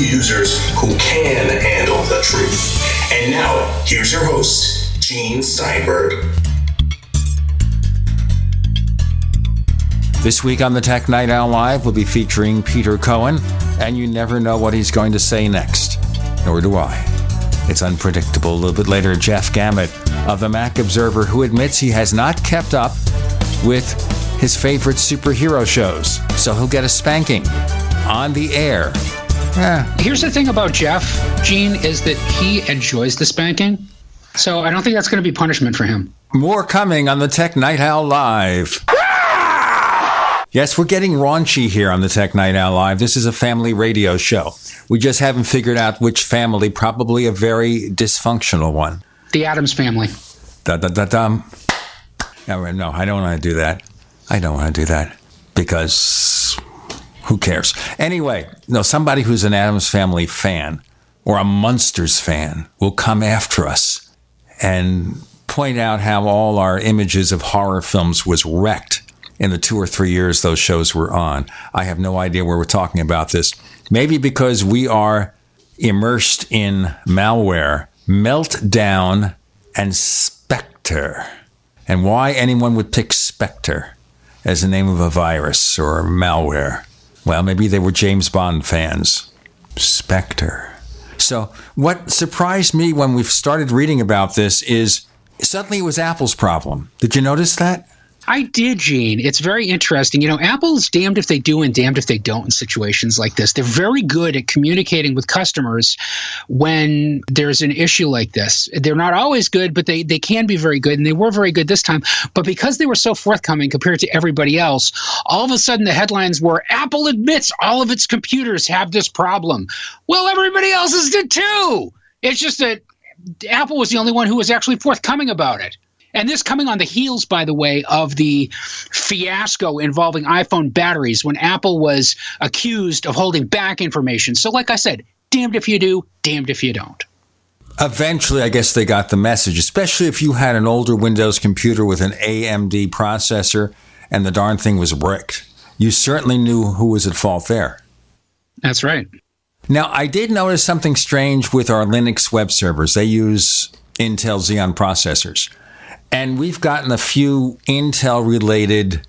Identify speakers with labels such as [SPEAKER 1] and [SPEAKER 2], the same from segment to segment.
[SPEAKER 1] users who can handle the truth. And now, here's your host, Gene Steinberg.
[SPEAKER 2] This week on the Tech Night Owl Live, we'll be featuring Peter Cohen, and you never know what he's going to say next. Nor do I. It's unpredictable. A little bit later, Jeff Gamet of the Mac Observer, who admits he has not kept up with his favorite superhero shows. So he'll get a spanking on the air.
[SPEAKER 3] Yeah. Here's the thing about Jeff, Gene, is that he enjoys the spanking. So I don't think that's going to be punishment for him.
[SPEAKER 2] More coming on the Tech Night Owl Live. Yes, we're getting raunchy here on the Tech Night Owl Live. This is a family radio show. We just haven't figured out which family, probably a very dysfunctional one.
[SPEAKER 3] The Addams family.
[SPEAKER 2] Da da da dum. No, no, I don't want to do that. I don't want to do that because who cares? Anyway, no, somebody who's an Addams Family fan or a Munsters fan will come after us and point out how all our images of horror films was wrecked in the two or three years those shows were on. I have no idea where we're talking about this. Maybe because we are immersed in malware, meltdown, and Spectre. And why anyone would pick Spectre as the name of a virus or malware? Well, maybe they were James Bond fans. Spectre. So, what surprised me when we started reading about this is suddenly it was Apple's problem. Did you notice that?
[SPEAKER 3] I did, Gene. It's very interesting. You know, Apple's damned if they do and damned if they don't in situations like this. They're very good at communicating with customers when there's an issue like this. They're not always good, but they, they can be very good, and they were very good this time. But because they were so forthcoming compared to everybody else, all of a sudden the headlines were Apple admits all of its computers have this problem. Well, everybody else's did too. It's just that Apple was the only one who was actually forthcoming about it. And this coming on the heels, by the way, of the fiasco involving iPhone batteries when Apple was accused of holding back information. So, like I said, damned if you do, damned if you don't.
[SPEAKER 2] Eventually, I guess they got the message, especially if you had an older Windows computer with an AMD processor and the darn thing was bricked. You certainly knew who was at fault there.
[SPEAKER 3] That's right.
[SPEAKER 2] Now, I did notice something strange with our Linux web servers. They use Intel Xeon processors. And we've gotten a few Intel related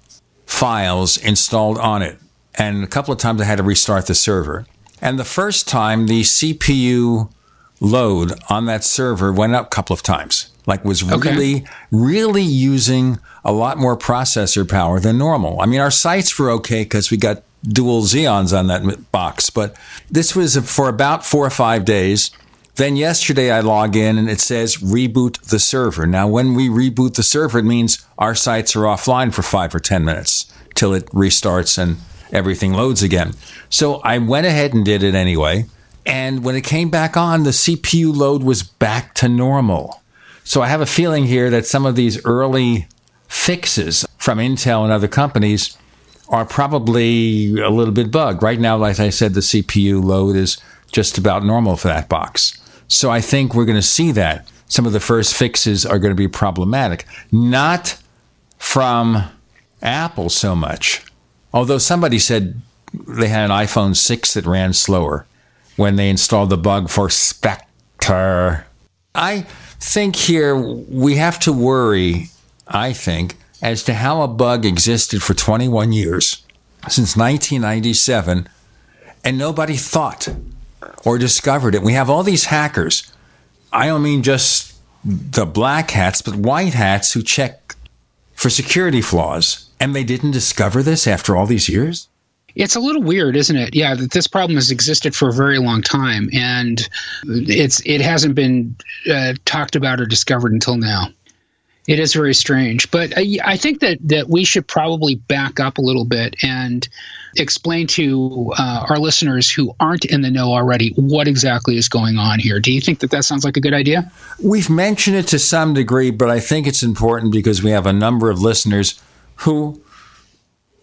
[SPEAKER 2] files installed on it. And a couple of times I had to restart the server. And the first time, the CPU load on that server went up a couple of times. Like was really, really using a lot more processor power than normal. I mean, our sites were okay because we got dual Xeons on that box, but this was for about four or five days. Then yesterday I log in and it says reboot the server. Now, when we reboot the server, it means our sites are offline for five or 10 minutes till it restarts and everything loads again. So I went ahead and did it anyway. And when it came back on, the CPU load was back to normal. So I have a feeling here that some of these early fixes from Intel and other companies are probably a little bit bugged. Right now, like I said, the CPU load is just about normal for that box. So I think we're going to see that. Some of the first fixes are going to be problematic. Not from Apple so much. Although somebody said they had an iPhone 6 that ran slower when they installed the bug for Spectre. I think here we have to worry, I think, as to how a bug existed for 21 years, since 1997, and nobody thought or discovered it. We have all these hackers. I don't mean just the black hats, but white hats who check for security flaws. And they didn't discover this after all these years?
[SPEAKER 3] It's a little weird, isn't it? Yeah, that this problem has existed for a very long time, and it's it hasn't been uh, talked about or discovered until now. It is very strange, but I, I think that that we should probably back up a little bit and explain to uh, our listeners who aren't in the know already what exactly is going on here. Do you think that that sounds like a good idea?
[SPEAKER 2] We've mentioned it to some degree, but I think it's important because we have a number of listeners who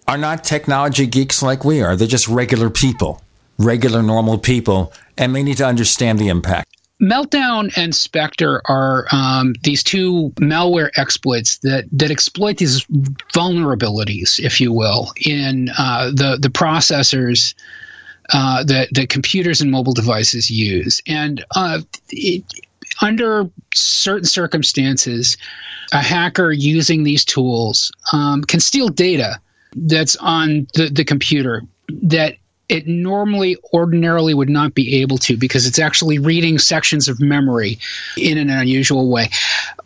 [SPEAKER 2] are not technology geeks like we are. They're just regular people, regular, normal people, and they need to understand the impact.
[SPEAKER 3] Meltdown and Spectre are um, these two malware exploits that that exploit these vulnerabilities, if you will, in uh, the the processors uh, that that computers and mobile devices use, and uh, it, under certain circumstances, a hacker using these tools um, can steal data that's on the, the computer that it normally ordinarily would not be able to because it's actually reading sections of memory in an unusual way.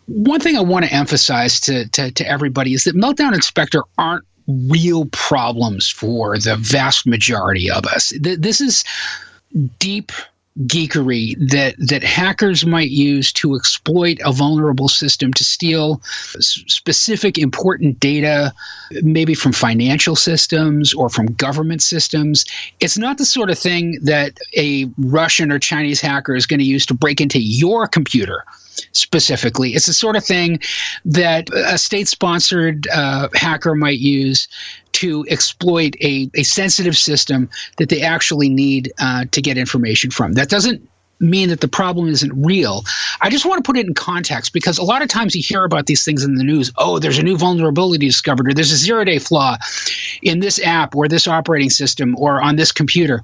[SPEAKER 3] One thing I want to emphasize to, to, to everybody is that Meltdown and Spectre aren't real problems for the vast majority of us. This is deep geekery that that hackers might use to exploit a vulnerable system to steal specific important data maybe from financial systems or from government systems. It's not the sort of thing that a russian or chinese hacker is going to use to break into your computer specifically. It's the sort of thing that a state sponsored uh, hacker might use to exploit a, a sensitive system that they actually need uh, to get information from. That doesn't mean that the problem isn't real. I just want to put it in context because a lot of times you hear about these things in the news. Oh, there's a new vulnerability discovered, or there's a zero day flaw in this app or this operating system or on this computer.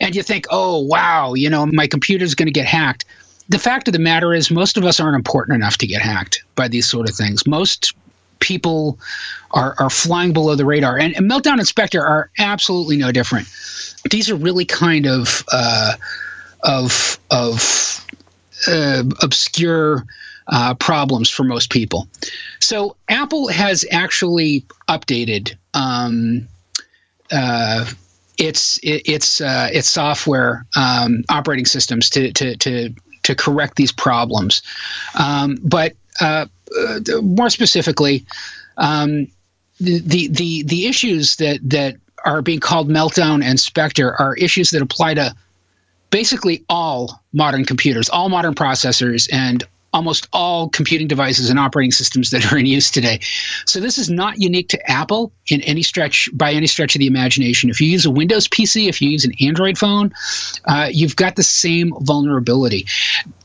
[SPEAKER 3] And you think, oh, wow, you know, my computer's going to get hacked the fact of the matter is, most of us aren't important enough to get hacked by these sort of things. Most people are, are flying below the radar. And, and Meltdown and Spectre are absolutely no different. These are really kind of uh, of of uh, obscure uh, problems for most people. So Apple has actually updated um, uh, its its uh, its software um, operating systems to to to to correct these problems. Um, but uh, uh, more specifically, um, the, the the the issues that that are being called meltdown and spectre are issues that apply to basically all modern computers, all modern processors, and almost all computing devices and operating systems that are in use today. So this is not unique to Apple in any stretch by any stretch of the imagination. If you use a Windows PC, if you use an Android phone, uh, you've got the same vulnerability.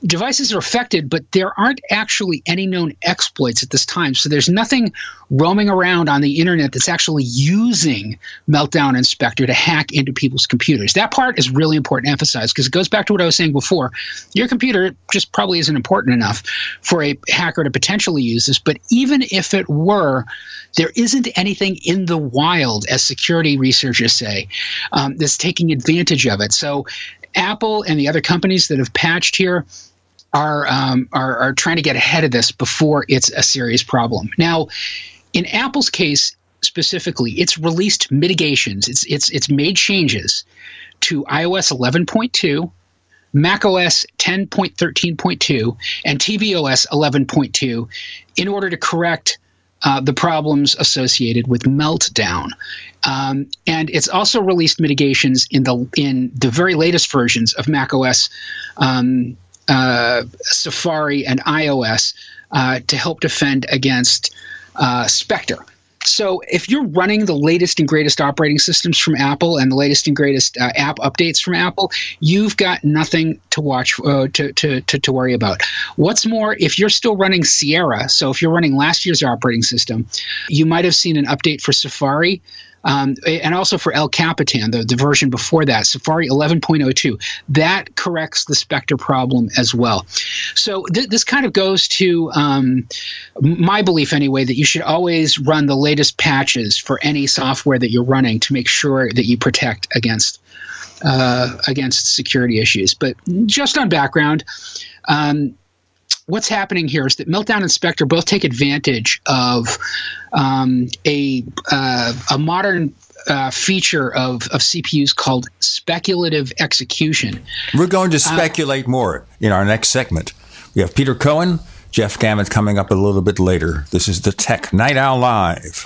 [SPEAKER 3] Devices are affected, but there aren't actually any known exploits at this time. So there's nothing roaming around on the internet that's actually using Meltdown and Spectre to hack into people's computers. That part is really important to emphasize because it goes back to what I was saying before. Your computer just probably isn't important enough for a hacker to potentially use this. But even if it were, there isn't anything in the wild, as security researchers say, um, that's taking advantage of it. So Apple and the other companies that have patched here are, um, are, are trying to get ahead of this before it's a serious problem. Now, in Apple's case specifically, it's released mitigations. It's it's it's made changes to iOS 11.2, macOS 10.13.2, and tvOS 11.2 in order to correct uh, the problems associated with meltdown. Um, and it's also released mitigations in the in the very latest versions of macOS, um, uh, Safari, and iOS uh, to help defend against uh, Spectre. So if you're running the latest and greatest operating systems from Apple and the latest and greatest uh, app updates from Apple, you've got nothing to watch uh, to, to, to, to worry about. What's more, if you're still running Sierra, so if you're running last year's operating system, you might have seen an update for Safari um, and also for El Capitan, the, the version before that, Safari 11.02. That corrects the Spectre problem as well. So th- this kind of goes to um, my belief, anyway, that you should always run the latest patches for any software that you're running to make sure that you protect against uh, against security issues. But just on background. Um, what's happening here is that Meltdown and Spectre both take advantage of um, a uh, a modern uh, feature of, of CPUs called speculative execution.
[SPEAKER 2] We're going to uh, speculate uh, more in our next segment. We have Peter Cohen, Jeff Gamet coming up a little bit later. This is the Tech Night Owl Live.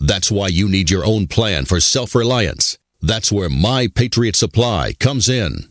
[SPEAKER 4] That's why you need your own plan for self-reliance. That's where My Patriot Supply comes in.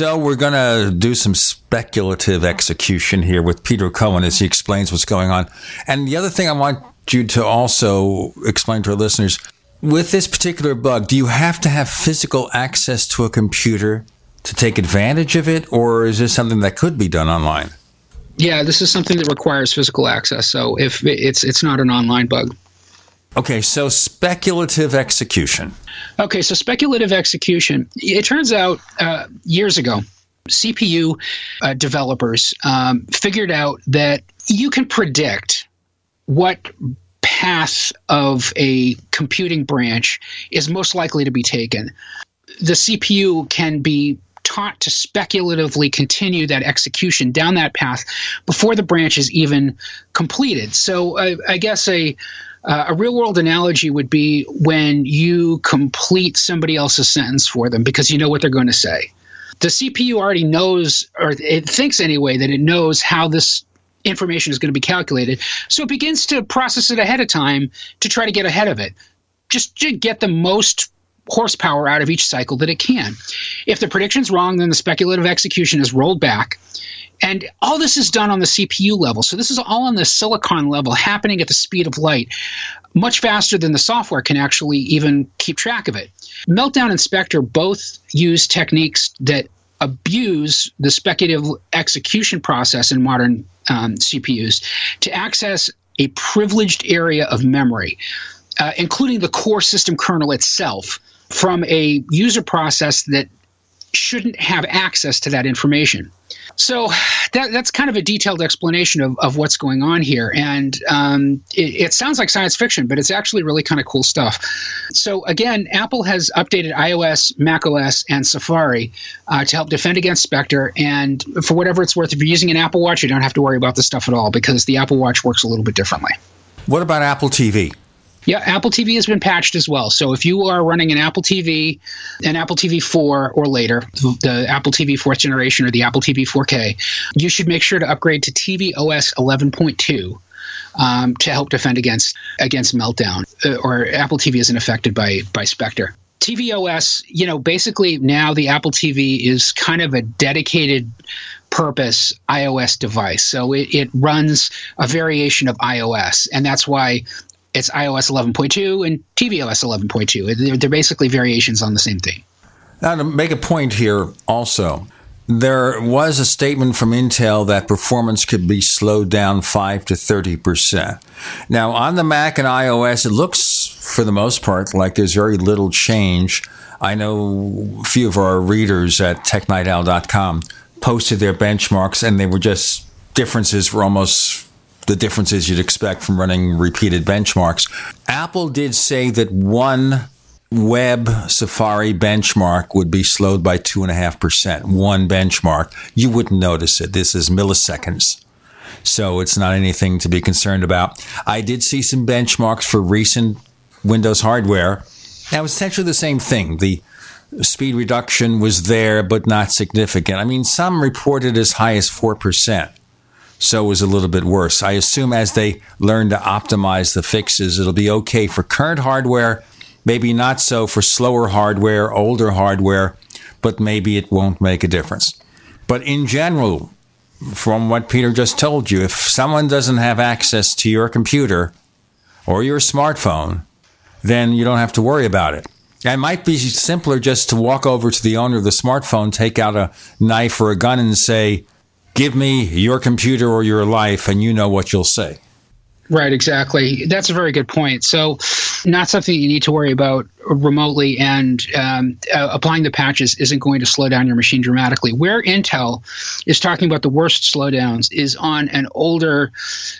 [SPEAKER 2] So we're going to do some speculative execution here with Peter Cohen as he explains what's going on. And the other thing I want you to also explain to our listeners with this particular bug, do you have to have physical access to a computer to take advantage of it, or is this something that could be done online?
[SPEAKER 3] Yeah, this is something that requires physical access. So if it's it's not an online bug.
[SPEAKER 2] Okay, so speculative execution.
[SPEAKER 3] Okay, so speculative execution. It turns out uh, years ago, CPU uh, developers um, figured out that you can predict what path of a computing branch is most likely to be taken. The CPU can be taught to speculatively continue that execution down that path before the branch is even completed. So I guess a uh, a real world analogy would be when you complete somebody else's sentence for them because you know what they're going to say. The CPU already knows, or it thinks anyway, that it knows how this information is going to be calculated. So it begins to process it ahead of time to try to get ahead of it, just to get the most horsepower out of each cycle that it can. If the prediction's wrong, then the speculative execution is rolled back. And all this is done on the CPU level. So this is all on the silicon level, happening at the speed of light, much faster than the software can actually even keep track of it. Meltdown and Spectre both use techniques that abuse the speculative execution process in modern um, CPUs to access a privileged area of memory, uh, including the core system kernel itself, from a user process that shouldn't have access to that information. So that, that's kind of a detailed explanation of, of what's going on here. And um, it, it, sounds like science fiction, but it's actually really kind of cool stuff. So, again, Apple has updated iOS, macOS, and Safari uh, to help defend against Spectre. And for whatever it's worth, if you're using an Apple Watch, you don't have to worry about this stuff at all because the Apple Watch works a little bit differently.
[SPEAKER 2] What about Apple TV?
[SPEAKER 3] Yeah, Apple TV has been patched as well. So if you are running an Apple TV, an Apple TV 4 or later, the Apple TV fourth generation or the Apple TV 4K, you should make sure to upgrade to tvOS 11.2. Um, to help defend against against meltdown, uh, or Apple TV isn't affected by by Spectre. tvOS, you know, basically now the Apple TV is kind of a dedicated purpose iOS device. So it, it runs a variation of iOS. And that's why it's iOS 11.2 and tvOS 11.2. They're, they're basically variations on the same thing.
[SPEAKER 2] Now, to make a point here also, there was a statement from Intel that performance could be slowed down 5 to 30%. Now, on the Mac and iOS, it looks, for the most part, like there's very little change. I know a few of our readers at technightowl.com posted their benchmarks, and they were just differences were almost the differences you'd expect from running repeated benchmarks. Apple did say that one web Safari benchmark would be slowed by 2.5%. One benchmark. You wouldn't notice it. This is milliseconds. So it's not anything to be concerned about. I did see some benchmarks for recent Windows hardware. Was essentially the same thing. The speed reduction was there, but not significant. I mean, some reported as high as 4% so it was a little bit worse. I assume as they learn to optimize the fixes, it'll be okay for current hardware, maybe not so for slower hardware, older hardware, but maybe it won't make a difference. But in general, from what Peter just told you, if someone doesn't have access to your computer or your smartphone, then you don't have to worry about it. It might be simpler just to walk over to the owner of the smartphone, take out a knife or a gun, and say, give me your computer or your life, and you know what you'll say.
[SPEAKER 3] Right, exactly. That's a very good point. So, not something you need to worry about remotely, and um, uh, applying the patches isn't going to slow down your machine dramatically. Where Intel is talking about the worst slowdowns is on an older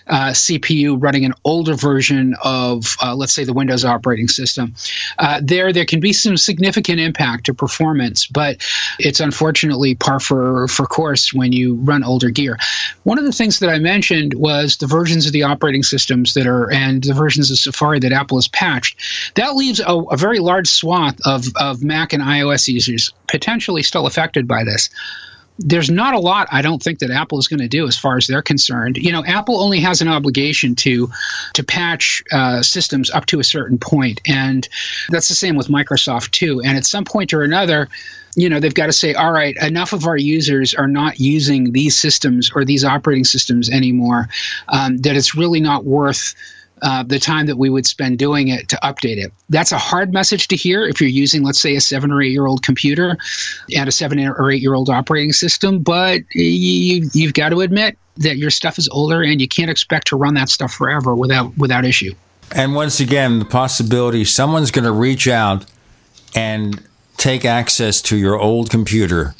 [SPEAKER 3] uh, CPU running an older version of, uh, let's say, the Windows operating system. Uh, there, there can be some significant impact to performance, but it's unfortunately par for for course when you run older gear. One of the things that I mentioned was the versions of the operating systems that are and the versions of Safari that Apple has patched. That leaves a, a very large swath of, of Mac and iOS users potentially still affected by this. There's not a lot I don't think that Apple is going to do as far as they're concerned. You know, Apple only has an obligation to to patch uh, systems up to a certain point, and that's the same with Microsoft too. And at some point or another, you know they've got to say all right enough of our users are not using these systems or these operating systems anymore um, that it's really not worth uh, the time that we would spend doing it to update it. That's a hard message to hear if you're using, let's say, a seven or eight year old computer and a seven or eight year old operating system, but you, you've got to admit that your stuff is older and you can't expect to run that stuff forever without without issue.
[SPEAKER 2] And once again, the possibility someone's going to reach out and take access to your old computer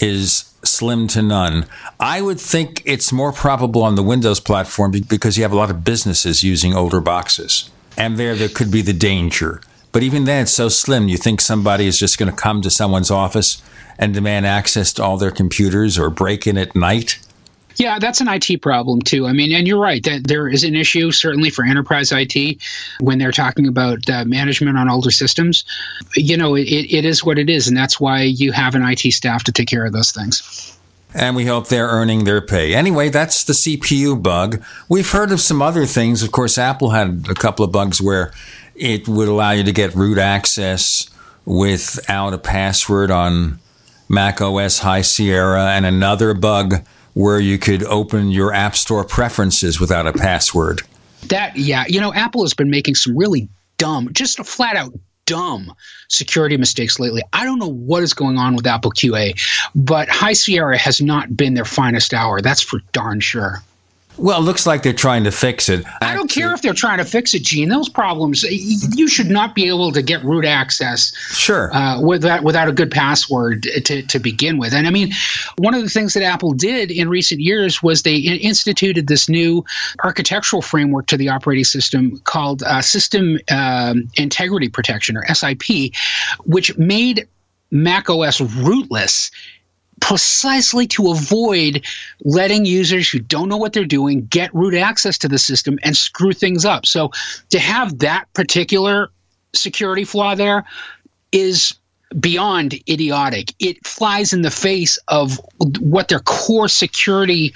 [SPEAKER 2] is slim to none. I would think it's more probable on the Windows platform because you have a lot of businesses using older boxes. And there, there could be the danger. But even then, it's so slim. You think somebody is just going to come to someone's office and demand access to all their computers or break in at night?
[SPEAKER 3] Yeah, that's an IT problem too. I mean, and you're right that there is an issue certainly for enterprise IT when they're talking about uh, management on older systems. You know, it, it is what it is, and that's why you have an IT staff to take care of those things.
[SPEAKER 2] And we hope they're earning their pay. Anyway, that's the CPU bug. We've heard of some other things. Of course, Apple had a couple of bugs where it would allow you to get root access without a password on Mac OS High Sierra, and another bug where you could open your App Store preferences without a password.
[SPEAKER 3] That, yeah, you know, Apple has been making some really dumb, just flat out dumb security mistakes lately. I don't know what is going on with Apple QA, but High Sierra has not been their finest hour. That's for darn sure.
[SPEAKER 2] Well, it looks like they're trying to fix it.
[SPEAKER 3] I don't care if they're trying to fix it, Gene. Those problems, you should not be able to get root access.
[SPEAKER 2] Sure.
[SPEAKER 3] Uh, without without a good password to, to begin with. And I mean, one of the things that Apple did in recent years was they instituted this new architectural framework to the operating system called uh, System um, Integrity Protection, or SIP, which made Mac OS rootless precisely to avoid letting users who don't know what they're doing get root access to the system and screw things up. So to have that particular security flaw there is beyond idiotic. It flies in the face of what their core security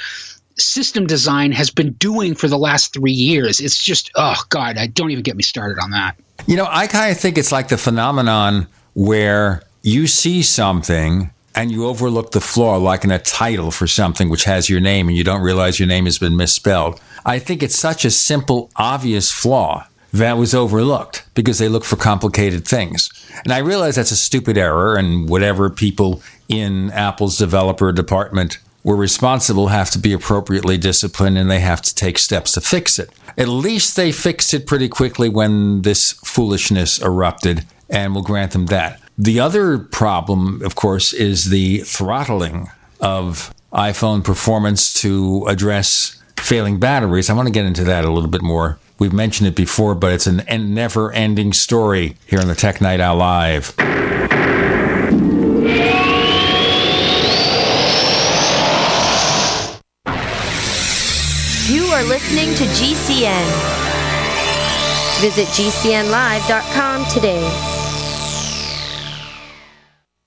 [SPEAKER 3] system design has been doing for the last three years. It's just, oh God, I don't even get me started on that.
[SPEAKER 2] You know, I kind of think it's like the phenomenon where you see something and you overlook the flaw like in a title for something which has your name and you don't realize your name has been misspelled. I think it's such a simple, obvious flaw that was overlooked because they look for complicated things. And I realize that's a stupid error and whatever people in Apple's developer department were responsible have to be appropriately disciplined and they have to take steps to fix it. At least they fixed it pretty quickly when this foolishness erupted and we'll grant them that. The other problem, of course, is the throttling of iPhone performance to address failing batteries. I want to get into that a little bit more. We've mentioned it before, but it's an never ending story here on the Tech Night Owl Live.
[SPEAKER 5] You are listening to GCN. Visit GCNlive.com today.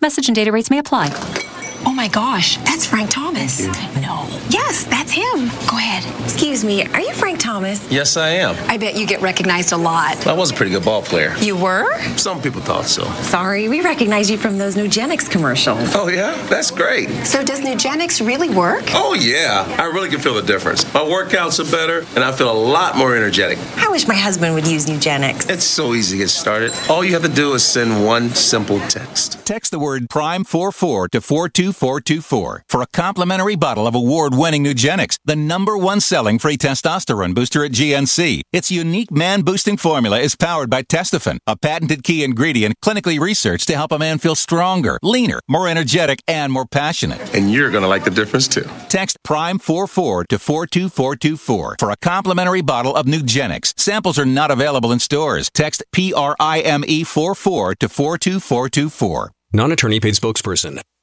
[SPEAKER 6] Message and data rates may apply.
[SPEAKER 7] Oh my gosh, that's Frank Thomas. No. Yes, that's him. Go ahead. Excuse me, are you Frank Thomas?
[SPEAKER 8] Yes, I am.
[SPEAKER 7] I bet you get recognized a lot.
[SPEAKER 8] I was a pretty good ball player.
[SPEAKER 7] You were?
[SPEAKER 8] Some people thought so.
[SPEAKER 7] Sorry, we recognize you from those Nugenix commercials.
[SPEAKER 8] Oh, yeah? That's great.
[SPEAKER 7] So, does Nugenix really work?
[SPEAKER 8] Oh, yeah. I really can feel the difference. My workouts are better, and I feel a lot more energetic.
[SPEAKER 7] I wish my husband would use Nugenix.
[SPEAKER 8] It's so easy to get started. All you have to do is send one simple text.
[SPEAKER 9] Text the word PRIME44 to 42424 for a complimentary bottle of award winning Nugenix, the number one selling free testosterone booster at GNC. Its unique man boosting formula is powered by Testofen, a patented key ingredient clinically researched to help a man feel stronger, leaner, more energetic, and more passionate.
[SPEAKER 8] And you're going to like the difference too.
[SPEAKER 9] Text PRIME44 to 42424 for a complimentary bottle of Nugenix. Samples are not available in stores. Text PRIME44 to 42424.
[SPEAKER 10] Non attorney paid spokesperson.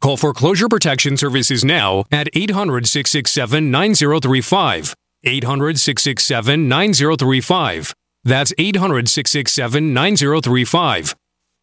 [SPEAKER 10] Call Foreclosure Protection Services now at 800 667 9035. 800 667 9035. That's 800 667 9035.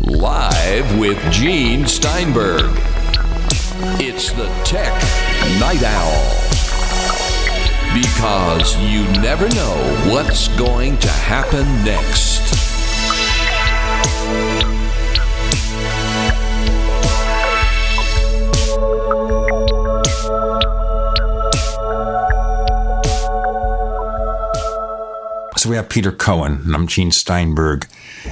[SPEAKER 11] Live with Gene Steinberg. It's the Tech Night Owl. Because you never know what's going to happen next.
[SPEAKER 2] So we have Peter Cohen, and I'm Gene Steinberg.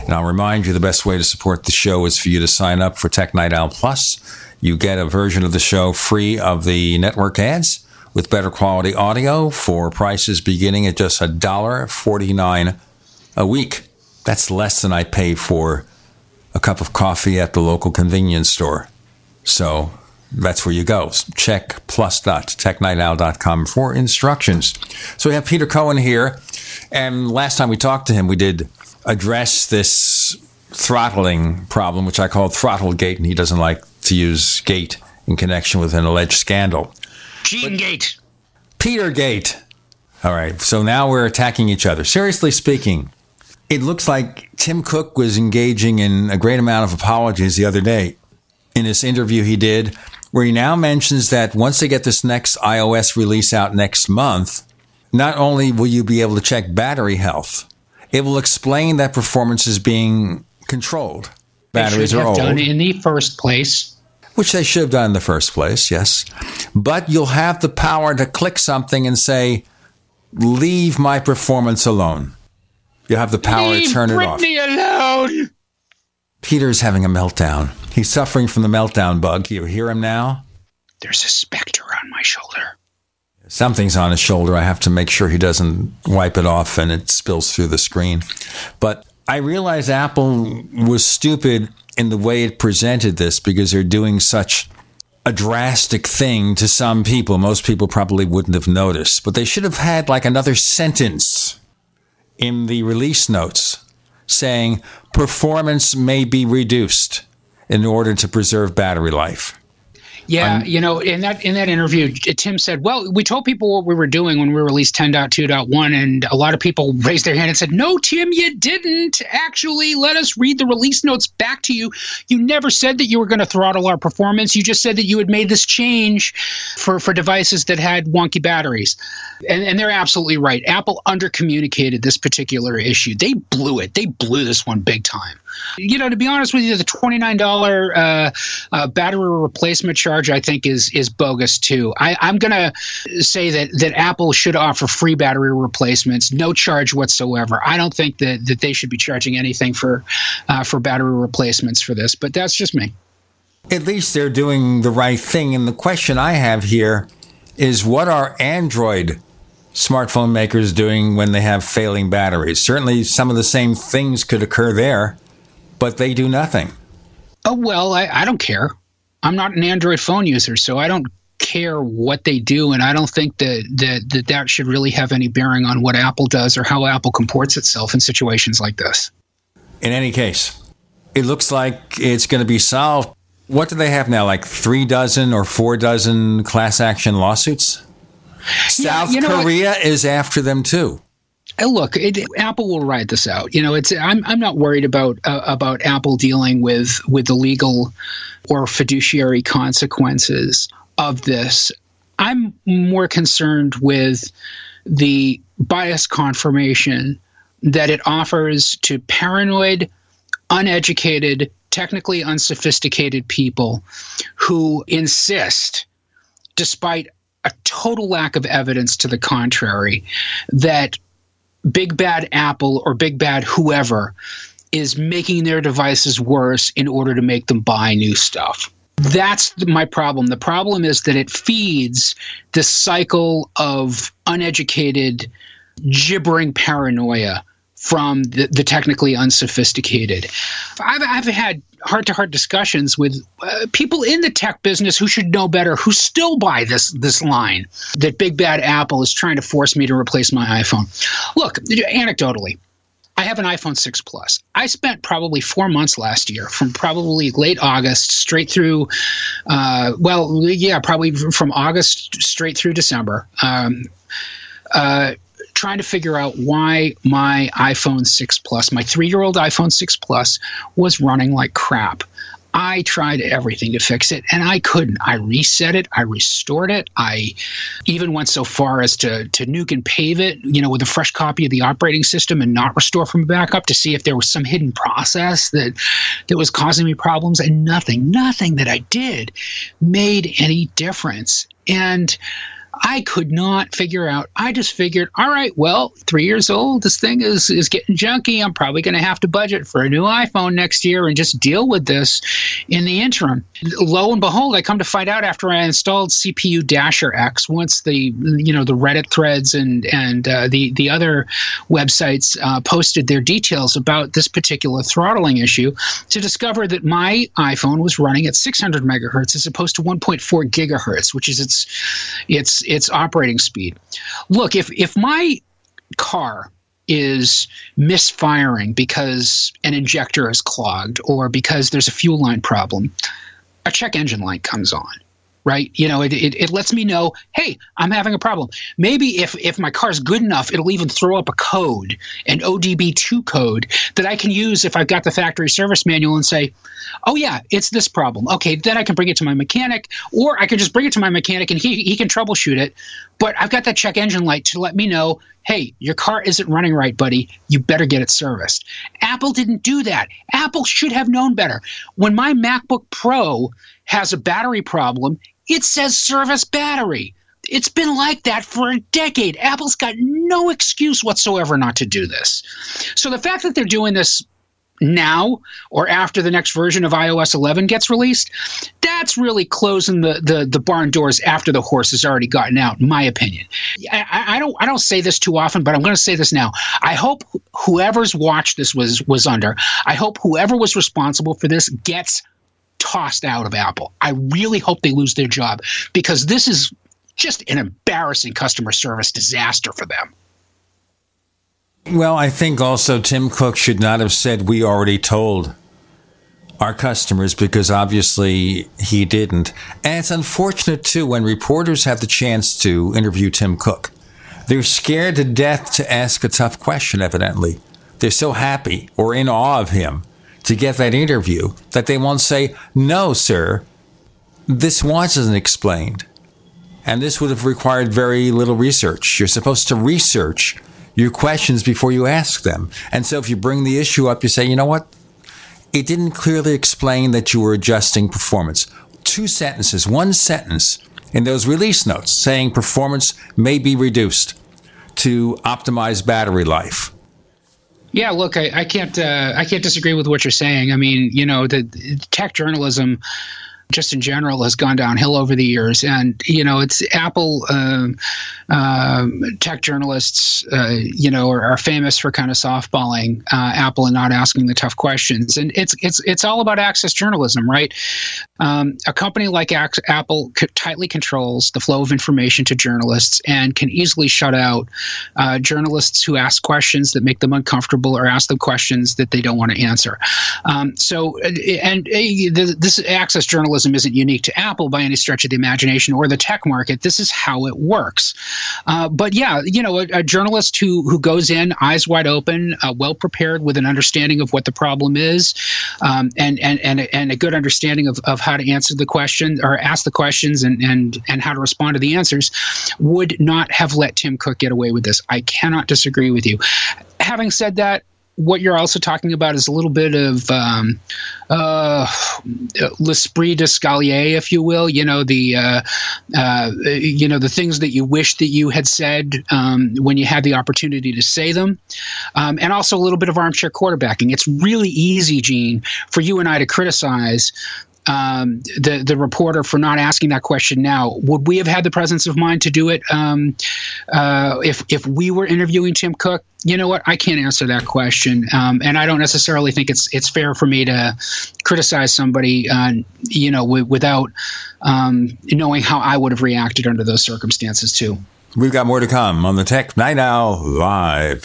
[SPEAKER 2] And I'll remind you the best way to support the show is for you to sign up for Tech Night Owl Plus. You get a version of the show free of the network ads with better quality audio for prices beginning at just $1.49 a week. That's less than I pay for a cup of coffee at the local convenience store. So that's where you go. Check plus.technightowl.com for instructions. So we have Peter Cohen here. And last time we talked to him, we did address this throttling problem, which I call Throttlegate, and he doesn't like to use gate in connection with an alleged scandal.
[SPEAKER 3] Gene Gate.
[SPEAKER 2] Peter Gate. All right, so now we're attacking each other. Seriously speaking, it looks like Tim Cook was engaging in a great amount of apologies the other day in this interview he did, where he now mentions that once they get this next iOS release out next month, not only will you be able to check battery health, it will explain that performance is being controlled. Batteries
[SPEAKER 3] they should
[SPEAKER 2] are
[SPEAKER 3] have
[SPEAKER 2] old,
[SPEAKER 3] done in the first place.
[SPEAKER 2] which they should have done in the first place, yes. But you'll have the power to click something and say, "Leave my performance alone." You have the power
[SPEAKER 3] Leave
[SPEAKER 2] to turn it off.
[SPEAKER 3] Leave Britney alone.
[SPEAKER 2] Peter's having a meltdown. He's suffering from the meltdown bug. You hear him now?
[SPEAKER 3] There's a specter on my shoulder.
[SPEAKER 2] Something's on his shoulder. I have to make sure he doesn't wipe it off and it spills through the screen. But I realize Apple was stupid in the way it presented this because they're doing such a drastic thing to some people. Most people probably wouldn't have noticed, but they should have had like another sentence in the release notes saying performance may be reduced in order to preserve battery life.
[SPEAKER 3] Yeah, you know, in that in that interview, Tim said, "Well, we told people what we were doing when we released 10.2.1, and a lot of people raised their hand and said, "No, Tim, you didn't actually let us read the release notes back to you. You never said that you were going to throttle our performance. You just said that you had made this change for for devices that had wonky batteries." And, and they're absolutely right. Apple undercommunicated this particular issue. They blew it. They blew this one big time. You know, to be honest with you, the twenty nine dollar uh, uh, battery replacement charge I think is is bogus too. I, I'm going to say that that Apple should offer free battery replacements, no charge whatsoever. I don't think that that they should be charging anything for uh, for battery replacements for this, but that's just me.
[SPEAKER 2] At least they're doing the right thing. And the question I have here is what are Android smartphone makers doing when they have failing batteries. Certainly, some of the same things could occur there, but they do nothing.
[SPEAKER 3] Oh, well, I, I don't care. I'm not an Android phone user, so I don't care what they do, and I don't think that, that that that should really have any bearing on what Apple does or how Apple comports itself in situations like this.
[SPEAKER 2] In any case, it looks like it's going to be solved. What do they have now? Like three dozen or four dozen class action lawsuits? South
[SPEAKER 3] you know,
[SPEAKER 2] Korea is after them too.
[SPEAKER 3] Uh, Look, it, Apple will ride this out. You know, it's I'm I'm not worried about uh, about Apple dealing with with the legal or fiduciary consequences of this. I'm more concerned with the bias confirmation that it offers to paranoid, uneducated, technically unsophisticated people who insist, despite a total lack of evidence to the contrary, that Big Bad Apple or Big Bad whoever is making their devices worse in order to make them buy new stuff. That's my problem. The problem is that it feeds this cycle of uneducated, gibbering paranoia from the, the technically unsophisticated. I've, I've had heart to heart discussions with uh, people in the tech business who should know better, who still buy this this line that Big Bad Apple is trying to force me to replace my iPhone. Look, anecdotally, I have an iPhone 6 Plus. I spent probably four months last year, from probably late August straight through, uh, well, yeah, probably from August straight through December. Um, uh, trying to figure out why my iPhone 6 Plus, my three year old iPhone 6 Plus, was running like crap. I tried everything to fix it and I couldn't. I reset it, I restored it. I even went so far as to, to nuke and pave it, you know, with a fresh copy of the operating system and not restore from a backup to see if there was some hidden process that that was causing me problems. And nothing, nothing that I did made any difference. And I could not figure out. I just figured, all right, well, three years old, this thing is is getting junky. I'm probably going to have to budget for a new iPhone next year and just deal with this in the interim. Lo and behold, I come to find out after I installed CPU Dasher X, once the you know the Reddit threads and and uh, the the other websites uh, posted their details about this particular throttling issue, to discover that my iPhone was running at 600 megahertz as opposed to 1.4 gigahertz, which is its its its operating speed. Look, if if my car is misfiring because an injector is clogged or because there's a fuel line problem, a check engine light comes on right? You know, it, it, it, lets me know, hey, I'm having a problem. Maybe if, if my car's good enough, it'll even throw up a code, an ODB2 code that I can use if I've got the factory service manual and say, oh, yeah, it's this problem. Okay, then I can bring it to my mechanic, or I can just bring it to my mechanic and he, he can troubleshoot it. But I've got that check engine light to let me know, hey, your car isn't running right, buddy. You better get it serviced. Apple didn't do that. Apple should have known better. When my MacBook Pro has a battery problem, it says service battery. It's been like that for a decade. Apple's got no excuse whatsoever not to do this. So the fact that they're doing this now or after the next version of iOS 11 gets released, that's really closing the, the, the barn doors after the horse has already gotten out, in my opinion. I, I don't I don't say this too often, but I'm going to say this now. I hope whoever's watched this was was under. I hope whoever was responsible for this gets tossed out of Apple. I really hope they lose their job because this is just an embarrassing customer service disaster for them.
[SPEAKER 2] Well, I think also Tim Cook should not have said we already told our customers because obviously he didn't. And it's unfortunate too when reporters have the chance to interview Tim Cook. They're scared to death to ask a tough question, evidently. They're so happy or in awe of him to get that interview that they won't say, No, sir, this wasn't explained. And this would have required very little research. You're supposed to research your questions before you ask them. And so if you bring the issue up, you say, you know what? It didn't clearly explain that you were adjusting performance. Two sentences, one sentence in those release notes saying performance may be reduced to optimize battery life.
[SPEAKER 3] Yeah, look, I, I can't uh, I can't disagree with what you're saying. I mean, you know, the, the tech journalism just in general has gone downhill over the years. And, you know, it's Apple um, uh, tech journalists, uh, you know, are, are, famous for kind of softballing uh, Apple and not asking the tough questions. And it's, it's, it's all about access journalism, right? Um, a company like Apple tightly controls the flow of information to journalists and can easily shut out uh, journalists who ask questions that make them uncomfortable or ask them questions that they don't want to answer. Um, so, and uh, this access journalism isn't unique to Apple by any stretch of the imagination or the tech market. This is how it works. Uh, but yeah, you know, a, a, journalist who who goes in eyes wide open, uh, well prepared, with an understanding of what the problem is, um, and and and and a good understanding of, of how to answer the question or ask the questions and and and how to respond to the answers, would not have let Tim Cook get away with this. I cannot disagree with you. Having said that, what you're also talking about is a little bit of um, uh, l'esprit d'escalier, if you will. You know the uh, uh, you know the things that you wish that you had said um, when you had the opportunity to say them, um, and also a little bit of armchair quarterbacking. It's really easy, Gene, for you and I to criticize um, the the reporter for not asking that question now. Would we have had the presence of mind to do it um, uh, if if we were interviewing Tim Cook? You know what? I can't answer that question, um, and I don't necessarily think it's it's fair for me to criticize somebody, uh, you know, w- without um, knowing how I would have reacted under those circumstances too.
[SPEAKER 2] We've got more to come on the Tech Night Owl Live.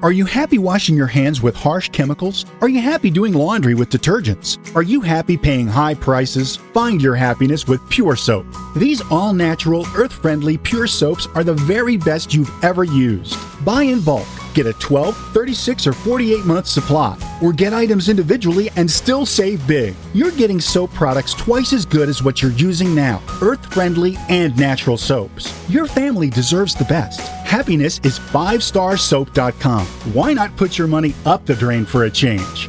[SPEAKER 12] Are you happy washing your hands with harsh chemicals? Are you happy doing laundry with detergents? Are you happy paying high prices? Find your happiness with Pure Soap. These all natural, earth friendly Pure Soaps are the very best you've ever used. Buy in bulk. Get a 12, 36, or 48 month supply, or get items individually and still save big. You're getting soap products twice as good as what you're using now earth friendly and natural soaps. Your family deserves the best. Happiness is 5starsoap.com. Why not put your money up the drain for a change?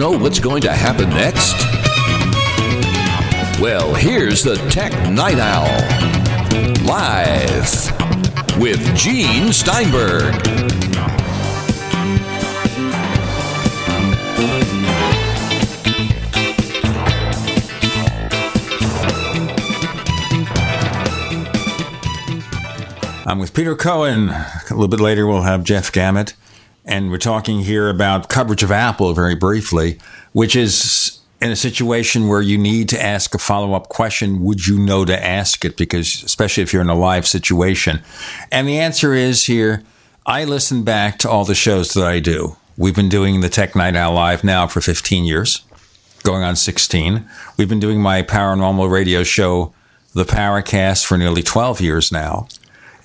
[SPEAKER 11] Know what's going to happen next? Well, here's the Tech Night Owl. Live with Gene Steinberg.
[SPEAKER 2] I'm with Peter Cohen. A little bit later, we'll have Jeff Gamet. And we're talking here about coverage of Apple very briefly, which is in a situation where you need to ask a follow up question. Would you know to ask it? Because, especially if you're in a live situation. And the answer is here I listen back to all the shows that I do. We've been doing the Tech Night Owl Live now for 15 years, going on 16. We've been doing my paranormal radio show, The Paracast, for nearly 12 years now.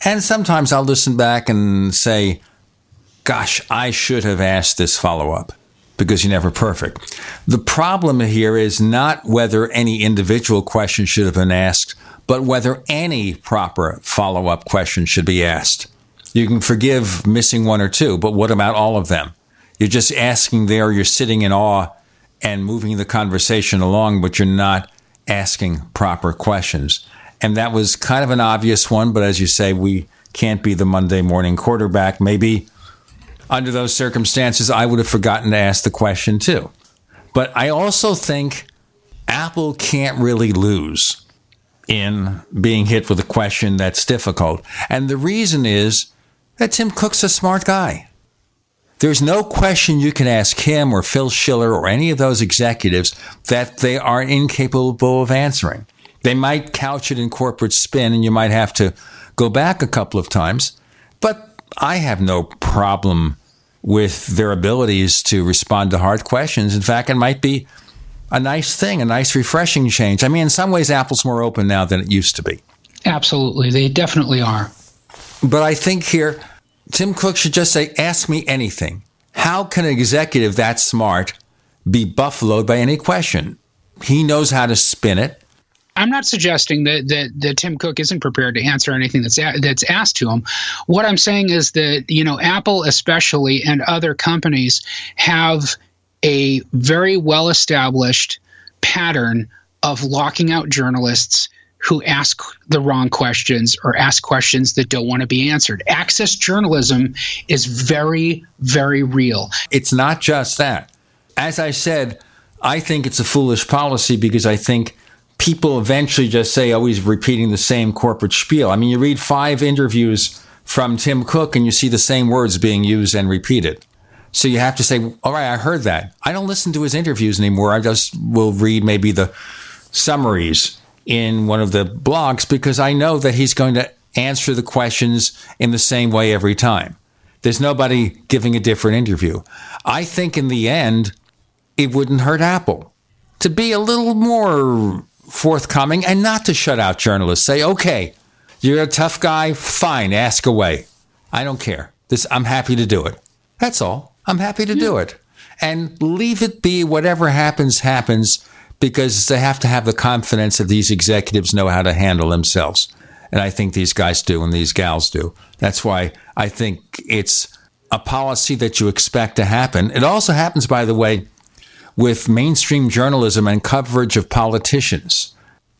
[SPEAKER 2] And sometimes I'll listen back and say, gosh, I should have asked this follow up because you're never perfect. The problem here is not whether any individual question should have been asked, but whether any proper follow up question should be asked. You can forgive missing one or two, but what about all of them? You're just asking there, you're sitting in awe and moving the conversation along, but you're not asking proper questions. And that was kind of an obvious one, but as you say, we can't be the Monday morning quarterback. Maybe under those circumstances, I would have forgotten to ask the question too. But I also think Apple can't really lose in being hit with a question that's difficult. And the reason is that Tim Cook's a smart guy. There's no question you can ask him or Phil Schiller or any of those executives that they are incapable of answering. They might couch it in corporate spin and you might have to go back a couple of times. But I have no problem with their abilities to respond to hard questions. In fact, it might be a nice thing, a nice, refreshing change. I mean, in some ways, Apple's more open now than it used to be.
[SPEAKER 3] Absolutely. They definitely are.
[SPEAKER 2] But I think here, Tim Cook should just say, Ask me anything. How can an executive that smart be buffaloed by any question? He knows how to spin it.
[SPEAKER 3] I'm not suggesting that, that that Tim Cook isn't prepared to answer anything that's a, that's asked to him. What I'm saying is that you know Apple, especially, and other companies have a very well established pattern of locking out journalists who ask the wrong questions or ask questions that don't want to be answered. Access journalism is very, very real.
[SPEAKER 2] It's not just that. As I said, I think it's a foolish policy because I think people eventually just say, oh, he's repeating the same corporate spiel. I mean, you read five interviews from Tim Cook and you see the same words being used and repeated. So you have to say, all right, I heard that. I don't listen to his interviews anymore. I just will read maybe the summaries in one of the blogs because I know that he's going to answer the questions in the same way every time. There's nobody giving a different interview. I think in the end, it wouldn't hurt Apple to be a little more forthcoming and not to shut out journalists. Say, okay, you're a tough guy, fine, ask away. I don't care. This I'm happy to do it. That's all. I'm happy to do hmm. it. And leave it be whatever happens, happens, because they have to have the confidence that these executives know how to handle themselves. And I think these guys do and these gals do. That's why I think it's a policy that you expect to happen. It also happens, by the way, with mainstream journalism and coverage of politicians.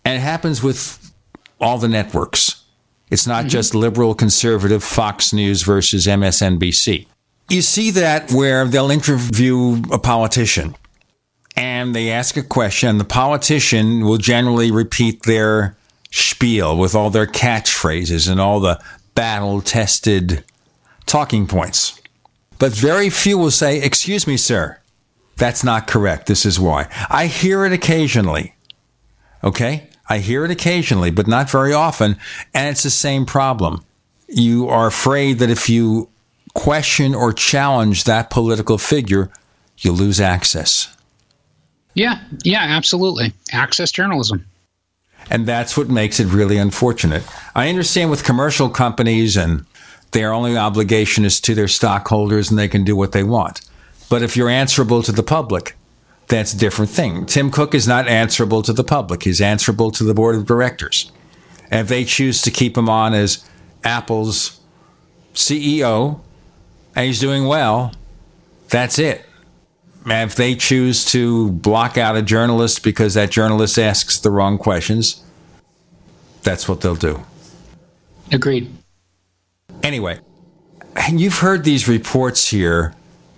[SPEAKER 2] And it happens with all the networks. It's not mm-hmm. just liberal, conservative, Fox News versus MSNBC. You see that where they'll interview a politician and they ask a question, the politician will generally repeat their spiel with all their catchphrases and all the battle tested talking points. But very few will say, Excuse me, sir, that's not correct. This is why. I hear it occasionally. Okay? I hear it occasionally, but not very often. And it's the same problem. You are afraid that if you question or challenge that political figure, you lose access.
[SPEAKER 3] Yeah, yeah, absolutely. Access journalism.
[SPEAKER 2] And that's what makes it really unfortunate. I understand with commercial companies and their only obligation is to their stockholders and they can do what they want. But if you're answerable to the public, that's a different thing. Tim Cook is not answerable to the public. He's answerable to the board of directors. And if they choose to keep him on as Apple's CEO and he's doing well, that's it. And if they choose to block out a journalist because that journalist asks the wrong questions, that's what they'll do.
[SPEAKER 3] Agreed.
[SPEAKER 2] Anyway, and you've heard these reports here,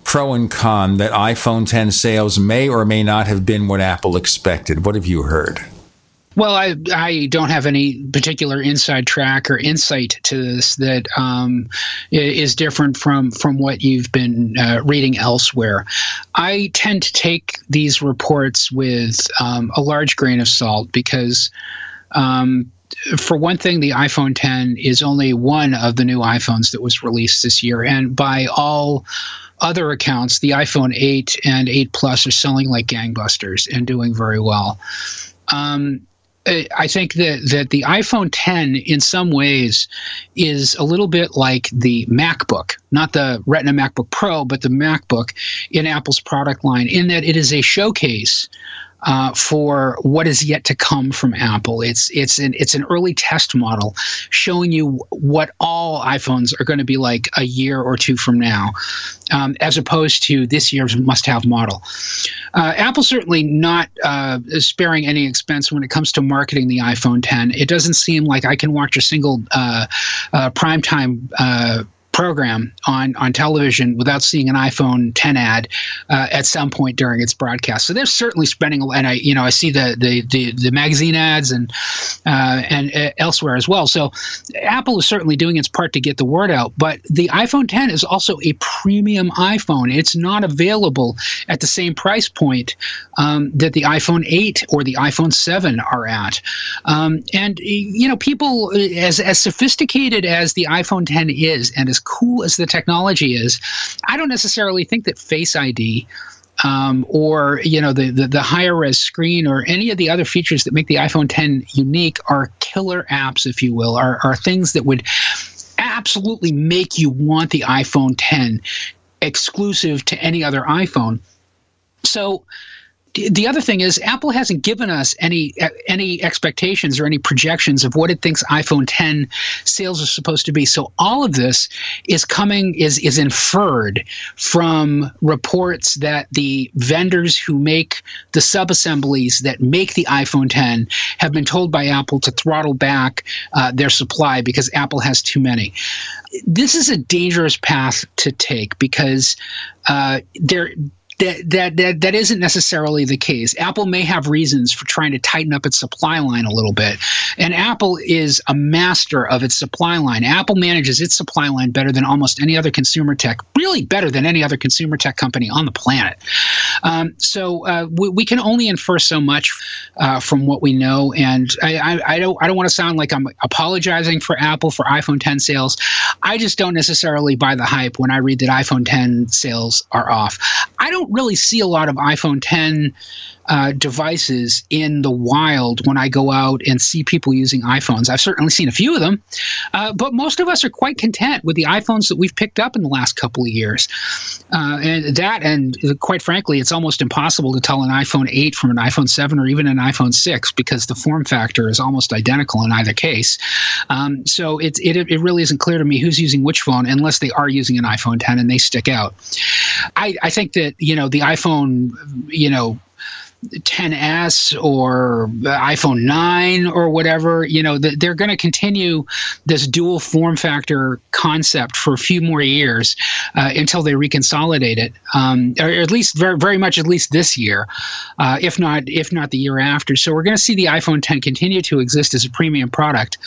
[SPEAKER 2] pro and con, that iPhone 10 sales may or may not have been what Apple expected. What have you heard?
[SPEAKER 3] Well, I I don't have any particular inside track or insight to this that um, is different from from what you've been uh, reading elsewhere. I tend to take these reports with um, a large grain of salt because. Um, for one thing, the iPhone 10 is only one of the new iPhones that was released this year, and by all other accounts, the iPhone 8 and 8 Plus are selling like gangbusters and doing very well. Um, I think that that the iPhone 10 in some ways is a little bit like the MacBook, not the Retina MacBook Pro, but the MacBook in Apple's product line, in that it is a showcase uh, for what is yet to come from Apple. It's it's an it's an early test model showing you what all iPhones are going to be like a year or two from now, um, as opposed to this year's must-have model. Uh, Apple certainly not uh, sparing any expense when it comes to marketing the iPhone 10. It doesn't seem like I can watch a single uh, uh, primetime uh, program on on television without seeing an iPhone 10 ad uh, at some point during its broadcast. So they're certainly spending, and I you know I see the the the, the magazine ads and uh, and uh, elsewhere as well. So Apple is certainly doing its part to get the word out. But the iPhone 10 is also a premium iPhone. It's not available at the same price point um, that the iPhone 8 or the iPhone 7 are at. Um, and you know people as as sophisticated as the iPhone 10 is and as cool as the technology is, I don't necessarily think that Face ID um, or you know the, the, the higher res screen or any of the other features that make the iPhone 10 unique are killer apps, if you will, are are things that would absolutely make you want the iPhone 10 exclusive to any other iPhone. So the other thing is Apple hasn't given us any any expectations or any projections of what it thinks iPhone 10 sales are supposed to be. So all of this is coming is is inferred from reports that the vendors who make the subassemblies that make the iPhone 10 have been told by Apple to throttle back uh, their supply because Apple has too many. This is a dangerous path to take because uh, there that, that that that isn't necessarily the case. Apple may have reasons for trying to tighten up its supply line a little bit, and Apple is a master of its supply line. Apple manages its supply line better than almost any other consumer tech, really better than any other consumer tech company on the planet. Um, so uh, we, we, can only infer so much uh, from what we know, and I, I, I don't I don't want to sound like I'm apologizing for Apple for iPhone 10 sales. I just don't necessarily buy the hype when I read that iPhone 10 sales are off. I don't really see a lot of iPhone 10 uh, devices in the wild when I go out and see people using iPhones. I've certainly seen a few of them, uh, but most of us are quite content with the iPhones that we've picked up in the last couple of years. Uh, and that, and quite frankly, it's almost impossible to tell an iPhone 8 from an iPhone 7 or even an iPhone 6 because the form factor is almost identical in either case. Um, so it, it, it really isn't clear to me who's using which phone unless they are using an iPhone 10 and they stick out. I, I think that, you know, the iPhone, you know, 10s or iPhone 9 or whatever, you know, they're going to continue this dual form factor concept for a few more years uh, until they reconsolidate it, um, or at least very, very much at least this year, uh, if not if not the year after. So we're going to see the iPhone 10 continue to exist as a premium product,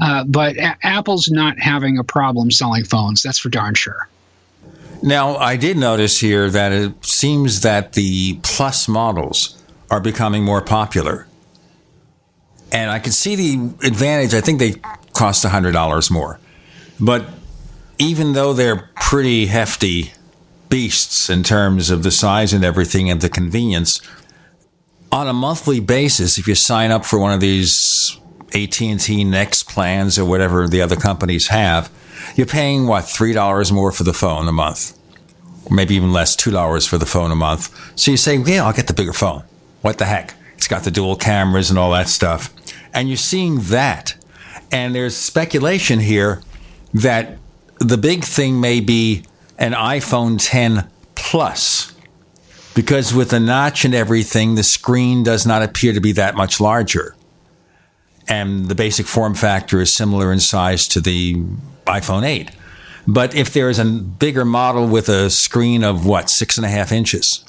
[SPEAKER 3] uh, but a- Apple's not having a problem selling phones. That's for darn sure.
[SPEAKER 2] Now, I did notice here that it seems that the plus models are becoming more popular. And I can see the advantage. I think they cost $100 more. But even though they're pretty hefty beasts in terms of the size and everything and the convenience, on a monthly basis, if you sign up for one of these AT&T Next plans or whatever the other companies have, you're paying what $3 more for the phone a month. Maybe even less, $2 for the phone a month. So you say, "Yeah, I'll get the bigger phone." What the heck? It's got the dual cameras and all that stuff. And you're seeing that. And there's speculation here that the big thing may be an iPhone 10 Plus. Because with the notch and everything, the screen does not appear to be that much larger. And the basic form factor is similar in size to the iPhone 8. But if there is a bigger model with a screen of what, six and a half inches,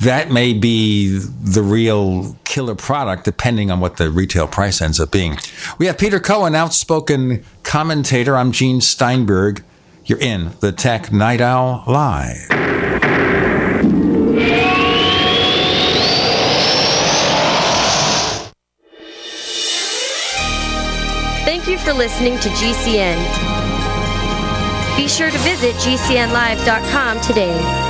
[SPEAKER 2] that may be the real killer product, depending on what the retail price ends up being. We have Peter Cohen, outspoken commentator. I'm Gene Steinberg. You're in the Tech Night Owl Live.
[SPEAKER 5] Thank you for listening to GCN. Be sure to visit GCNlive.com today.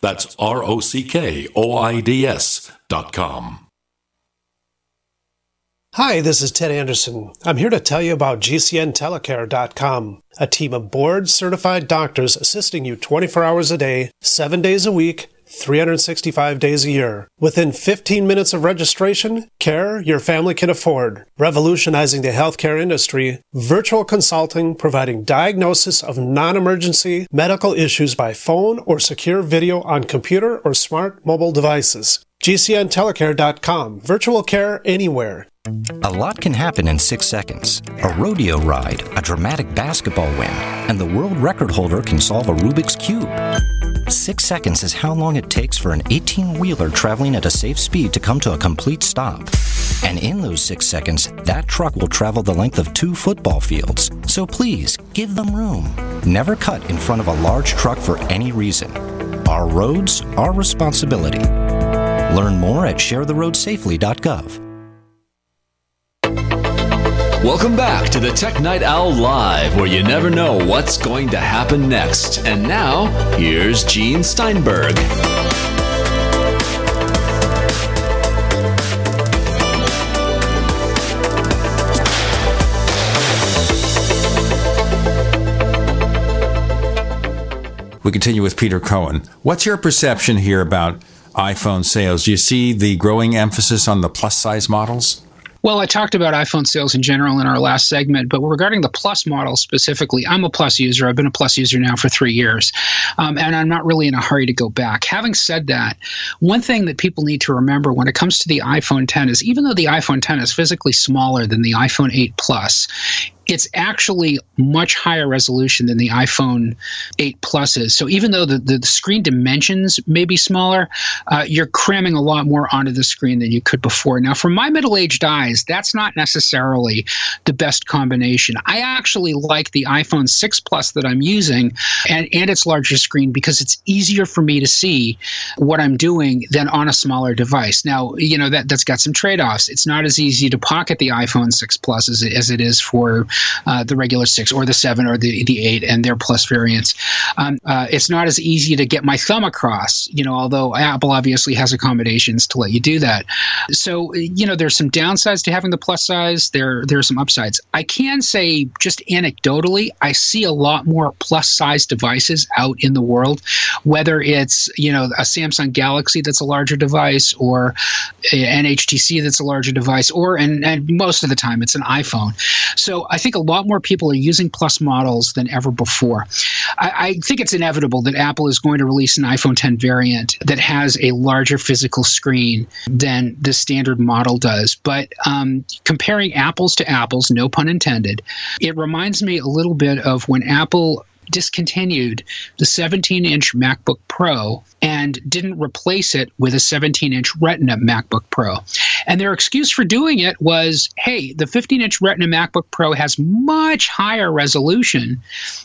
[SPEAKER 13] That's R O C K O I D S dot com.
[SPEAKER 14] Hi, this is Ted Anderson. I'm here to tell you about GCNTelecare.com, a team of board certified doctors assisting you 24 hours a day, 7 days a week, 365 days a year. Within 15 minutes of registration, care your family can afford. Revolutionizing the healthcare industry, virtual consulting providing diagnosis of non emergency medical issues by phone or secure video on computer or smart mobile devices. GCNTelecare.com. Virtual care anywhere.
[SPEAKER 15] A lot can happen in six seconds. A rodeo ride, a dramatic basketball win, and the world record holder can solve a Rubik's Cube. Six seconds is how long it takes for an 18 wheeler traveling at a safe speed to come to a complete stop. And in those six seconds, that truck will travel the length of two football fields. So please, give them room. Never cut in front of a large truck for any reason. Our roads, our responsibility. Learn more at sharetheroadsafely.gov.
[SPEAKER 16] Welcome back to the Tech Night Owl Live, where you never know what's going to happen next. And now, here's Gene Steinberg.
[SPEAKER 2] We continue with Peter Cohen. What's your perception here about iPhone sales? Do you see the growing emphasis on the plus size models?
[SPEAKER 3] Well, I talked about iPhone sales in general in our last segment, but regarding the Plus model specifically, I'm a Plus user. I've been a Plus user now for three years, um, and I'm not really in a hurry to go back. Having said that, one thing that people need to remember when it comes to the iPhone 10 is even though the iPhone 10 is physically smaller than the iPhone 8 Plus, it's actually much higher resolution than the iPhone 8 Plus is. So even though the, the, screen dimensions may be smaller, uh, you're cramming a lot more onto the screen than you could before. Now, for my middle aged eyes, that's not necessarily the best combination. I actually like the iPhone 6 Plus that I'm using and, and its larger screen because it's easier for me to see what I'm doing than on a smaller device. Now, you know, that, that's got some trade offs. It's not as easy to pocket the iPhone 6 Plus as it, as it is for uh, the regular six or the seven or the, the eight and their plus variants. Um, uh, it's not as easy to get my thumb across, you know, although Apple obviously has accommodations to let you do that. So, you know, there's some downsides to having the plus size. There, there are some upsides. I can say just anecdotally, I see a lot more plus size devices out in the world, whether it's, you know, a Samsung Galaxy that's a larger device or an HTC that's a larger device, or, and, and most of the time it's an iPhone. So I think a lot more people are using Plus models than ever before. I, I think it's inevitable that Apple is going to release an iPhone 10 variant that has a larger physical screen than the standard model does. But um, comparing apples to apples, no pun intended, it reminds me a little bit of when Apple discontinued the 17 inch MacBook Pro and didn't replace it with a 17 inch Retina MacBook Pro. And their excuse for doing it was hey, the 15 inch Retina MacBook Pro has much higher resolution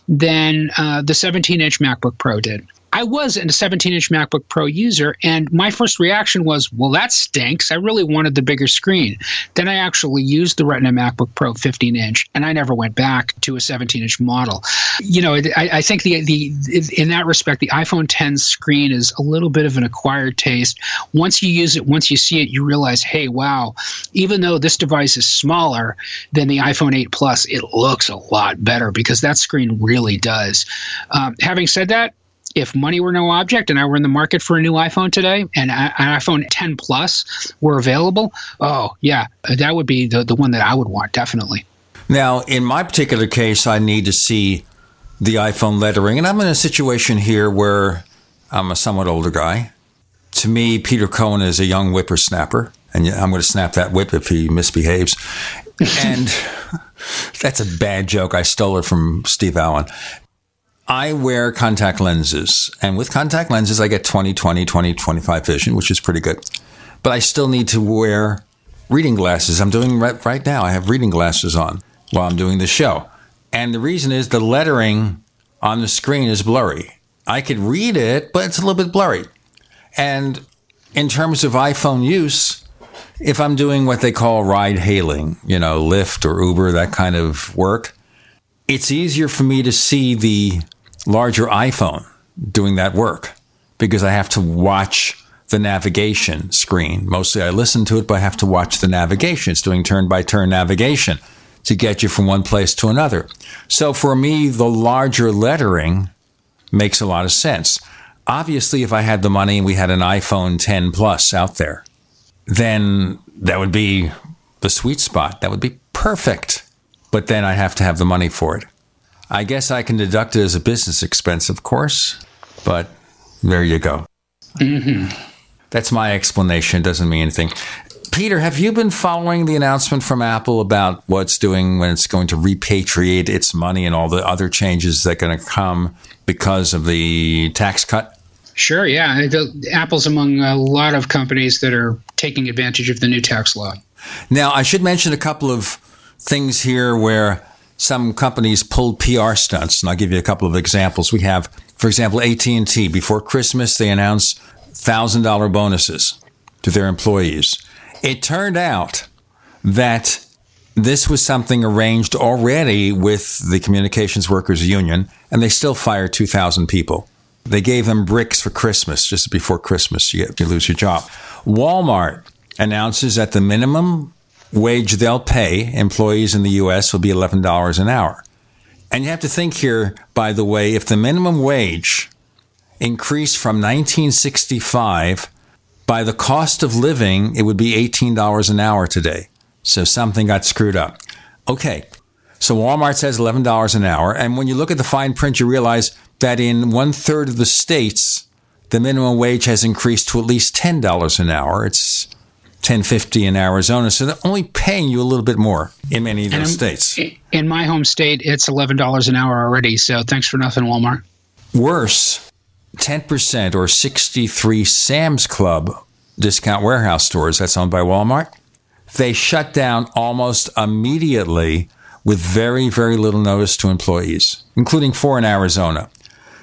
[SPEAKER 3] than uh, the 17 inch MacBook Pro did. I was a 17 inch MacBook Pro user, and my first reaction was, well, that stinks. I really wanted the bigger screen. Then I actually used the Retina MacBook Pro 15 inch, and I never went back to a 17 inch model. You know, I, I think the, the in that respect, the iPhone 10 screen is a little bit of an acquired taste. Once you use it, once you see it, you realize, hey, wow, even though this device is smaller than the iPhone 8 Plus, it looks a lot better because that screen really does. Um, having said that, if money were no object and I were in the market for a new iPhone today and an iPhone 10 Plus were available, oh, yeah, that would be the, the one that I would want, definitely.
[SPEAKER 2] Now, in my particular case, I need to see the iPhone lettering. And I'm in a situation here where I'm a somewhat older guy. To me, Peter Cohen is a young whippersnapper, and I'm going to snap that whip if he misbehaves. and that's a bad joke. I stole it from Steve Allen. I wear contact lenses, and with contact lenses, I get 20, 20, 20, 25 vision, which is pretty good. But I still need to wear reading glasses. I'm doing right, right now. I have reading glasses on while I'm doing the show. And the reason is the lettering on the screen is blurry. I could read it, but it's a little bit blurry. And in terms of iPhone use, if I'm doing what they call ride hailing, you know, Lyft or Uber, that kind of work, it's easier for me to see the larger iPhone doing that work because I have to watch the navigation screen. Mostly I listen to it, but I have to watch the navigation. It's doing turn by turn navigation to get you from one place to another. So for me, the larger lettering makes a lot of sense. Obviously, if I had the money and we had an iPhone 10 Plus out there, then that would be the sweet spot. That would be perfect. But then I have to have the money for it. I guess I can deduct it as a business expense, of course, but there you go. Mm-hmm. That's my explanation. It doesn't mean anything. Peter, have you been following the announcement from Apple about what's doing when it's going to repatriate its money and all the other changes that are going to come because of the tax cut?
[SPEAKER 3] Sure, yeah. Apple's among a lot of companies that are taking advantage of the new tax law.
[SPEAKER 2] Now, I should mention a couple of things here where some companies pulled PR stunts, and I'll give you a couple of examples. We have, for example, AT&T. Before Christmas, they announced $1,000 bonuses to their employees. It turned out that this was something arranged already with the Communications Workers Union, and they still fired 2,000 people. They gave them bricks for Christmas, just before Christmas, you, get, you lose your job. Walmart announces that the minimum wage they'll pay employees in the U.S. will be $11 an hour. And you have to think here, by the way, if the minimum wage increased from 1965 by the cost of living, it would be $18 an hour today. So something got screwed up. Okay. So Walmart says $11 an hour. And when you look at the fine print, you realize that in one third of the states, the minimum wage has increased to at least $10 an hour. It's 1050 in Arizona. So they're only paying you a little bit more in many of those
[SPEAKER 3] And
[SPEAKER 2] states.
[SPEAKER 3] In my home state, it's eleven dollars an hour already. So thanks for nothing, Walmart.
[SPEAKER 2] Worse, 10% or 63 Sam's Club discount warehouse stores that's owned by Walmart. They shut down almost immediately with very, very little notice to employees, including four in Arizona.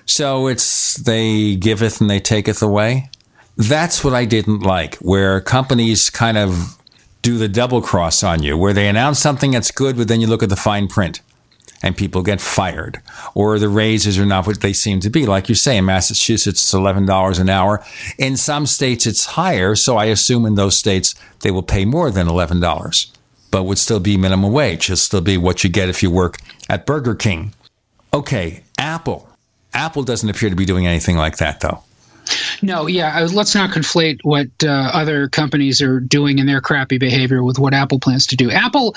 [SPEAKER 2] So it's they giveth and they taketh away. That's what I didn't like, where companies kind of do the double cross on you, where they announce something that's good, but then you look at the fine print and people get fired, or the raises are not what they seem to be. Like you say, in Massachusetts, it's $11 an hour. In some states, it's higher. So I assume in those states, they will pay more than $11, but would still be minimum wage. It'll still be what you get if you work at Burger King. Okay, Apple. Apple doesn't appear to be doing anything like that, though.
[SPEAKER 3] No, yeah, let's not conflate what uh, other companies are doing in their crappy behavior with what Apple plans to do. Apple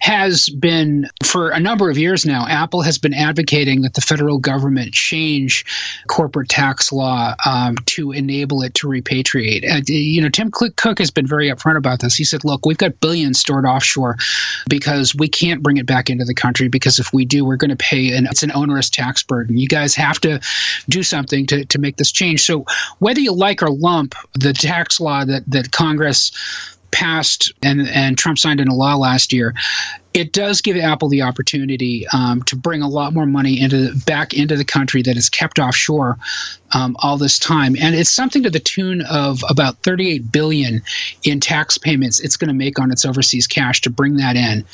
[SPEAKER 3] has been, for a number of years now, Apple has been advocating that the federal government change corporate tax law um, to enable it to repatriate. Uh, you know, Tim Cook has been very upfront about this. He said, look, we've got billions stored offshore because we can't bring it back into the country because if we do, we're going to pay, and it's an onerous tax burden. You guys have to do something to, to make this change. So, whether you like or lump the tax law that, that Congress passed and, and Trump signed into law last year, it does give Apple the opportunity um, to bring a lot more money into back into the country that is kept offshore um, all this time, and it's something to the tune of about 38 billion in tax payments it's going to make on its overseas cash to bring that in.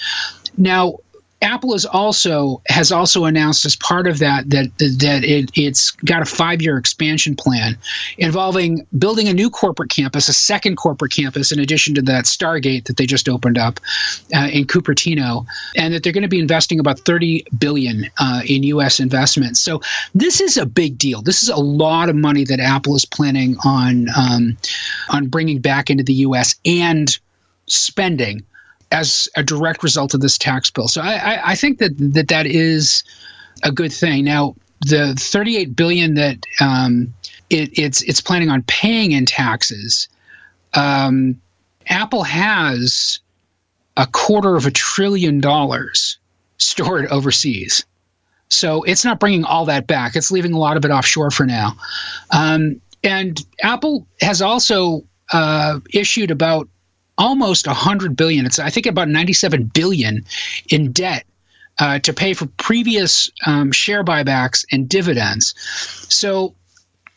[SPEAKER 3] Now, Apple is also has also announced as part of that that that it, it's got a five year expansion plan involving building a new corporate campus, a second corporate campus in addition to that Stargate that they just opened up uh, in Cupertino, and that they're going to be investing about thirty billion uh, in U.S. investments. So this is a big deal. This is a lot of money that Apple is planning on um, on bringing back into the U.S. and spending as a direct result of this tax bill. So I, I, I, think that, that that is a good thing. Now, the 38 billion that um, it, it's it's planning on paying in taxes, um, Apple has a quarter of a trillion dollars stored overseas. So it's not bringing all that back. It's leaving a lot of it offshore for now. Um, and Apple has also uh, issued about almost 100 billion. It's i think about 97 billion in debt uh, to pay for previous um, share buybacks and dividends. So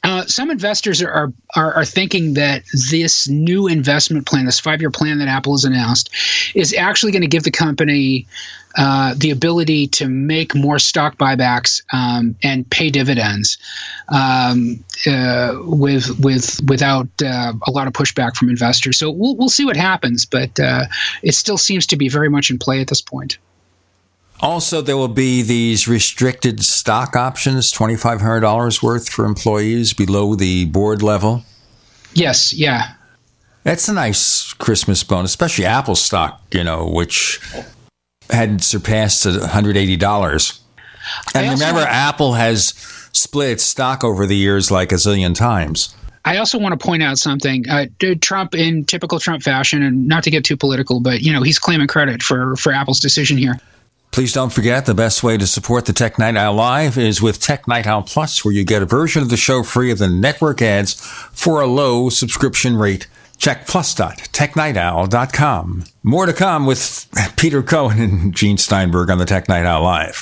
[SPEAKER 3] uh, some investors are, are are thinking that this new investment plan, this five year plan that Apple has announced, is actually going to give the company uh, the ability to make more stock buybacks um, and pay dividends um, uh, with with without uh, a lot of pushback from investors. So we'll we'll see what happens, but uh, it still seems to be very much in play at this point.
[SPEAKER 2] Also, there will be these restricted stock options, $2,500 worth for employees below the board level.
[SPEAKER 3] Yes, yeah.
[SPEAKER 2] That's a nice Christmas bonus, especially Apple stock, you know, which had surpassed $180. And remember, Apple has split its stock over the years like a zillion times.
[SPEAKER 3] I also want to point out something. Uh, Trump, in typical Trump fashion, and not to get too political, but you know he's claiming credit for for Apple's decision here.
[SPEAKER 2] Please don't forget the best way to support the Tech Night Owl Live is with Tech Night Owl Plus, where you get a version of the show free of the network ads for a low subscription rate. Check plus.technightowl.com. More to come with Peter Cohen and Gene Steinberg on the Tech Night Owl Live.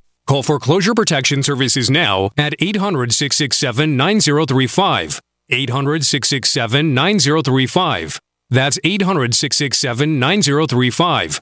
[SPEAKER 10] Call Foreclosure Protection Services now at 800 667 9035. 800 667 9035. That's 800 667 9035.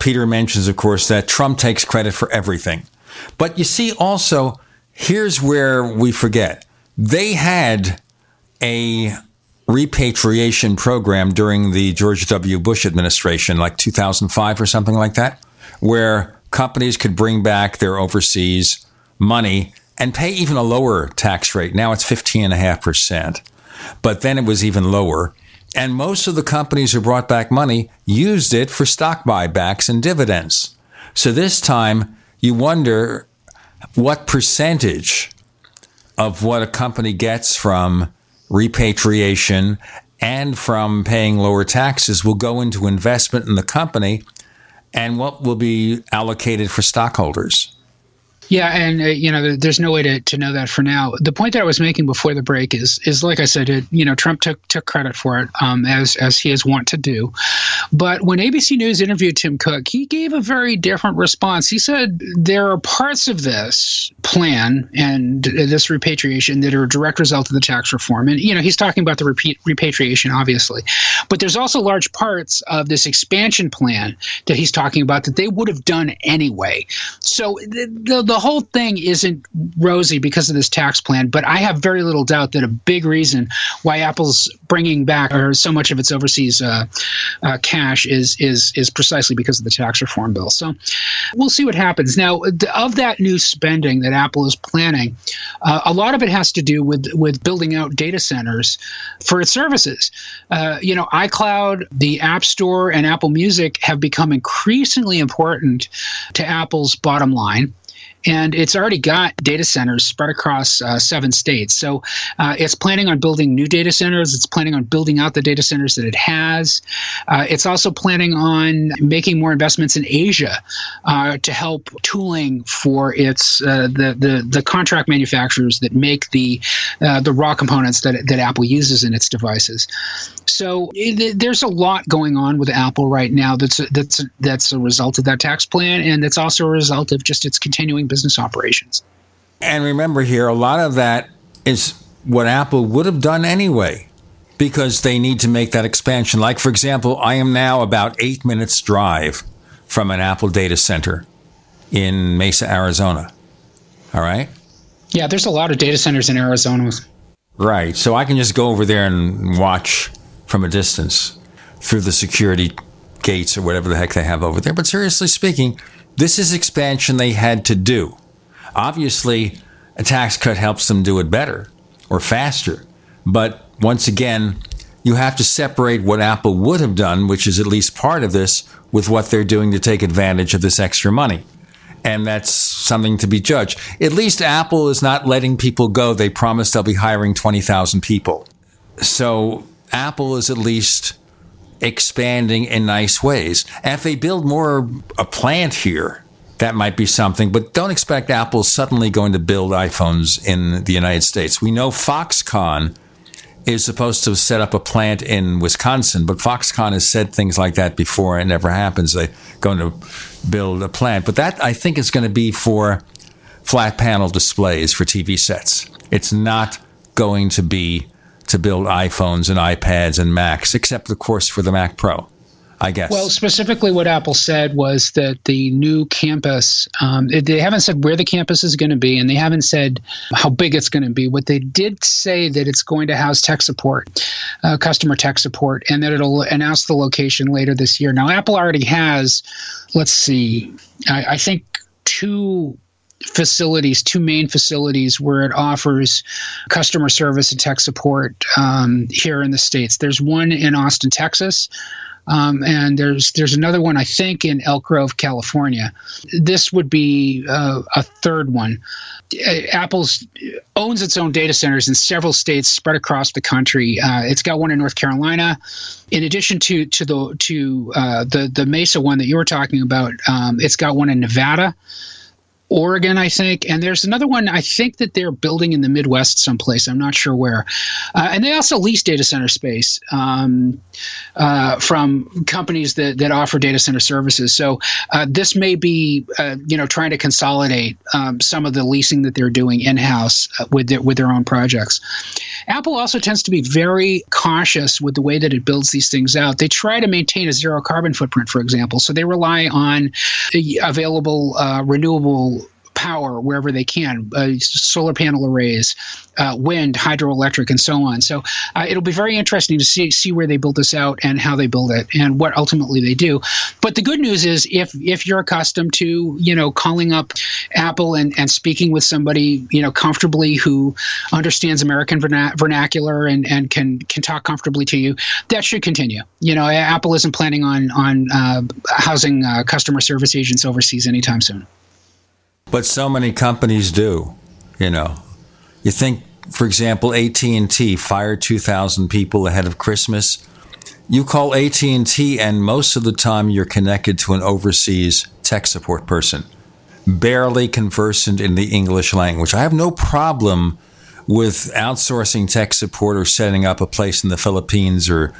[SPEAKER 2] Peter mentions, of course, that Trump takes credit for everything. But you see, also, here's where we forget they had a repatriation program during the George W. Bush administration, like 2005 or something like that, where companies could bring back their overseas money and pay even a lower tax rate. Now it's 15.5%. But then it was even lower. And most of the companies who brought back money used it for stock buybacks and dividends. So this time, you wonder what percentage of what a company gets from repatriation and from paying lower taxes will go into investment in the company and what will be allocated for stockholders.
[SPEAKER 3] Yeah, and uh, you know, there's no way to, to know that for now. The point that I was making before the break is is like I said, it, you know, Trump took took credit for it, um, as as he is wont to do. But when ABC News interviewed Tim Cook, he gave a very different response. He said there are parts of this plan and this repatriation that are a direct result of the tax reform. And, you know, he's talking about the repeat, repatriation, obviously. But there's also large parts of this expansion plan that he's talking about that they would have done anyway. So the, the, the whole thing isn't rosy because of this tax plan. But I have very little doubt that a big reason why Apple's bringing back or so much of its overseas uh, uh, cash is is is precisely because of the tax reform bill. So we'll see what happens. Now, of that new spending that Apple is planning, uh, a lot of it has to do with with building out data centers for its services. Uh, you know, iCloud, the App Store, and Apple Music have become increasingly important to Apple's bottom line and it's already got data centers spread across uh, seven states. So uh, it's planning on building new data centers. It's planning on building out the data centers that it has. Uh, it's also planning on making more investments in Asia uh, to help tooling for its uh, the, the the contract manufacturers that make the uh, the raw components that that Apple uses in its devices. So there's a lot going on with Apple right now. That's that's that's a result of that tax plan, and that's also a result of just its continuing business operations.
[SPEAKER 2] And remember here, a lot of that is what Apple would have done anyway because they need to make that expansion. Like, for example, I am now about eight minutes drive from an Apple data center in Mesa, Arizona. All right.
[SPEAKER 3] Yeah, there's a lot of data centers in Arizona.
[SPEAKER 2] Right. So I can just go over there and watch from a distance through the security gates or whatever the heck they have over there. But seriously speaking, this is expansion they had to do. Obviously, a tax cut helps them do it better or faster. But once again, you have to separate what Apple would have done, which is at least part of this, with what they're doing to take advantage of this extra money. And that's something to be judged. At least Apple is not letting people go. They promised they'll be hiring 20,000 people. So Apple is at least expanding in nice ways. And if they build more a plant here, that might be something. But don't expect Apple suddenly going to build iPhones in the United States. We know Foxconn is supposed to set up a plant in Wisconsin, but Foxconn has said things like that before. and It never happens. They're going to build a plant. But that, I think, is going to be for flat panel displays for TV sets. It's not going to be to build iPhones and iPads and Macs, except, of course, for the Mac Pro. I guess.
[SPEAKER 3] Well, specifically, what Apple said was that the new campus, um, they haven't said where the campus is going to be, and they haven't said how big it's going to be. What they did say that it's going to house tech support, uh, customer tech support, and that it'll announce the location later this year. Now, Apple already has, let's see, I, I think two facilities, two main facilities where it offers customer service and tech support um, here in the states. There's one in Austin, Texas. Um, and there's there's another one I think in Elk Grove, California. This would be uh, a third one. Apple's owns its own data centers in several states spread across the country. Uh, it's got one in North Carolina. In addition to to the to uh, the the Mesa one that you were talking about, um, it's got one in Nevada. Oregon, I think, and there's another one I think that they're building in the Midwest someplace. I'm not sure where, uh, and they also lease data center space um, uh, from companies that that offer data center services. So uh, this may be, uh, you know, trying to consolidate um, some of the leasing that they're doing in house uh, with their, with their own projects. Apple also tends to be very cautious with the way that it builds these things out. They try to maintain a zero carbon footprint, for example, so they rely on available uh, renewable power wherever they can uh, solar panel arrays uh, wind hydroelectric and so on. So uh, it'll be very interesting to see see where they build this out and how they build it and what ultimately they do. But the good news is if if you're accustomed to you know calling up apple and and speaking with somebody you know comfortably who understands american vernacular and and can can talk comfortably to you that should continue. You know apple isn't planning on on uh, housing uh, customer service agents overseas anytime soon
[SPEAKER 2] but so many companies do, you know. You think, for example, AT&T fired 2,000 people ahead of Christmas. You call AT&T and most of the time you're connected to an overseas tech support person, barely conversant in the English language. I have no problem with outsourcing tech support or setting up a place in the Philippines or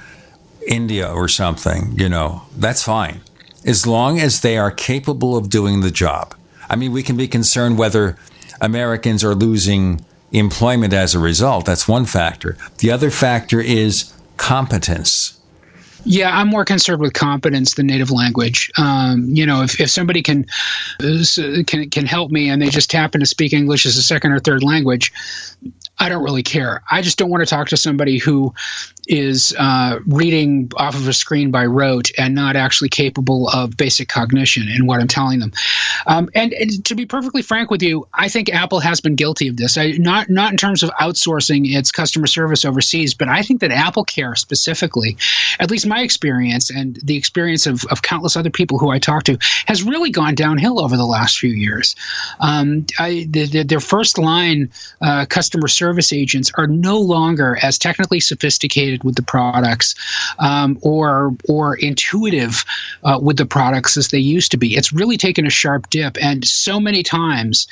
[SPEAKER 2] India or something, you know, that's fine. As long as they are capable of doing the job. I mean, we can be concerned whether Americans are losing employment as a result. That's one factor. The other factor is competence.
[SPEAKER 3] Yeah, I'm more concerned with competence than native language. Um, you know, if, if somebody can can can help me and they just happen to speak English as a second or third language, I don't really care. I just don't want to talk to somebody who is uh, reading off of a screen by rote and not actually capable of basic cognition in what I'm telling them. Um, and, and, to be perfectly frank with you, I think Apple has been guilty of this. I, not not in terms of outsourcing its customer service overseas, but I think that Apple Care specifically, at least my experience and the experience of, of countless other people who I talk to, has really gone downhill over the last few years. Um, I, the, the, their first line uh, customer service agents are no longer as technically sophisticated with the products um, or or intuitive uh, with the products as they used to be. It's really taken a sharp dip, and so many times.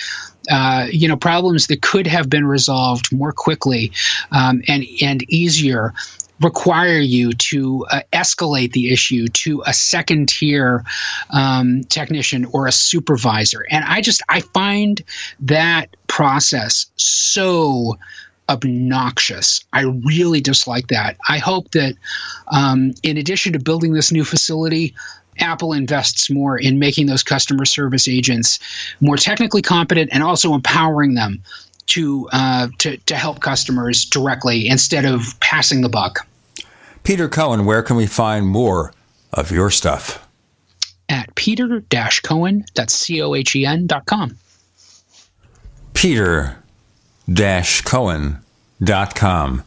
[SPEAKER 3] Uh, you know, problems that could have been resolved more quickly um, and and easier require you to uh, escalate the issue to a second tier um, technician or a supervisor. And I just I find that process so obnoxious. I really dislike that. I hope that um, in addition to building this new facility, Apple invests more in making those customer service agents more technically competent and also empowering them to uh, to, to help customers directly instead of passing the buck.
[SPEAKER 2] Peter Cohen, where can we find more of your stuff?
[SPEAKER 3] At peter-cohen, that's C-O-H-E-N dot com.
[SPEAKER 2] Peter cohen.com.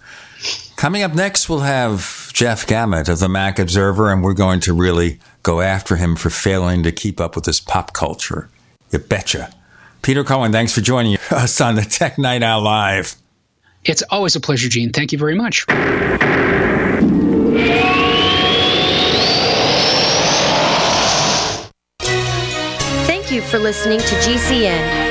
[SPEAKER 2] Coming up next, we'll have Jeff Gamet of the Mac Observer, and we're going to really go after him for failing to keep up with this pop culture. You betcha. Peter Cohen, thanks for joining us on the Tech Night Owl Live.
[SPEAKER 3] It's always a pleasure, Gene. Thank you very much.
[SPEAKER 5] Thank you for listening to GCN.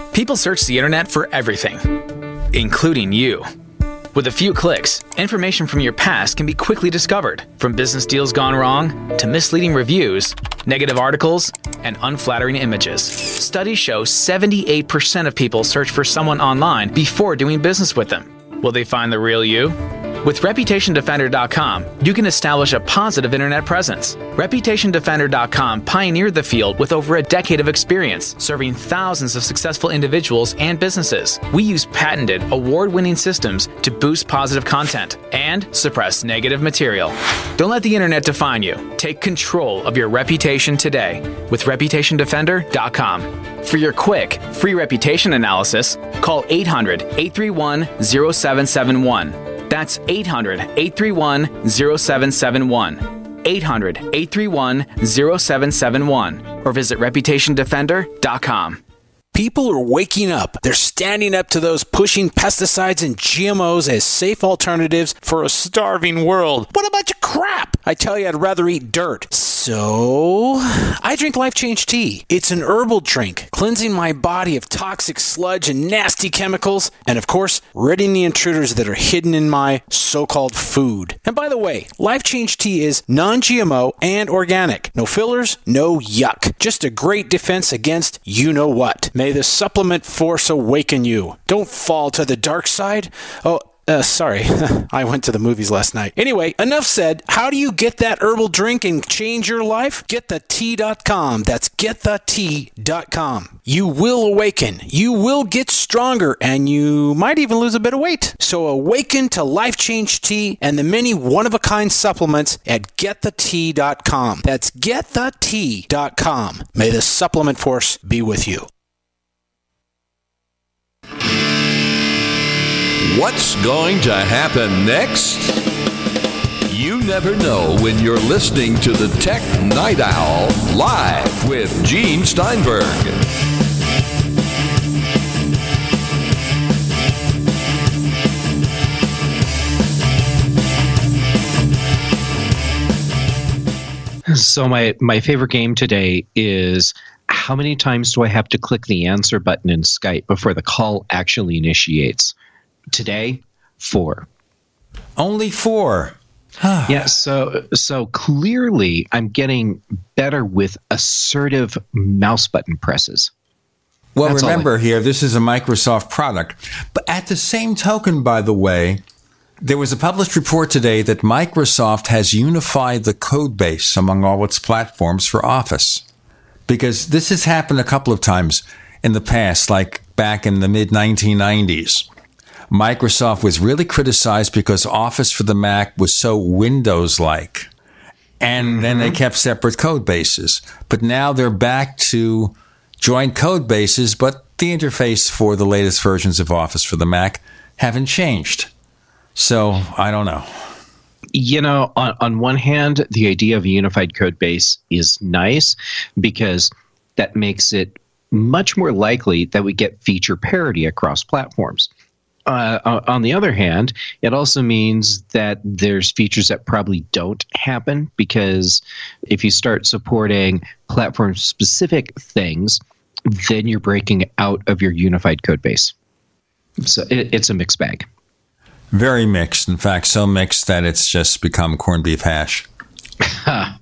[SPEAKER 17] People search the internet for everything, including you. With a few clicks, information from your past can be quickly discovered, from business deals gone wrong to misleading reviews, negative articles, and unflattering images. Studies show 78% of people search for someone online before doing business with them. Will they find the real you? With ReputationDefender.com, you can establish a positive internet presence. ReputationDefender.com pioneered the field with over a decade of experience, serving thousands of successful individuals and businesses. We use patented, award winning systems to boost positive content and suppress negative material. Don't let the internet define you. Take control of your reputation today with ReputationDefender.com. For your quick, free reputation analysis, call 800 831 0771. That's 800 831 0771. 800 831 0771. Or visit ReputationDefender.com.
[SPEAKER 18] People are waking up. They're standing up to those pushing pesticides and GMOs as safe alternatives for a starving world. What a bunch of crap! I tell you, I'd rather eat dirt. So, I drink Life Change Tea. It's an herbal drink, cleansing my body of toxic sludge and nasty chemicals, and of course, ridding the intruders that are hidden in my so called food. And by the way, Life Change Tea is non GMO and organic. No fillers, no yuck. Just a great defense against you know what. May the supplement force awaken you. Don't fall to the dark side. Oh, uh, sorry, I went to the movies last night. Anyway, enough said. How do you get that herbal drink and change your life? GetTheTea.com. That's GetTheTea.com. You will awaken. You will get stronger, and you might even lose a bit of weight. So awaken to Life Change Tea and the many one-of-a-kind supplements at GetTheTea.com. That's GetTheTea.com. May the supplement force be with you.
[SPEAKER 11] What's going to happen next? You never know when you're listening to the Tech Night Owl live with Gene Steinberg.
[SPEAKER 19] So my my favorite game today is how many times do I have to click the answer button in Skype before the call actually initiates? Today, four.
[SPEAKER 2] Only four.
[SPEAKER 19] yeah, so so clearly I'm getting better with assertive mouse button presses.
[SPEAKER 2] Well,
[SPEAKER 19] That's all I-
[SPEAKER 2] remember here, this is a Microsoft product. But at the same token, by the way, there was a published report today that Microsoft has unified the code base among all its platforms for Office. Because this has happened a couple of times in the past, like back in the mid 1990s. Microsoft was really criticized because Office for the Mac was so Windows like. And then they mm-hmm. kept separate code bases. But now they're back to joint code bases, but the interface for the latest versions of Office for the Mac haven't changed. So I don't know.
[SPEAKER 19] you know, on, on one hand, the idea of a unified code base is nice because that makes it much more likely that we get feature parity across platforms. Uh, on the other hand, it also means that there's features that probably don't happen because if you start supporting platform specific things, then you're breaking out of your unified code base. So it, it's a mixed bag.
[SPEAKER 2] Very mixed. In fact, so mixed that it's just become corned beef hash.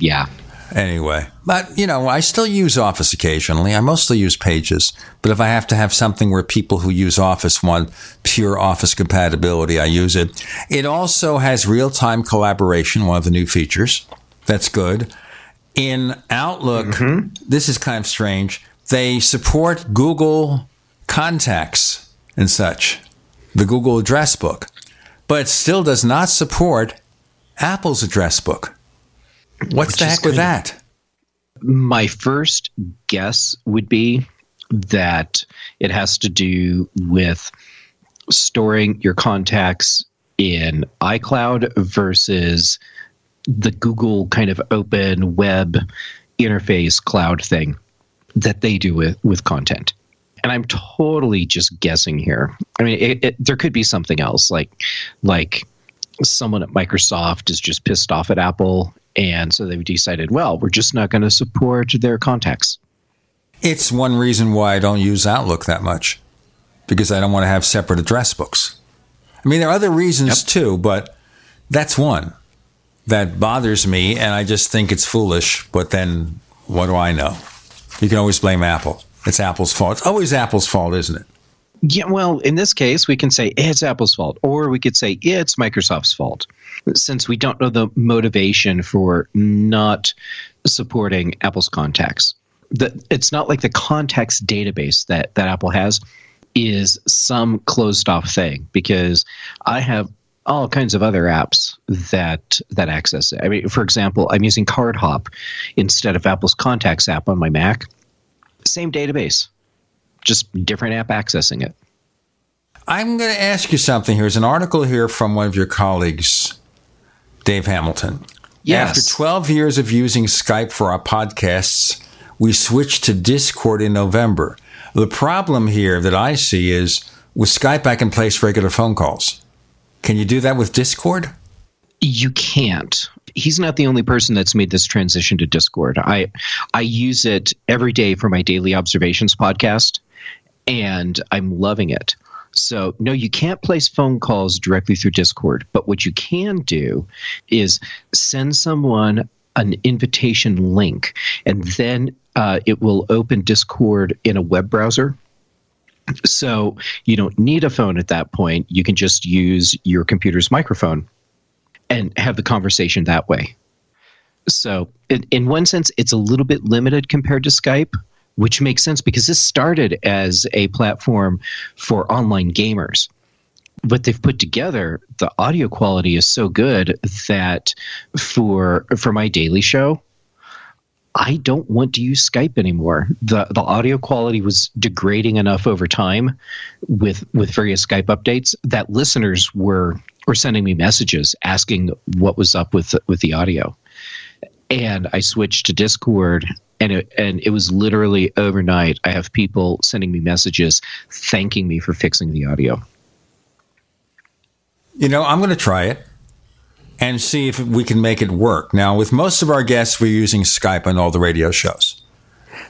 [SPEAKER 19] yeah.
[SPEAKER 2] Anyway, but you know, I still use Office occasionally. I mostly use Pages, but if I have to have something where people who use Office want pure Office compatibility, I use it. It also has real time collaboration, one of the new features. That's good. In Outlook, mm-hmm. this is kind of strange. They support Google contacts and such, the Google address book, but it still does not support Apple's address book. What's the heck with that?
[SPEAKER 19] My first guess would be that it has to do with storing your contacts in iCloud versus the Google kind of open web interface cloud thing that they do with, with content. And I'm totally just guessing here. I mean, it, it, there could be something else, like like someone at Microsoft is just pissed off at Apple, and so they've decided, well, we're just not going to support their contacts.
[SPEAKER 2] It's one reason why I don't use Outlook that much because I don't want to have separate address books. I mean, there are other reasons too, but that's one that bothers me, and I just think it's foolish. But then, what do I know? You can always blame Apple. It's Apple's fault. It's always Apple's fault, isn't it?
[SPEAKER 19] Yeah, well, in this case, we can say it's Apple's fault, or we could say it's Microsoft's fault, since we don't know the motivation for not supporting Apple's contacts. It's not like the contacts database that, that Apple has is some closed off thing, because I have all kinds of other apps that that access it. I mean, for example, I'm using CardHop instead of Apple's Contacts app on my Mac. Same database, just different app accessing it.
[SPEAKER 2] I'm going to ask you something. Here's an article here from one of your colleagues, Dave Hamilton.
[SPEAKER 19] Yes.
[SPEAKER 2] After 12 years of using Skype for our podcasts, we switched to Discord in November. The problem here that I see is with Skype, I can place regular phone calls. Can you do that with Discord?
[SPEAKER 19] You can't. He's not the only person that's made this transition to Discord. I I use it every day for my daily observations podcast and I'm loving it. So, no, you can't place phone calls directly through Discord, but what you can do is send someone an invitation link, and then uh, it will open Discord in a web browser. So, you don't need a phone at that point. You can just use your computer's microphone and have the conversation that way. So, in, in one sense, it's a little bit limited compared to Skype which makes sense because this started as a platform for online gamers. But they've put together the audio quality is so good that for for my daily show, I don't want to use Skype anymore. The the audio quality was degrading enough over time with with various Skype updates that listeners were were sending me messages asking what was up with with the audio. And I switched to Discord and it, and it was literally overnight. I have people sending me messages thanking me for fixing the audio.
[SPEAKER 2] You know, I'm going to try it and see if we can make it work. Now, with most of our guests, we're using Skype on all the radio shows.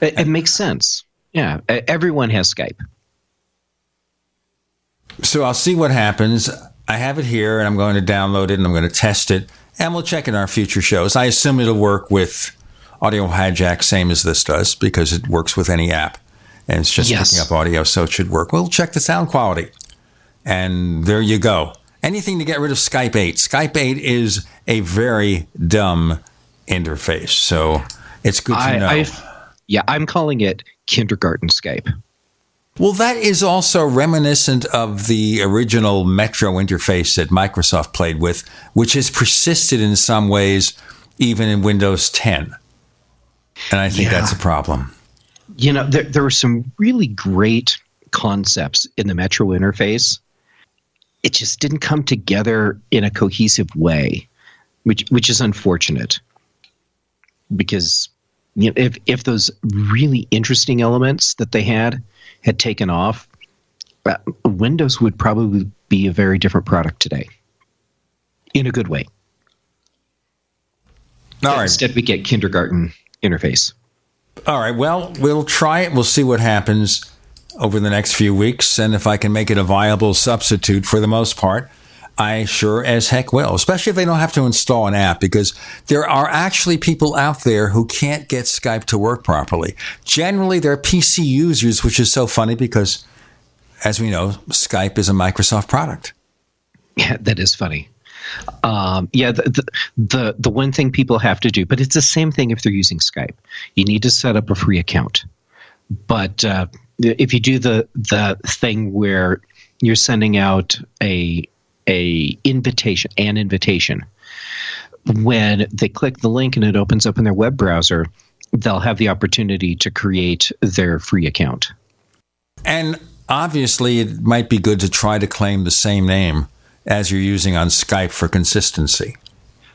[SPEAKER 19] It, it makes sense. Yeah, everyone has Skype.
[SPEAKER 2] So I'll see what happens. I have it here and I'm going to download it and I'm going to test it and we'll check in our future shows. I assume it'll work with Audio Hijack, same as this does, because it works with any app and it's just yes. picking up audio, so it should work. We'll check the sound quality. And there you go. Anything to get rid of Skype 8. Skype 8 is a very dumb interface, so it's good to I, know.
[SPEAKER 19] I've, yeah, I'm calling it kindergarten Skype.
[SPEAKER 2] Well, that is also reminiscent of the original Metro interface that Microsoft played with, which has persisted in some ways even in Windows 10. And I think yeah. that's a problem.
[SPEAKER 19] You know, there, there were some really great concepts in the Metro interface. It just didn't come together in a cohesive way, which which is unfortunate. Because you know, if if those really interesting elements that they had had taken off, uh, Windows would probably be a very different product today, in a good way.
[SPEAKER 2] All right.
[SPEAKER 19] Instead, we get kindergarten interface.
[SPEAKER 2] All right. Well, we'll try it. We'll see what happens over the next few weeks. And if I can make it a viable substitute for the most part, I sure as heck will, especially if they don't have to install an app, because there are actually people out there who can't get Skype to work properly. Generally, they're PC users, which is so funny because, as we know, Skype is a Microsoft product.
[SPEAKER 19] Yeah, that is funny. Um, yeah, the, the, the one thing people have to do, but it's the same thing if they're using Skype. You need to set up a free account. But uh, if you do the the thing where you're sending out a a invitation, an invitation, when they click the link and it opens up in their web browser, they'll have the opportunity to create their free account.
[SPEAKER 2] And obviously, it might be good to try to claim the same name as you're using on Skype for consistency.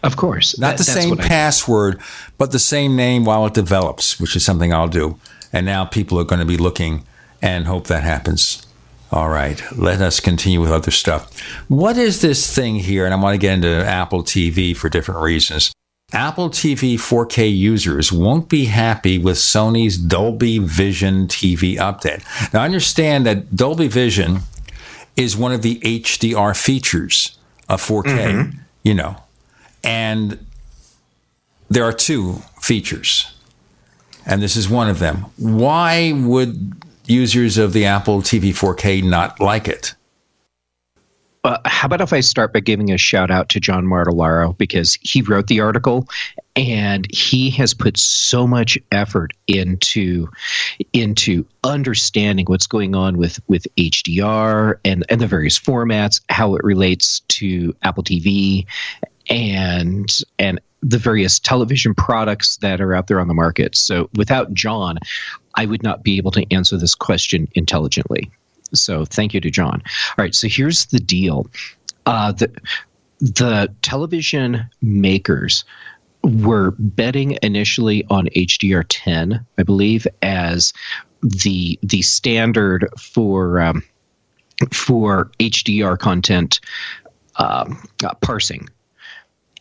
[SPEAKER 19] Of course.
[SPEAKER 2] Not that, the same password, but the same name while it develops, which is something I'll do. And now people are going to be looking and hope that happens. All right, let us continue with other stuff. What is this thing here? And I want to get into Apple TV for different reasons. Apple TV 4K users won't be happy with Sony's Dolby Vision TV update. Now, understand that Dolby Vision is one of the HDR features of 4K, mm-hmm. you know. And there are two features, and this is one of them. Why would users of the Apple TV 4K not like it?
[SPEAKER 19] Uh, how about if I start by giving a shout out to John Martellaro because he wrote the article and he has put so much effort into into understanding what's going on with with HDR and and the various formats, how it relates to Apple TV and and the various television products that are out there on the market. So without John, I would not be able to answer this question intelligently. So thank you to John. All right, so here's the deal. Uh, the the television makers were betting initially on HDR10, I believe, as the the standard for um, for HDR content um, uh, parsing.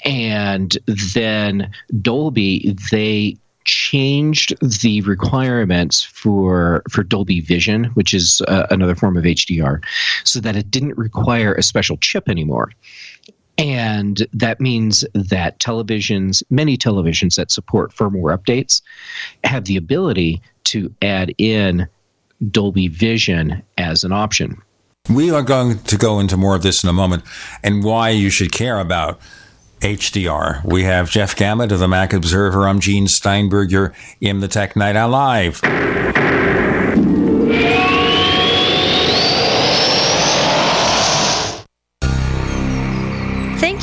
[SPEAKER 19] And then Dolby, they changed the requirements for for Dolby Vision, which is uh, another form of HDR, so that it didn't require a special chip anymore. And that means that televisions, many televisions that support firmware updates, have the ability to add in Dolby Vision as an option.
[SPEAKER 2] We are going to go into more of this in a moment and why you should care about HDR. We have Jeff Gamet of the Mac Observer. I'm Gene Steinberg. You're in the Tech Night Owl Live.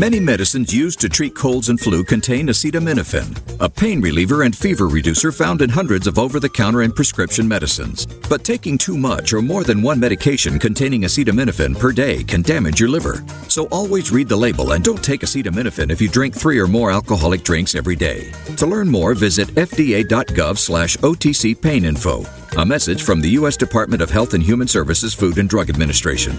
[SPEAKER 20] Many medicines used to treat colds and flu contain acetaminophen, a pain reliever and fever reducer found in hundreds of over the counter and prescription medicines. But taking too much or more than one medication containing acetaminophen per day can damage your liver. So always read the label and don't take acetaminophen if you drink three or more alcoholic drinks every day. To learn more, visit fda.gov slash OTC pain info. A message from the U.S. Department of Health and Human Services Food and Drug Administration.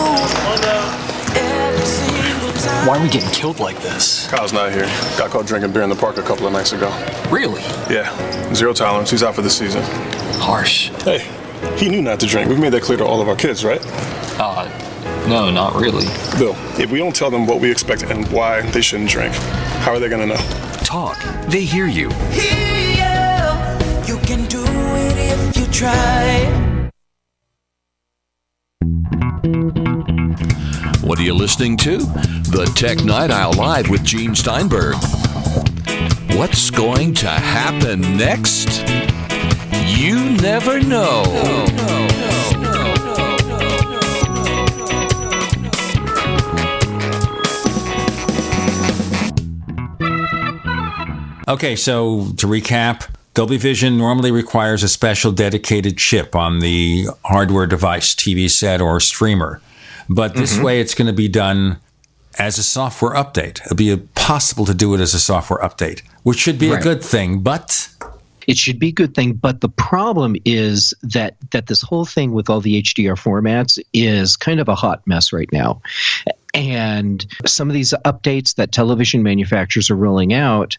[SPEAKER 21] Why are we getting killed like this?
[SPEAKER 22] Kyle's not here. Got caught drinking beer in the park a couple of nights ago.
[SPEAKER 21] Really?
[SPEAKER 22] Yeah. Zero tolerance. He's out for the season.
[SPEAKER 21] Harsh.
[SPEAKER 22] Hey, he knew not to drink. We've made that clear to all of our kids, right?
[SPEAKER 21] Uh, no, not really.
[SPEAKER 22] Bill, if we don't tell them what we expect and why they shouldn't drink, how are they going to know?
[SPEAKER 23] Talk. They hear you.
[SPEAKER 24] You can do it if you try.
[SPEAKER 11] What are you listening to? The Tech Night Owl Live with Gene Steinberg. What's going to happen next? You never know.
[SPEAKER 2] Okay, so to recap, Dolby Vision normally requires a special dedicated chip on the hardware device, TV set, or streamer. But this
[SPEAKER 18] Mhm.
[SPEAKER 2] way, it's going to be done as a software update. It'll be possible to do it as a software update, which should be
[SPEAKER 19] Right.
[SPEAKER 2] a good thing. But
[SPEAKER 19] it should be a good thing but the problem is that that this whole thing with all the hdr formats is kind of a hot mess right now and some of these updates that television manufacturers are rolling out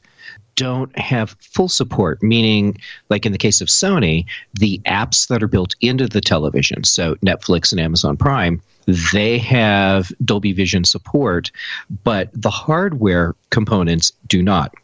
[SPEAKER 19] don't have full support meaning like in the case of sony the apps that are built into the television so netflix and amazon prime they have dolby vision support but the hardware components do not.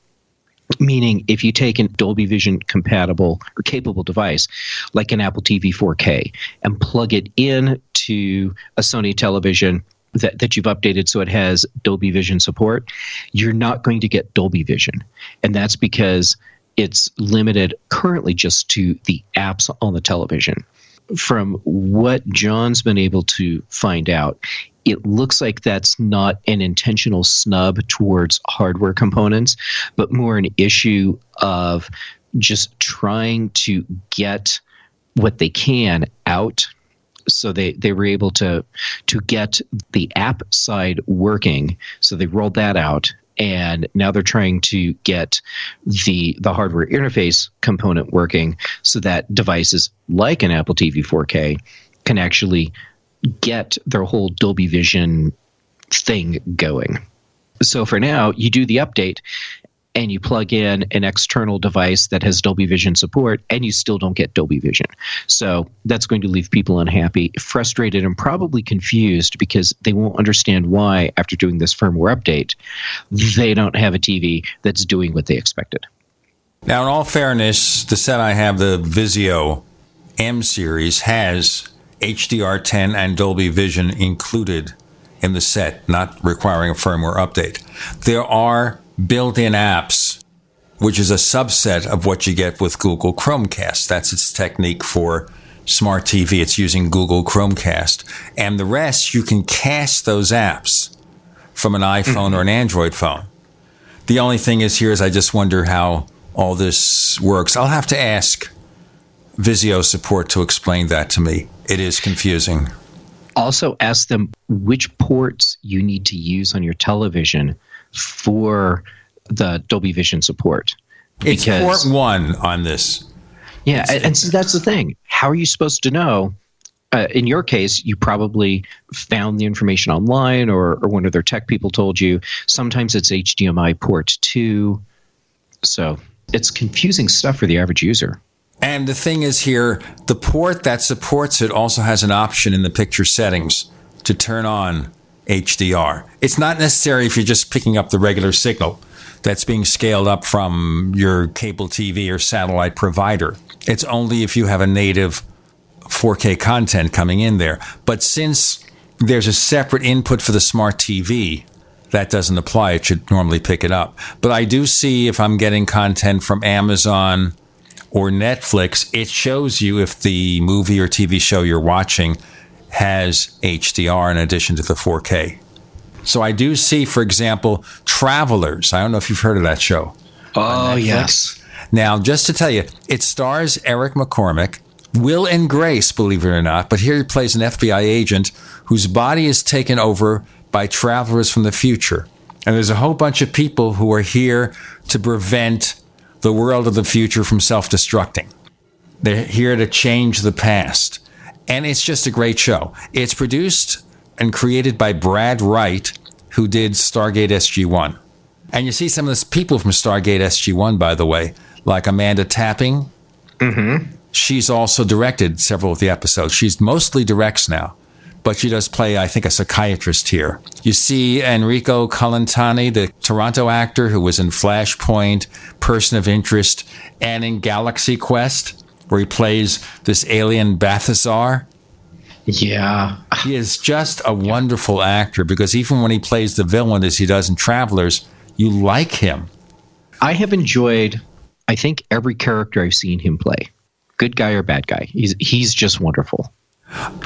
[SPEAKER 19] Meaning if you take an Dolby Vision compatible or capable device like an Apple TV 4K and plug it in to a Sony television that, that you've updated so it has Dolby Vision support, you're not going to get Dolby Vision. And that's because it's limited currently just to the apps on the television. From what John's been able to find out, it looks like that's not an intentional snub towards hardware components, but more an issue of just trying to get what they can out so they, they were able to to get the app side working so they rolled that out and now they're trying to get the the hardware interface component working so that devices like an Apple TV 4K can actually get their whole Dolby Vision thing going. So for now, you do the update and you plug in an external device that has Dolby Vision support, and you still don't get Dolby Vision. So that's going to leave people unhappy, frustrated, and probably confused because they won't understand why, after doing this firmware update, they don't have a TV that's doing what they expected.
[SPEAKER 2] Now, in all fairness, the set I have, the Vizio M series, has HDR10 and Dolby Vision included in the set, not requiring a firmware update. There are built in apps, which is a subset of what you get with Google Chromecast. That's its technique for smart TV. It's using Google Chromecast. And the rest, you can cast those apps from an iPhone or an Android phone. The only thing is here is I just wonder how all this works. I'll have to ask Vizio support to explain that to me. It is confusing.
[SPEAKER 19] Also, ask them which ports you need to use on your television for the Dolby Vision support.
[SPEAKER 2] It's port one on this.
[SPEAKER 19] Yeah, and, and so that's the thing. How are you supposed to know? Uh, in your case, you probably found the information online, or, or one of their tech people told you. Sometimes it's HDMI port two, so it's confusing stuff for the average user.
[SPEAKER 2] And the thing is here, the port that supports it also has an option in the picture settings to turn on HDR. It's not necessary if you're just picking up the regular signal that's being scaled up from your cable TV or satellite provider. It's only if you have a native 4K content coming in there. But since there's a separate input for the smart TV, that doesn't apply. It should normally pick it up. But I do see if I'm getting content from Amazon or Netflix, it shows you if the movie or TV show you're watching has HDR in addition to the 4K. So I do see, for example, Travelers. I don't know if you've heard of that show.
[SPEAKER 18] Oh, yes.
[SPEAKER 2] Now, just to tell you, it stars Eric McCormack, Will and Grace, believe it or not, but here he plays an FBI agent whose body is taken over by travelers from the future. And there's a whole bunch of people who are here to prevent the world of the future from self destructing. They're here to change the past. And it's just a great show. It's produced and created by Brad Wright, who did Stargate SG 1. And you see some of the people from Stargate SG 1, by the way, like Amanda Tapping.
[SPEAKER 18] Mm-hmm.
[SPEAKER 2] She's also directed several of the episodes. She's mostly directs now, but she does play, I think, a psychiatrist here. You see Enrico Colantoni, the Toronto actor who was in Flashpoint, Person of Interest, and in Galaxy Quest, where he plays this alien Balthazar.
[SPEAKER 18] Yeah.
[SPEAKER 2] He is just a wonderful actor because even when he plays the villain as he does in Travelers, you like him.
[SPEAKER 19] I have enjoyed, I think, every character I've seen him play, good guy or bad guy. He's he's just wonderful.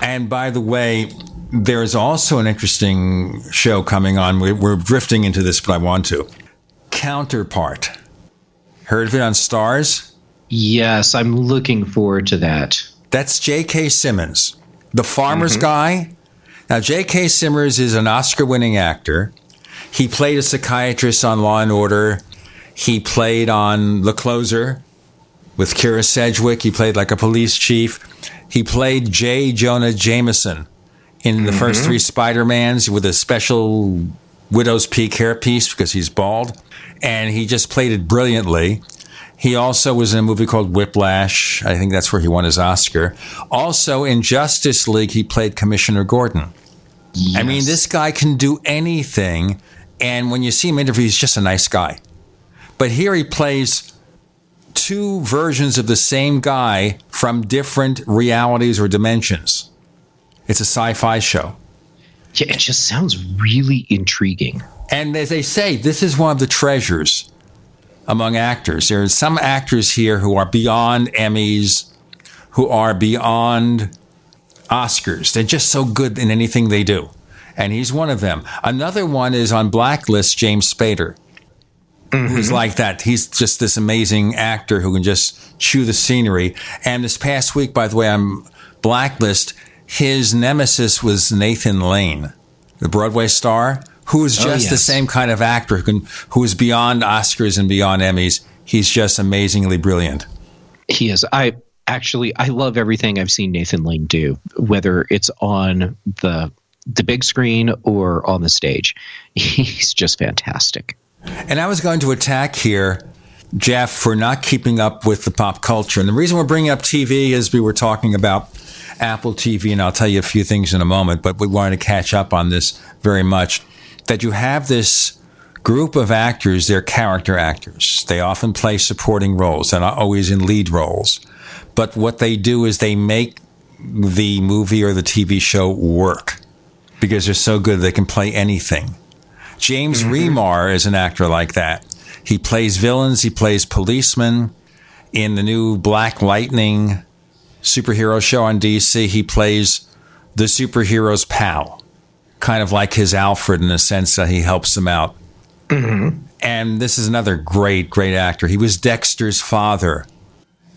[SPEAKER 2] And by the way, there's also an interesting show coming on. We're, we're drifting into this, but I want to. Counterpart. Heard of it on Starz?
[SPEAKER 19] Yes, I'm looking forward to that.
[SPEAKER 2] That's J.K. Simmons, the farmer's
[SPEAKER 19] Mhm.
[SPEAKER 2] guy. Now, J.K. Simmons is an Oscar winning actor. He played a psychiatrist on Law and Order. He played on The Closer with Kyra Sedgwick. He played like a police chief. He played J. Jonah Jameson in the first
[SPEAKER 18] Mhm.
[SPEAKER 2] three Spider-Mans with a special widow's peak hairpiece because he's bald. And he just played it brilliantly. He also was in a movie called Whiplash. I think that's where he won his Oscar. Also in Justice League, he played Commissioner Gordon. I mean, this guy can do anything. And when you see him interview, he's just a nice guy. But here he plays two versions of the same guy from different realities or dimensions. It's a sci fi show.
[SPEAKER 19] Yeah, it just sounds really intriguing.
[SPEAKER 2] And as they say, this is one of the treasures among actors. There are some actors here who are beyond Emmys, who are beyond Oscars. They're just so good in anything they do. And he's one of them. Another one is on Blacklist, James Spader, who's mm-hmm. like that. He's just this amazing actor who can just chew the scenery. And this past week, by the way, on Blacklist, his nemesis was Nathan Lane, the Broadway star, who is
[SPEAKER 19] Oh,
[SPEAKER 2] just the same kind of actor who, can, who is beyond Oscars and beyond Emmys. He's just amazingly brilliant.
[SPEAKER 19] He is. I actually I love everything I've seen Nathan Lane do, whether it's on the the big screen or on the stage. He's just fantastic.
[SPEAKER 2] And I was going to attack here, Jeff, for not keeping up with the pop culture. And the reason we're bringing up TV is we were talking about Apple TV, and I'll tell you a few things in a moment, but we wanted to catch up on this very much. That you have this group of actors, they're character actors. They often play supporting roles, they're not always in lead roles. But what they do is they make the movie or the TV show work because they're so good they can play anything. James mm-hmm. Remar is an actor like that. He plays villains, he plays policemen. In the new Black Lightning superhero show on DC, he plays the superhero's pal, kind of like his Alfred in the sense that he helps them out. Mm-hmm. And this is another great, great actor. He was Dexter's father.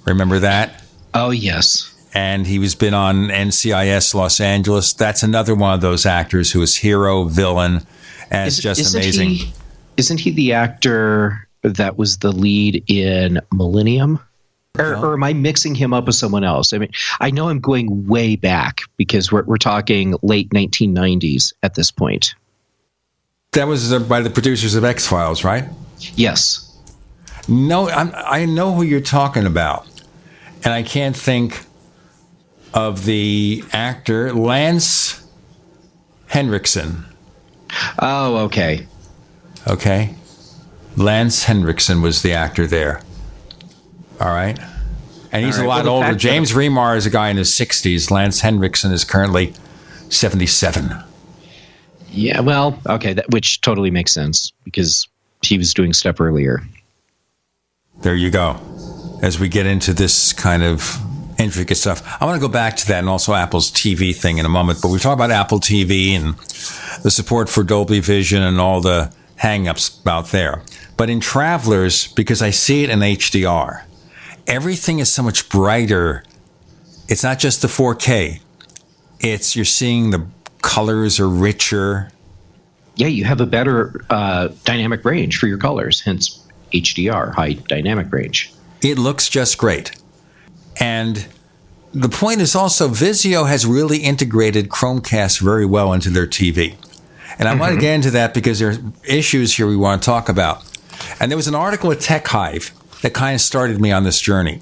[SPEAKER 2] Remember that?
[SPEAKER 19] Oh, yes.
[SPEAKER 2] And he was been on NCIS Los Angeles. That's another one of those actors who is hero, villain, and it's
[SPEAKER 19] Is-
[SPEAKER 2] just
[SPEAKER 19] isn't
[SPEAKER 2] amazing.
[SPEAKER 19] He, isn't he the actor that was the lead in Millennium? Or, or am I mixing him up with someone else? I mean, I know I'm going way back because we're, we're talking late 1990s at this point.
[SPEAKER 2] That was uh, by the producers of X Files, right?
[SPEAKER 19] Yes.
[SPEAKER 2] No, I'm, I know who you're talking about, and I can't think of the actor Lance Henriksen.
[SPEAKER 19] Oh, okay.
[SPEAKER 2] Okay, Lance Henriksen was the actor there. All right, and he's
[SPEAKER 19] All
[SPEAKER 2] a lot
[SPEAKER 19] well,
[SPEAKER 2] older. James Remar is a guy in his 60s. Lance Henriksen is currently 77.
[SPEAKER 19] Yeah, well, okay, that, which totally makes sense because he was doing stuff earlier.
[SPEAKER 2] There you go. As we get into this kind of intricate stuff. I want to go back to that and also Apple's TV thing in a moment, but we talk about Apple TV and the support for Dolby Vision and all the hangups about there. But in Travelers, because I see it in HDR, everything is so much brighter. It's not just the 4K. It's you're seeing the colors are richer.
[SPEAKER 19] Yeah, you have a better uh, dynamic range for your colors, hence HDR, high dynamic range.
[SPEAKER 2] It looks just great. And the point is also Vizio has really integrated Chromecast very well into their TV. And I mm-hmm. want to get into that because there are issues here we want to talk about. And there was an article at Tech Hive that kind of started me on this journey,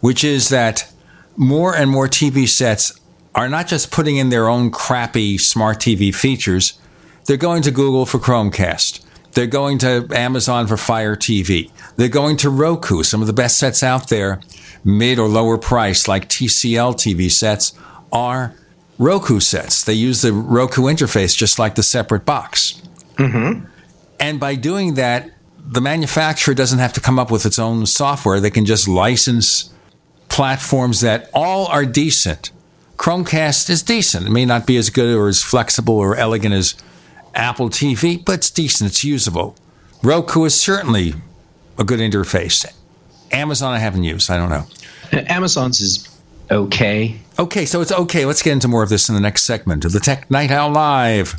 [SPEAKER 2] which is that more and more TV sets are not just putting in their own crappy smart TV features, they're going to Google for Chromecast. They're going to Amazon for Fire TV. They're going to Roku, some of the best sets out there, mid or lower price, like TCL TV sets, are Roku sets. They use the Roku interface just like the separate box.
[SPEAKER 19] Mm-hmm.
[SPEAKER 2] And by doing that, the manufacturer doesn't have to come up with its own software. They can just license platforms that all are decent. Chromecast is decent. It may not be as good or as flexible or elegant as Apple TV, but it's decent. It's usable. Roku is certainly a good interface. Amazon, I haven't used. I don't know.
[SPEAKER 19] Amazon's is okay.
[SPEAKER 2] Okay, so it's okay. Let's get into more of this in the next segment of the Tech Night Owl Live.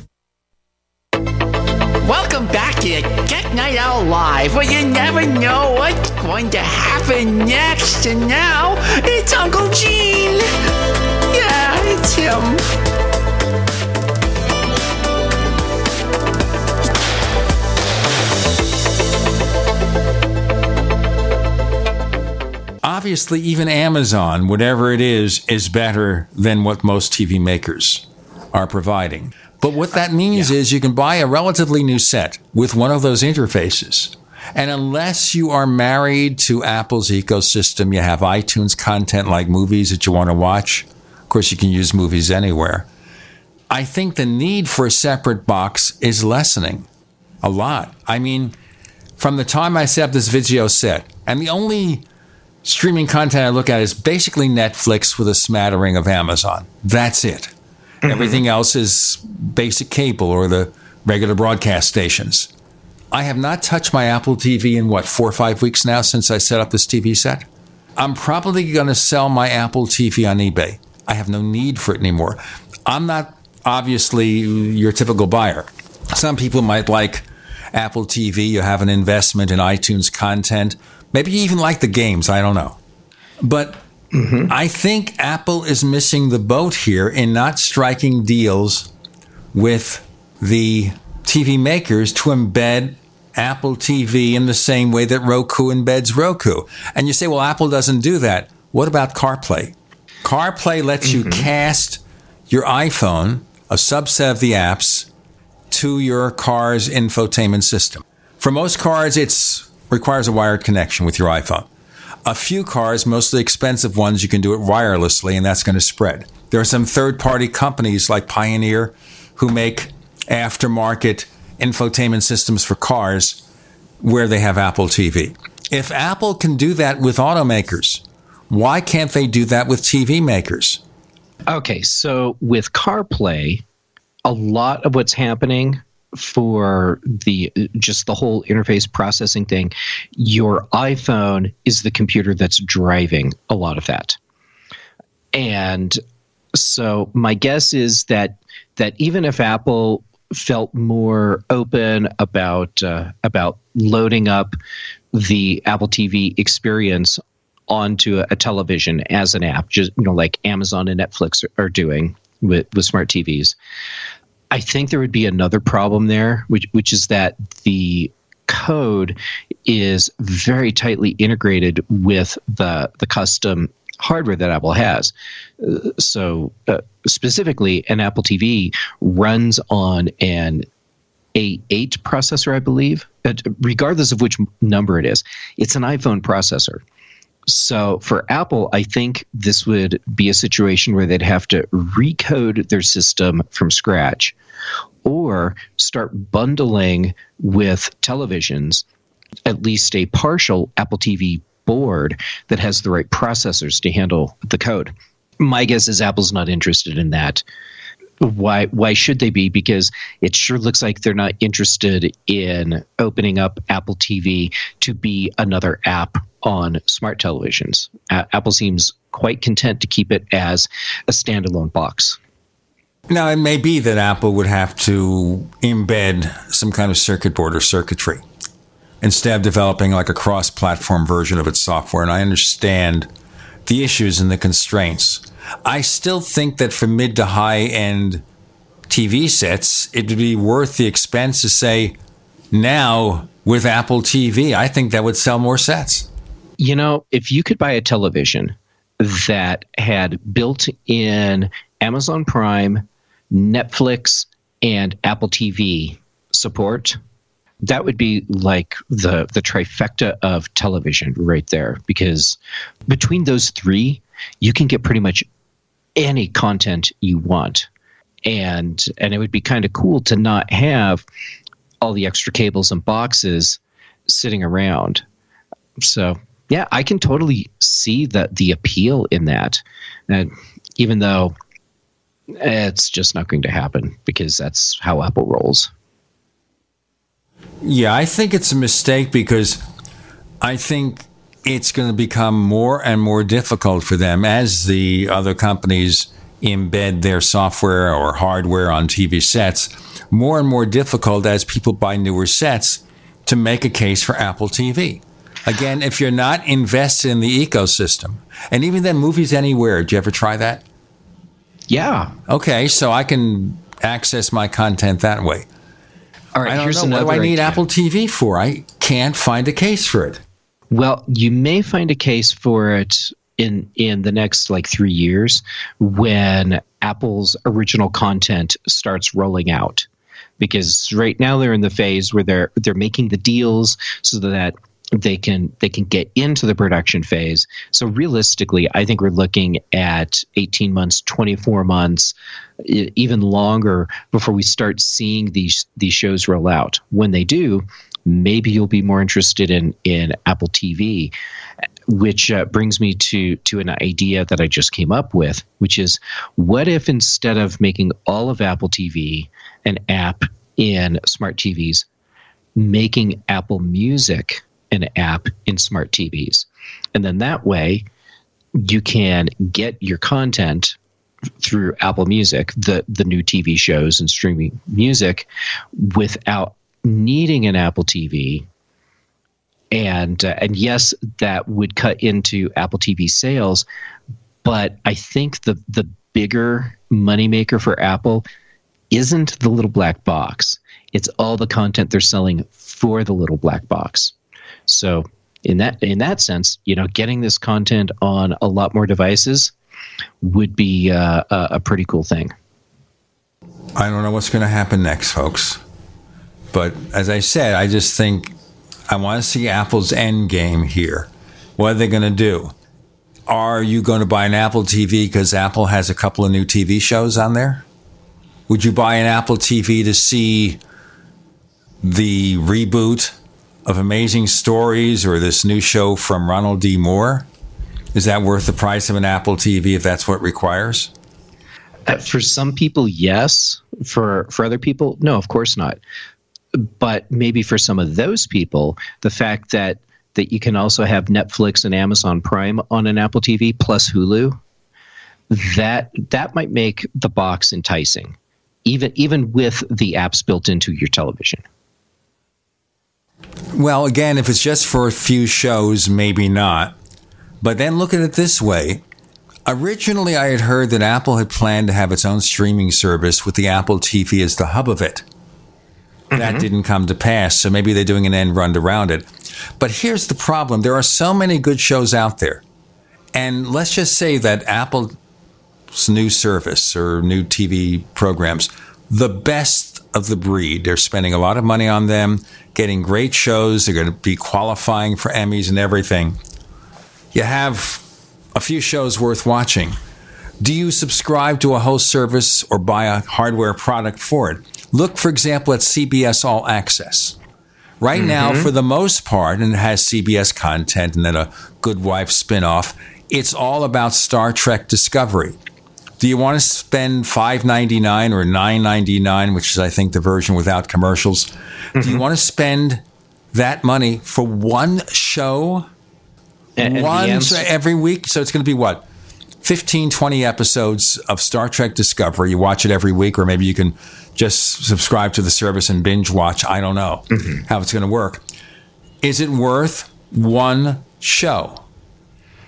[SPEAKER 25] Welcome back to Tech Night Owl Live, where you never know what's going to happen next. And now, it's Uncle Gene. Yeah, it's him.
[SPEAKER 2] Obviously, even Amazon, whatever it is, is better than what most TV makers are providing. But what that means yeah. is you can buy a relatively new set with one of those interfaces. And unless you are married to Apple's ecosystem, you have iTunes content like movies that you want to watch. Of course, you can use movies anywhere. I think the need for a separate box is lessening a lot. I mean, from the time I set up this Vizio set, and the only streaming content I look at is basically Netflix with a smattering of Amazon. That's it. Mm-hmm. Everything else is basic cable or the regular broadcast stations. I have not touched my Apple TV in what, four or five weeks now since I set up this TV set. I'm probably going to sell my Apple TV on eBay. I have no need for it anymore. I'm not obviously your typical buyer. Some people might like Apple TV, you have an investment in iTunes content. Maybe you even like the games, I don't know. But Mm-hmm. I think Apple is missing the boat here in not striking deals with the TV makers to embed Apple TV in the same way that Roku embeds Roku. And you say, well, Apple doesn't do that. What about CarPlay? CarPlay lets you mm-hmm. cast your iPhone, a subset of the apps, to your car's infotainment system. For most cars, it requires a wired connection with your iPhone. A few cars, mostly expensive ones, you can do it wirelessly, and that's going to spread. There are some third party companies like Pioneer who make aftermarket infotainment systems for cars where they have Apple TV. If Apple can do that with automakers, why can't they do that with TV makers?
[SPEAKER 19] Okay, so with CarPlay, a lot of what's happening for the just the whole interface processing thing, your iPhone is the computer that's driving a lot of that. And so my guess is that that even if Apple felt more open about uh, about loading up the Apple TV experience onto a, a television as an app, just you know, like Amazon and Netflix are, are doing with, with smart TVs. I think there would be another problem there, which which is that the code is very tightly integrated with the the custom hardware that Apple has. Uh, so uh, specifically, an Apple TV runs on an A8 processor, I believe. Regardless of which number it is, it's an iPhone processor. So for Apple, I think this would be a situation where they'd have to recode their system from scratch or start bundling with televisions at least a partial Apple TV board that has the right processors to handle the code. My guess is Apple's not interested in that. Why why should they be? Because it sure looks like they're not interested in opening up Apple TV to be another app on smart televisions. A- Apple seems quite content to keep it as a standalone box.
[SPEAKER 2] Now, it may be that Apple would have to embed some kind of circuit board or circuitry instead of developing like a cross platform version of its software. And I understand the issues and the constraints. I still think that for mid to high end TV sets, it would be worth the expense to say, now with Apple TV, I think that would sell more sets.
[SPEAKER 19] You know, if you could buy a television that had built in Amazon Prime, Netflix, and Apple TV support, that would be like the the trifecta of television right there. Because between those three you can get pretty much any content you want. And and it would be kind of cool to not have all the extra cables and boxes sitting around. So yeah i can totally see the the appeal in that and even though it's just not going to happen because that's how apple rolls
[SPEAKER 2] Yeah, I think it's a mistake because I think it's going to become more and more difficult for them as the other companies embed their software or hardware on TV sets. More and more difficult as people buy newer sets to make a case for Apple TV. Again, if you're not invested in the ecosystem, and even then, Movies Anywhere, did you ever try that?
[SPEAKER 19] Yeah.
[SPEAKER 2] Okay, so I can access my content that way.
[SPEAKER 19] All right,
[SPEAKER 2] I don't know. What do I need
[SPEAKER 19] idea.
[SPEAKER 2] Apple TV for? I can't find a case for it.
[SPEAKER 19] Well, you may find a case for it in in the next like three years when Apple's original content starts rolling out. Because right now they're in the phase where they're they're making the deals so that they can they can get into the production phase. So realistically, I think we're looking at 18 months, 24 months, even longer before we start seeing these these shows roll out. When they do, maybe you'll be more interested in in Apple TV, which uh, brings me to to an idea that I just came up with, which is what if instead of making all of Apple TV an app in smart TVs, making Apple Music an app in smart TVs. And then that way, you can get your content through Apple Music, the, the new TV shows and streaming music, without needing an Apple TV. And uh, and yes, that would cut into Apple TV sales, but I think the the bigger moneymaker for Apple isn't the little black box. It's all the content they're selling for the little black box. So in that in that sense, you know, getting this content on a lot more devices would be uh, a, a pretty cool thing.
[SPEAKER 2] I don't know what's going to happen next, folks. But as I said, I just think I want to see Apple's end game here. What are they going to do? Are you going to buy an Apple TV because Apple has a couple of new TV shows on there? Would you buy an Apple TV to see the reboot of Amazing Stories or this new show from Ronald D. Moore? Is that worth the price of an Apple TV if that's what requires?
[SPEAKER 19] Uh, for some people, yes. For for other people, no, of course not. But maybe for some of those people, the fact that that you can also have Netflix and Amazon Prime on an Apple TV plus Hulu, that that might make the box enticing, even even with the apps built into your television.
[SPEAKER 2] Well, again, if it's just for a few shows, maybe not. But then look at it this way. Originally, I had heard that Apple had planned to have its own streaming service with the Apple TV as the hub of it. That mm-hmm. didn't come to pass, so maybe they're doing an end run around it. But here's the problem there are so many good shows out there. And let's just say that Apple's new service or new TV programs, the best of the breed, they're spending a lot of money on them, getting great shows, they're going to be qualifying for Emmys and everything. You have a few shows worth watching. Do you subscribe to a host service or buy a hardware product for it? Look, for example, at CBS All Access. Right now,
[SPEAKER 26] Mhm.
[SPEAKER 2] for the most part, and it has CBS content and then a Good Wife spinoff, it's all about Star Trek Discovery. Do you want to spend five ninety nine or nine ninety nine, which is I think the version without commercials? Do you mm-hmm. want to spend that money for one show?
[SPEAKER 19] And- and
[SPEAKER 2] one
[SPEAKER 19] answer-
[SPEAKER 2] show every week? So it's going to be what? 15, 20 episodes of Star Trek Discovery. You watch it every week, or maybe you can just subscribe to the service and binge watch. I don't know mm-hmm. how it's going to work. Is it worth one show?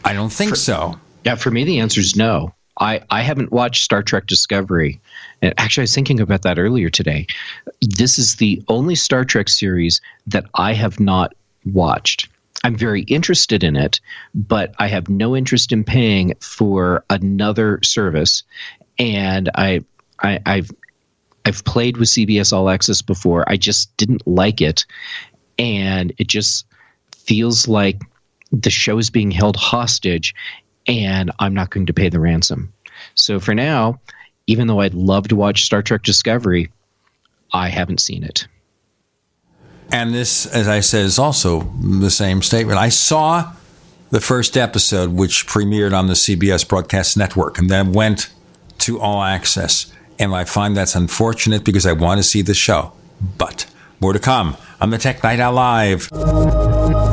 [SPEAKER 2] I don't think so.
[SPEAKER 19] Yeah, for me, the answer is no. I, I haven't watched Star Trek Discovery. And actually, I was thinking about that earlier today. This is the only Star Trek series that I have not watched. I'm very interested in it, but I have no interest in paying for another service. And I, I I've I've played with CBS All Access before. I just didn't like it, and it just feels like the show is being held hostage, and I'm not going to pay the ransom. So for now, even though I'd love to watch Star Trek Discovery, I haven't seen it.
[SPEAKER 2] And this, as I said, is also the same statement. I saw the first episode, which premiered on the CBS Broadcast Network, and then went to All Access. And I find that's unfortunate because I want to see the show. But more to come on the Tech Night Owl Live.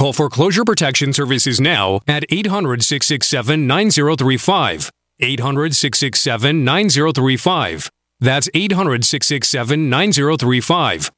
[SPEAKER 10] Call Foreclosure Protection Services now at 800 667 9035. 800 667 9035. That's 800 667 9035.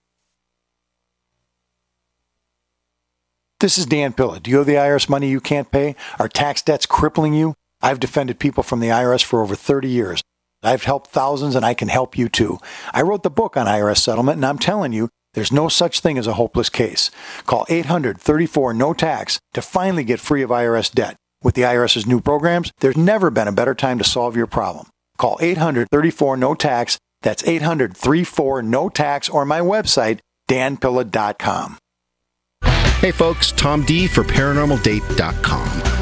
[SPEAKER 27] This is Dan Pilla. Do you owe the IRS money you can't pay? Are tax debts crippling you? I've defended people from the IRS for over 30 years. I've helped thousands and I can help you too. I wrote the book on IRS settlement and I'm telling you, there's no such thing as a hopeless case. Call 800 34 no tax to finally get free of IRS debt. With the IRS's new programs, there's never been a better time to solve your problem. Call 800 34 no tax. That's 800 34 no tax or my website, danpilla.com.
[SPEAKER 28] Hey folks, Tom D for ParanormalDate.com.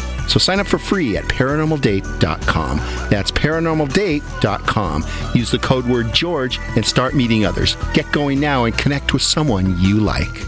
[SPEAKER 28] So sign up for free at paranormaldate.com. That's paranormaldate.com. Use the code word George and start meeting others. Get going now and connect with someone you like.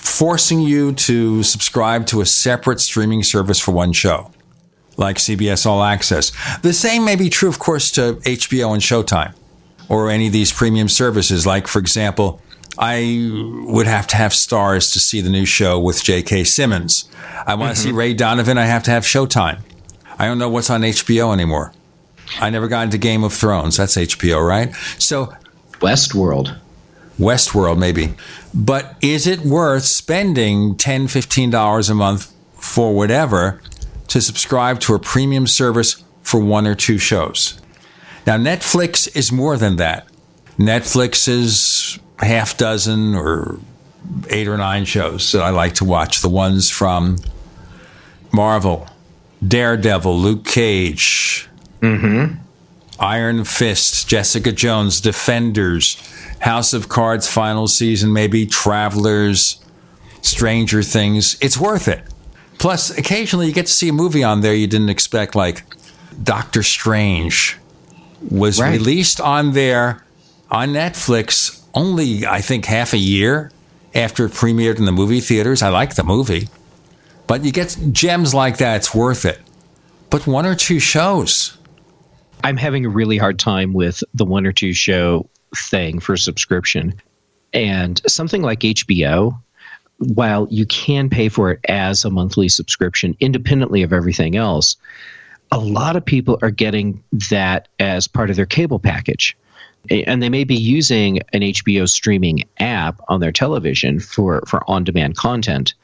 [SPEAKER 2] forcing you to subscribe to a separate streaming service for one show, like CBS All Access. The same may be true, of course, to HBO and Showtime or any of these premium services. Like, for example, I would have to have Starz to see the new show with J.K. Simmons. I want to mm-hmm. see Ray Donovan. I have to have Showtime. I don't know what's on HBO anymore. I never got into Game of Thrones. That's HBO, right? So,
[SPEAKER 19] Westworld.
[SPEAKER 2] Westworld, maybe. But is it worth spending $10, $15 a month for whatever to subscribe to a premium service for one or two shows? Now, Netflix is more than that. Netflix is half dozen or eight or nine shows that I like to watch. The ones from Marvel, Daredevil, Luke Cage,
[SPEAKER 19] mm-hmm.
[SPEAKER 2] Iron Fist, Jessica Jones, Defenders, House of Cards final season, maybe Travelers, Stranger Things. It's worth it. Plus, occasionally you get to see a movie on there you didn't expect, like Doctor Strange was right. released on there on Netflix only, I think, half a year after it premiered in the movie theaters. I like the movie. But you get gems like that, it's worth it. But one or two shows.
[SPEAKER 19] I'm having a really hard time with the one or two show thing for subscription. And something like HBO, while you can pay for it as a monthly subscription independently of everything else, a lot of people are getting that as part of their cable package. And they may be using an HBO streaming app on their television for, for on demand content.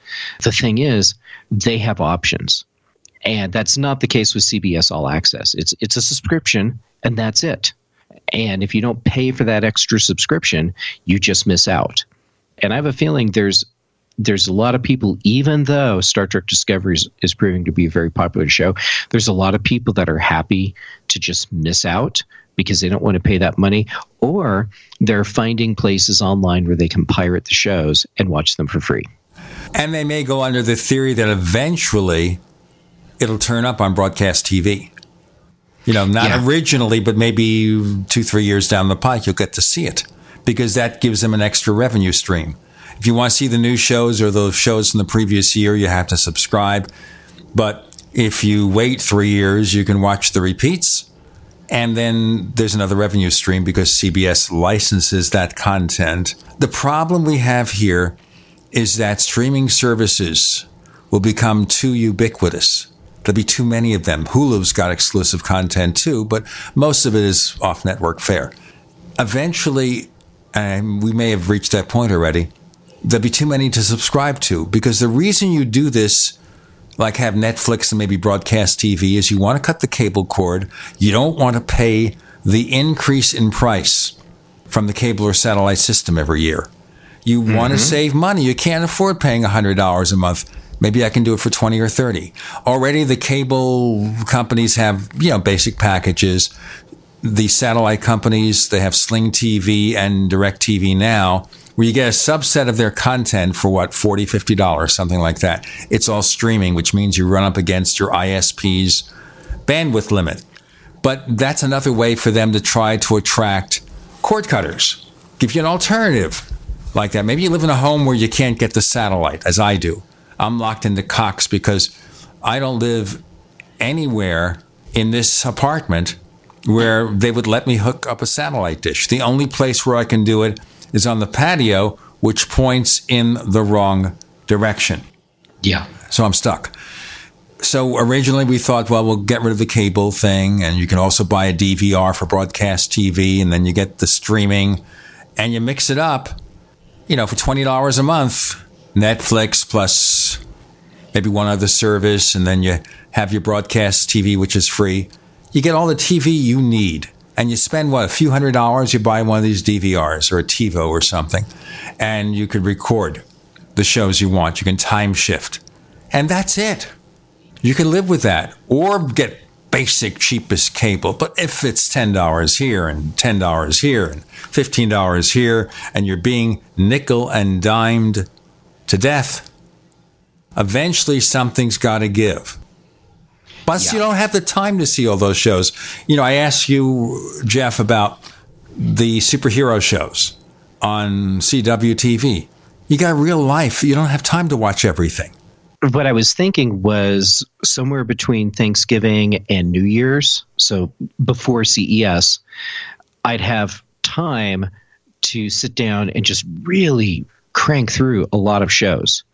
[SPEAKER 19] The thing is, they have options. And that's not the case with CBS All Access. It's, it's a subscription, and that's it. And if you don't pay for that extra subscription, you just miss out. And I have a feeling there's there's a lot of people, even though Star Trek Discovery is, is proving to be a very popular show, there's a lot of people that are happy to just miss out because they don't want to pay that money, or they're finding places online where they can pirate the shows and watch them for free.
[SPEAKER 2] And they may go under the theory that eventually it'll turn up on broadcast TV. You know, not
[SPEAKER 19] Yeah.
[SPEAKER 2] originally, but maybe two, three years down the pike, you'll get to see it because that gives them an extra revenue stream. If you want to see the new shows or those shows from the previous year, you have to subscribe. But if you wait three years, you can watch the repeats. And then there's another revenue stream because CBS licenses that content. The problem we have here is that streaming services will become too ubiquitous. There'll be too many of them. Hulu's got exclusive content too, but most of it is off network fare. Eventually, and we may have reached that point already, there'll be too many to subscribe to because the reason you do this like have Netflix and maybe broadcast TV is you want to cut the cable cord. You don't want to pay the increase in price from the cable or satellite system every year. You want to mm-hmm. save money. You can't afford paying $100 a month. Maybe I can do it for 20 or 30. Already the cable companies have, you know, basic packages. The satellite companies, they have Sling TV and DirecTV now, where you get a subset of their content for what, 40 $50, something like that. It's all streaming, which means you run up against your ISP's bandwidth limit. But that's another way for them to try to attract cord cutters, give you an alternative like that. Maybe you live in a home where you can't get the satellite, as I do. I'm locked into Cox because I don't live anywhere in this apartment where they would let me hook up a satellite dish. The only place where I can do it is on the patio, which points in the wrong direction.
[SPEAKER 19] Yeah.
[SPEAKER 2] So I'm stuck. So originally we thought, well, we'll get rid of the cable thing, and you can also buy a DVR for broadcast TV, and then you get the streaming, and you mix it up, you know, for twenty dollars a month, Netflix plus maybe one other service, and then you have your broadcast TV, which is free. You get all the TV you need, and you spend what a few hundred dollars. You buy one of these DVRs or a TiVo or something, and you could record the shows you want. You can time shift, and that's it. You can live with that or get basic cheapest cable. But if it's $10 here and $10 here and $15 here and you're being nickel and dimed to death, eventually something's got to give. Plus, you don't have the time to see all those shows. You know, I asked you, Jeff, about the superhero shows on CW TV. You got real life. You don't have time to watch everything.
[SPEAKER 19] What I was thinking was somewhere between Thanksgiving and New Year's, so before CES, I'd have time to sit down and just really crank through a lot of shows.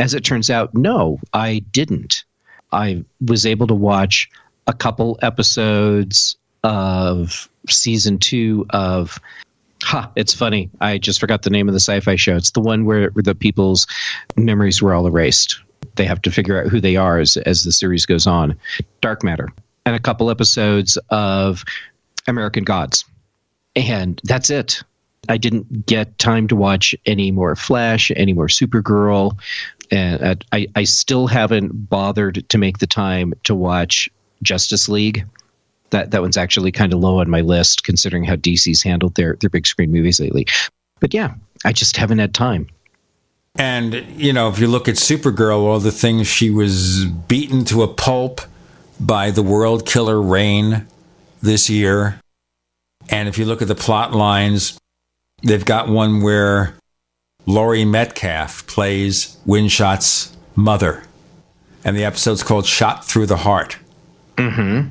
[SPEAKER 19] As it turns out, no, I didn't. I was able to watch a couple episodes of season two of Ha, it's funny. I just forgot the name of the sci-fi show. It's the one where, the people's memories were all erased. They have to figure out who they are as, as the series goes on. Dark Matter. And a couple episodes of American Gods. And that's it. I didn't get time to watch any more Flash, any more Supergirl. And I, I still haven't bothered to make the time to watch Justice League that that one's actually kind of low on my list considering how DC's handled their their big screen movies lately. But yeah, I just haven't had time.
[SPEAKER 2] And, you know, if you look at Supergirl, all the things she was beaten to a pulp by the world killer Reign this year. And if you look at the plot lines, they've got one where Laurie Metcalf plays Windshot's mother. And the episode's called Shot Through the Heart.
[SPEAKER 19] Mm-hmm.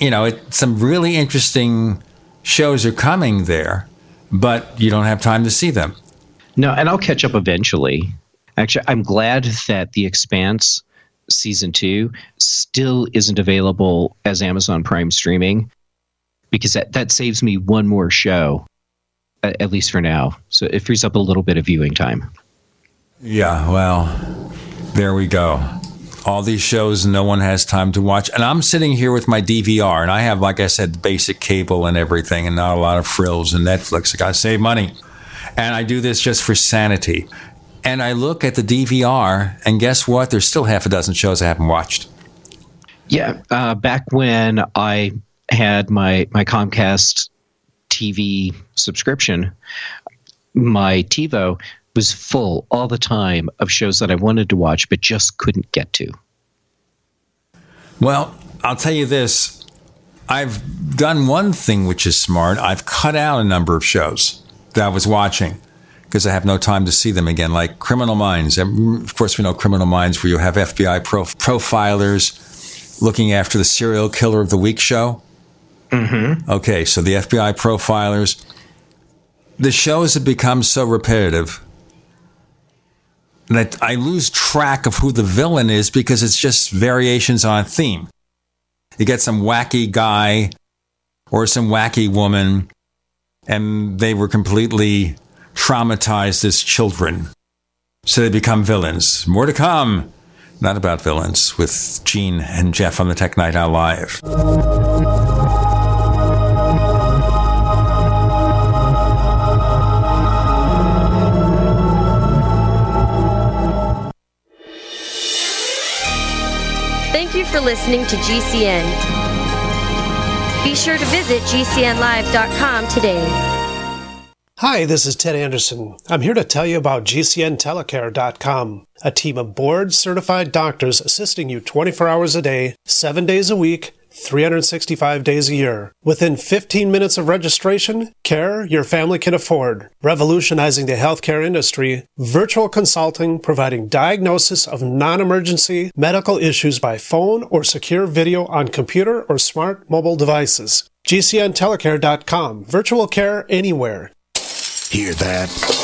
[SPEAKER 2] You know, it, some really interesting shows are coming there. but you don't have time to see them.
[SPEAKER 19] No, and I'll catch up eventually. Actually, I'm glad that The Expanse season two still isn't available as Amazon Prime streaming because that, that saves me one more show, at, at least for now. So it frees up a little bit of viewing time.
[SPEAKER 2] Yeah, well, there we go. All these shows no one has time to watch. And I'm sitting here with my DVR, and I have, like I said, basic cable and everything, and not a lot of frills and Netflix. I got to save money. And I do this just for sanity. And I look at the DVR, and guess what? There's still half a dozen shows I haven't watched.
[SPEAKER 19] Yeah, uh, back when I had my my Comcast TV subscription, my TiVo was full all the time of shows that I wanted to watch but just couldn't get to.
[SPEAKER 2] Well, I'll tell you this. I've done one thing which is smart. I've cut out a number of shows that I was watching because I have no time to see them again, like Criminal Minds. And Of course, we know Criminal Minds, where you have FBI prof- profilers looking after the serial killer of the week show.
[SPEAKER 19] Mm-hmm.
[SPEAKER 2] Okay, so the FBI profilers. The shows have become so repetitive that I lose track of who the villain is because it's just variations on theme. You get some wacky guy or some wacky woman, and they were completely traumatized as children. So they become villains. More to come. Not about villains with Gene and Jeff on the Tech Night Owl Live.
[SPEAKER 5] For listening to GCN. Be sure to visit GCNlive.com today.
[SPEAKER 29] Hi, this is Ted Anderson. I'm here to tell you about GCNtelecare.com, a team of board certified doctors assisting you 24 hours a day, 7 days a week, 365 days a year. Within 15 minutes of registration, care your family can afford. Revolutionizing the healthcare industry, virtual consulting providing diagnosis of non emergency medical issues by phone or secure video on computer or smart mobile devices. GCNtelecare.com. Virtual care anywhere.
[SPEAKER 30] Hear that?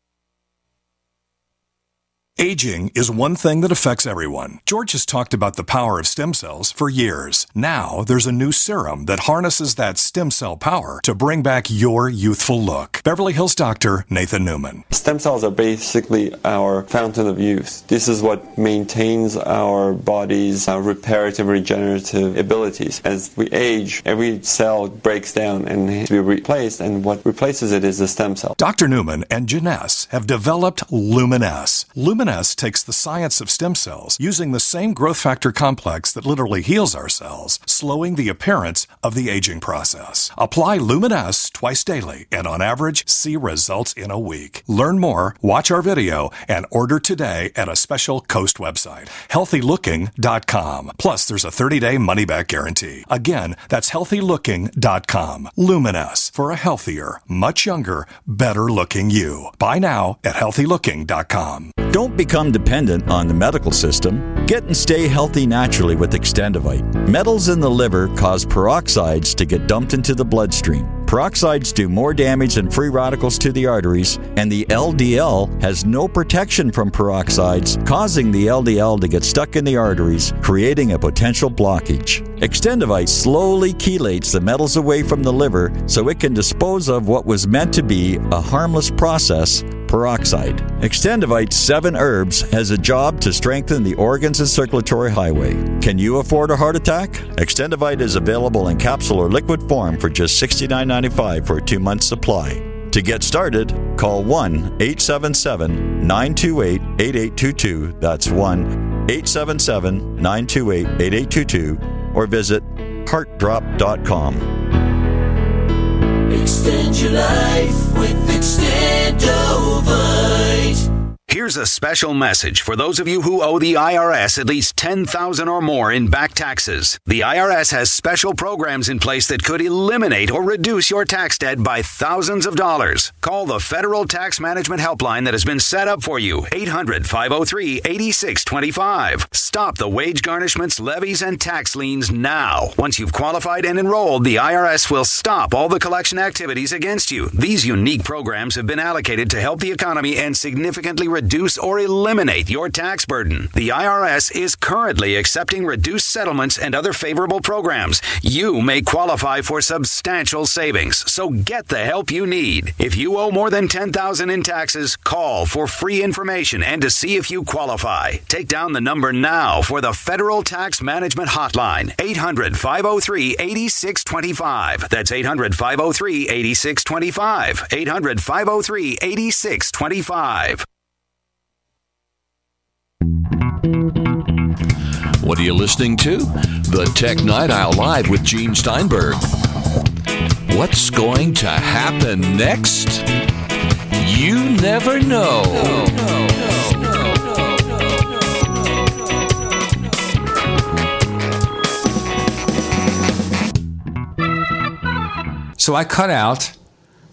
[SPEAKER 31] Aging is one thing that affects everyone. George has talked about the power of stem cells for years. Now, there's a new serum that harnesses that stem cell power to bring back your youthful look. Beverly Hills doctor Nathan Newman.
[SPEAKER 32] Stem cells are basically our fountain of youth. This is what maintains our body's uh, reparative, regenerative abilities. As we age, every cell breaks down and needs to be replaced, and what replaces it is the stem cell.
[SPEAKER 31] Dr. Newman and Jeunesse have developed Luminesce. Luminesce takes the science of stem cells using the same growth factor complex that literally heals our cells, slowing the appearance of the aging process. Apply Luminesce twice daily and on average see results in a week. Learn more, watch our video, and order today at a special Coast website, healthylooking.com. Plus, there's a 30-day money-back guarantee. Again, that's healthylooking.com. Luminesce for a healthier, much younger, better-looking you. Buy now at healthylooking.com.
[SPEAKER 33] Don't become dependent on the medical system. Get and stay healthy naturally with Extendivite. Metals in the liver cause peroxides to get dumped into the bloodstream. Peroxides do more damage than free radicals to the arteries, and the LDL has no protection from peroxides, causing the LDL to get stuck in the arteries, creating a potential blockage. Extendivite slowly chelates the metals away from the liver so it can dispose of what was meant to be a harmless process, peroxide. Extendivite 7 Herbs has a job to strengthen the organs and circulatory highway. Can you afford a heart attack? Extendivite is available in capsule or liquid form for just $69.95 for a two month supply. To get started, call 1 877 928 8822. That's 1 877 928 8822 or visit heartdrop.com.
[SPEAKER 24] Extend your life with Extendovite.
[SPEAKER 34] Here's a special message for those of you who owe the IRS at least 10,000 or more in back taxes. The IRS has special programs in place that could eliminate or reduce your tax debt by thousands of dollars. Call the Federal Tax Management Helpline that has been set up for you. 800-503-8625. Stop the wage garnishments, levies and tax liens now. Once you've qualified and enrolled, the IRS will stop all the collection activities against you. These unique programs have been allocated to help the economy and significantly reduce or eliminate your tax burden. The IRS is currently accepting reduced settlements and other favorable programs. You may qualify for substantial savings, so get the help you need. If you owe more than 10,000 in taxes, call for free information and to see if you qualify. Take down the number now for the Federal Tax Management Hotline, 800-503-8625. That's 800-503-8625. 800-503-8625.
[SPEAKER 11] What are you listening to? The Tech Night Owl Live with Gene Steinberg. What's going to happen next? You never know.
[SPEAKER 2] So I cut out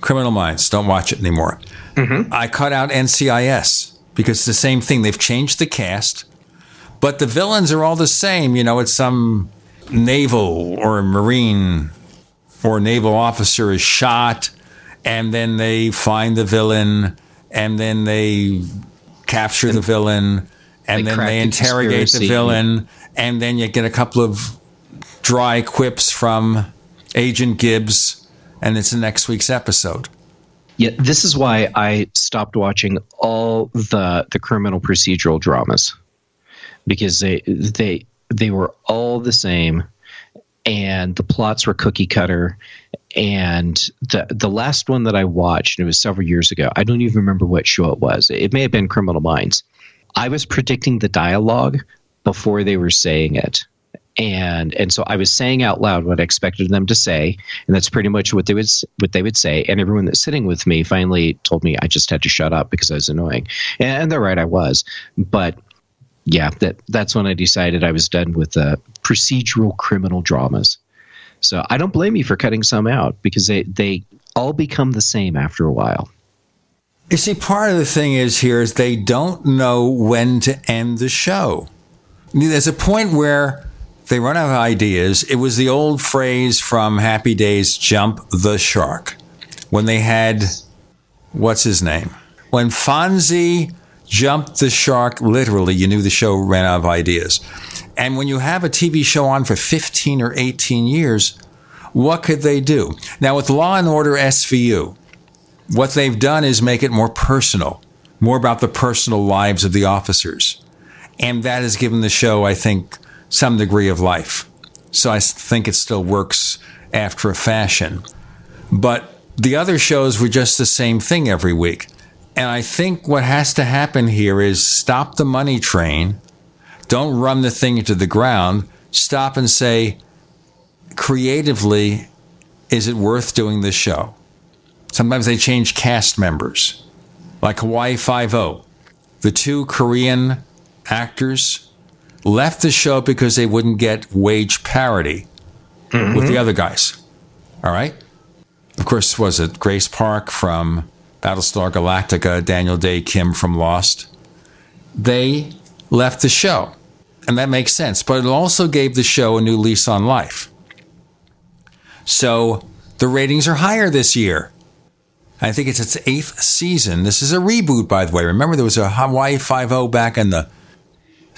[SPEAKER 2] Criminal Minds. Don't watch it anymore. Mm-hmm. I cut out NCIS because it's the same thing. They've changed the cast, but the villains are all the same. You know, it's some naval or marine or naval officer is shot, and then they find the villain, and then they capture the villain, and
[SPEAKER 19] They
[SPEAKER 2] then they interrogate the villain, and then you get a couple of dry quips from Agent Gibbs, and it's the next week's episode.
[SPEAKER 19] Yeah, this is why I stopped watching all the the criminal procedural dramas because they they they were all the same and the plots were cookie cutter and the the last one that I watched and it was several years ago. I don't even remember what show it was. It may have been Criminal Minds. I was predicting the dialogue before they were saying it and and so I was saying out loud what I expected them to say, and that's pretty much what they would what they would say. And everyone that's sitting with me finally told me I just had to shut up because I was annoying, and, they're right, I was. But yeah, that that's when I decided I was done with the procedural criminal dramas. So I don't blame you for cutting some out because they they all become the same after a while.
[SPEAKER 2] You see, part of the thing is here is they don't know when to end the show. There's a point where they run out of ideas. It was the old phrase from Happy Days jump the shark. When they had, what's his name? When Fonzie jumped the shark, literally, you knew the show ran out of ideas. And when you have a TV show on for 15 or 18 years, what could they do? Now, with Law and Order SVU, what they've done is make it more personal, more about the personal lives of the officers. And that has given the show, I think, some degree of life. So I think it still works after a fashion. But the other shows were just the same thing every week. And I think what has to happen here is stop the money train, don't run the thing into the ground, stop and say, creatively, is it worth doing this show? Sometimes they change cast members, like Hawaii Five O. The two Korean actors left the show because they wouldn't get wage parity with the mm-hmm. other guys. All right. Of course, was it Grace Park from Battlestar Galactica, Daniel Dae Kim from Lost? They left the show, and that makes sense. But it also gave the show a new lease on life. So the ratings are higher this year. I think it's its eighth season. This is a reboot, by the way. Remember, there was a Hawaii Five O back in the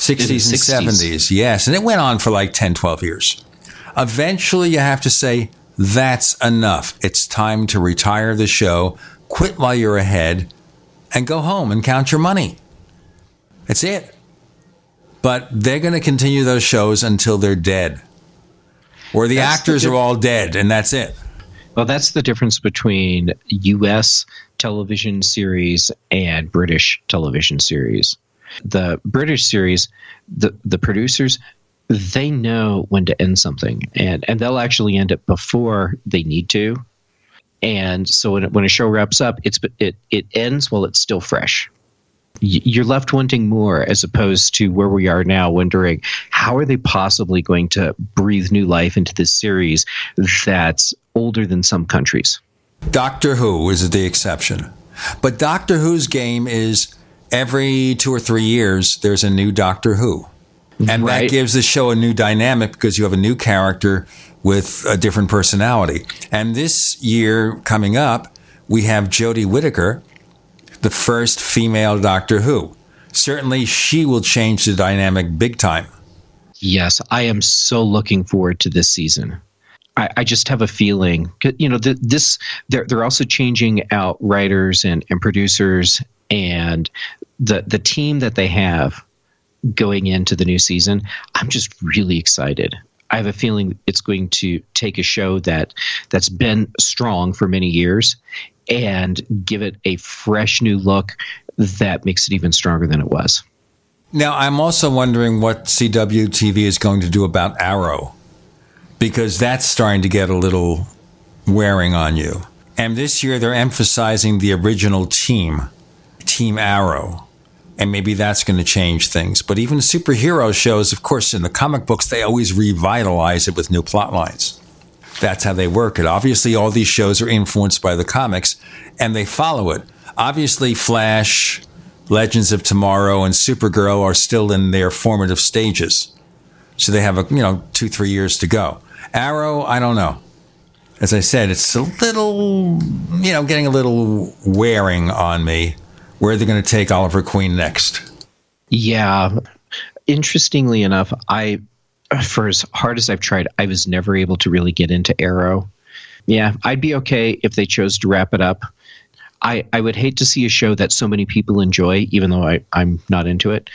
[SPEAKER 2] 60s and
[SPEAKER 19] 60s.
[SPEAKER 2] 70s. Yes, and it went on for like 10, 12 years. Eventually, you have to say, that's enough. It's time to retire the show, quit while you're ahead, and go home and count your money. That's it. But they're going to continue those shows until they're dead. Or the
[SPEAKER 19] That's the
[SPEAKER 2] actors
[SPEAKER 19] diff-
[SPEAKER 2] are all dead, and that's it.
[SPEAKER 19] Well, that's the difference between U.S. television series and British television series. The British series, the the producers, they know when to end something, and and they'll actually end it before they need to. And so when when a show wraps up, it's it it ends while it's still fresh. you're left wanting more as opposed to where we are now wondering how are they possibly going to breathe new life into this series that's older than some countries
[SPEAKER 2] Doctor Who is the exception. But Doctor Who's game is every two or three years, there's a new Doctor Who. And that gives the show a new dynamic because you have a new character with a different personality. And this year coming up, we have Jodie Whittaker, the first female Doctor Who. Certainly, she will change the dynamic big time.
[SPEAKER 19] Yes, I am so looking forward to this season. I, I just have a feeling, you know, th- this they're they're also changing out writers and, and producers and the the team that they have going into the new season. I'm just really excited. I have a feeling it's going to take a show that that's been strong for many years and give it a fresh new look that makes it even stronger than it was.
[SPEAKER 2] Now, I'm also wondering what CW TV is going to do about Arrow, because that's starting to get a little wearing on you. And this year they're emphasizing the original team, Team Arrow. And maybe that's going to change things. But even superhero shows, of course, in the comic books, they always revitalize it with new plot lines. That's how they work it. Obviously, all these shows are influenced by the comics and they follow it. Obviously, Flash, Legends of Tomorrow, and Supergirl are still in their formative stages. So they have a you know two three years to go. Arrow, I don't know. As I said, it's a little you know getting a little wearing on me. Where are they're going to take Oliver Queen next?
[SPEAKER 19] Yeah. Interestingly enough, I, for as hard as I've tried, I was never able to really get into Arrow. Yeah, I'd be okay if they chose to wrap it up. I, I would hate to see a show that so many people enjoy, even though I, I'm not into it.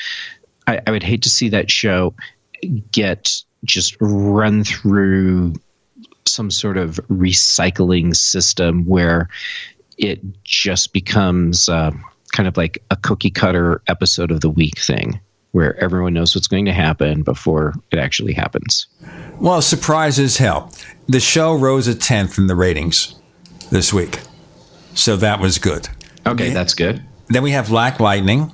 [SPEAKER 19] I, I would hate to see that show get just run through some sort of recycling system where it just becomes uh, kind of like a cookie cutter episode of the week thing where everyone knows what's going to happen before it actually happens.
[SPEAKER 2] Well, surprise as hell. The show rose a tenth in the ratings this week. So that was good.
[SPEAKER 19] Okay, that's good.
[SPEAKER 2] Then we have Black Lightning,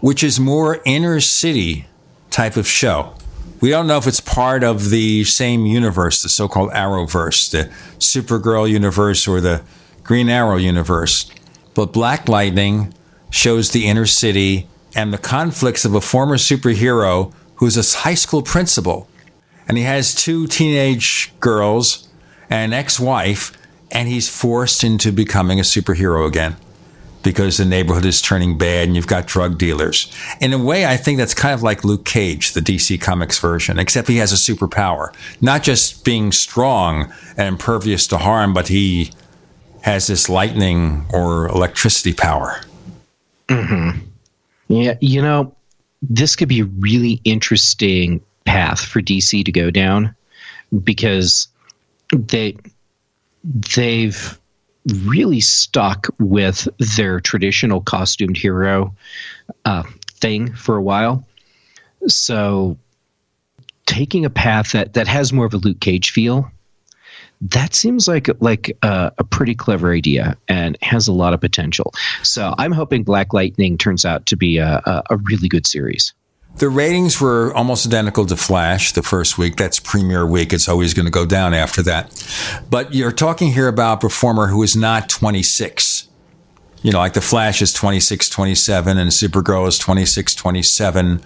[SPEAKER 2] which is more inner city type of show. We don't know if it's part of the same universe, the so called Arrowverse, the Supergirl universe or the Green Arrow universe. But Black Lightning shows the inner city and the conflicts of a former superhero who's a high school principal. And he has two teenage girls and an ex wife, and he's forced into becoming a superhero again because the neighborhood is turning bad and you've got drug dealers. In a way, I think that's kind of like Luke Cage, the DC Comics version, except he has a superpower. Not just being strong and impervious to harm, but he has this lightning or electricity power.
[SPEAKER 19] Mm-hmm. Yeah, you know, this could be a really interesting path for DC to go down because they they've really stuck with their traditional costumed hero uh, thing for a while. So taking a path that that has more of a Luke Cage feel, that seems like like a, a pretty clever idea and has a lot of potential. So I'm hoping Black Lightning turns out to be a, a, a really good series.
[SPEAKER 2] The ratings were almost identical to Flash the first week. That's premiere week. It's always going to go down after that. But you're talking here about a performer who is not 26. You know, like the Flash is 26, 27, and Supergirl is 26, 27,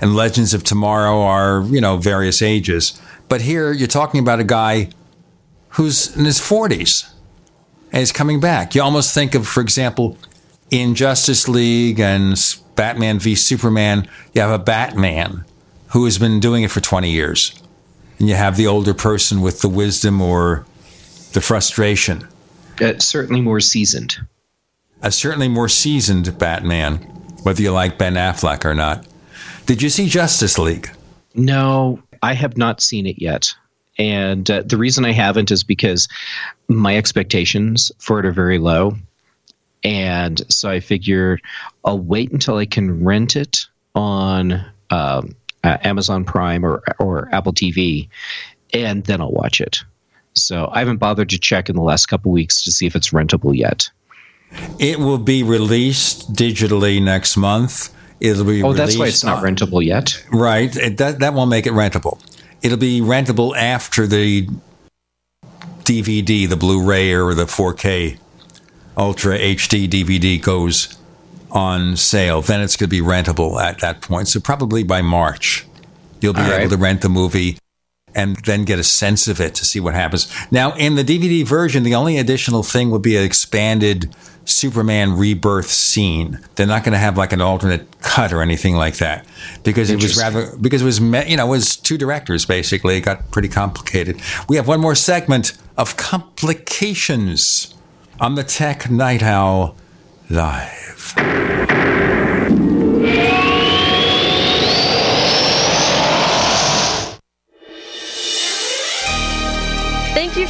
[SPEAKER 2] and Legends of Tomorrow are, you know, various ages. But here you're talking about a guy who's in his 40s and he's coming back. You almost think of, for example, in Justice League and Batman v Superman, you have a Batman who has been doing it for 20 years. And you have the older person with the wisdom or the frustration.
[SPEAKER 19] Uh, certainly more seasoned.
[SPEAKER 2] A certainly more seasoned Batman, whether you like Ben Affleck or not. Did you see Justice League?
[SPEAKER 19] No, I have not seen it yet. And uh, the reason I haven't is because my expectations for it are very low. And so I figured I'll wait until I can rent it on um, uh, Amazon Prime or, or Apple TV, and then I'll watch it. So I haven't bothered to check in the last couple weeks to see if it's rentable yet.
[SPEAKER 2] It will be released digitally next month. It'll be
[SPEAKER 19] Oh, that's why it's not
[SPEAKER 2] on-
[SPEAKER 19] rentable yet.
[SPEAKER 2] Right. It, that that won't make it rentable. It'll be rentable after the DVD, the Blu-ray or the 4K Ultra HD DVD goes on sale. Then it's going to be rentable at that point. So probably by March, you'll be
[SPEAKER 19] All
[SPEAKER 2] able
[SPEAKER 19] right.
[SPEAKER 2] to rent the movie and then get a sense of it to see what happens. Now, in the DVD version, the only additional thing would be an expanded Superman rebirth scene. They're not going to have like an alternate cut or anything like that because it was rather because it was me- you know it was two directors basically. It got pretty complicated. We have one more segment of complications on the Tech Night Owl live.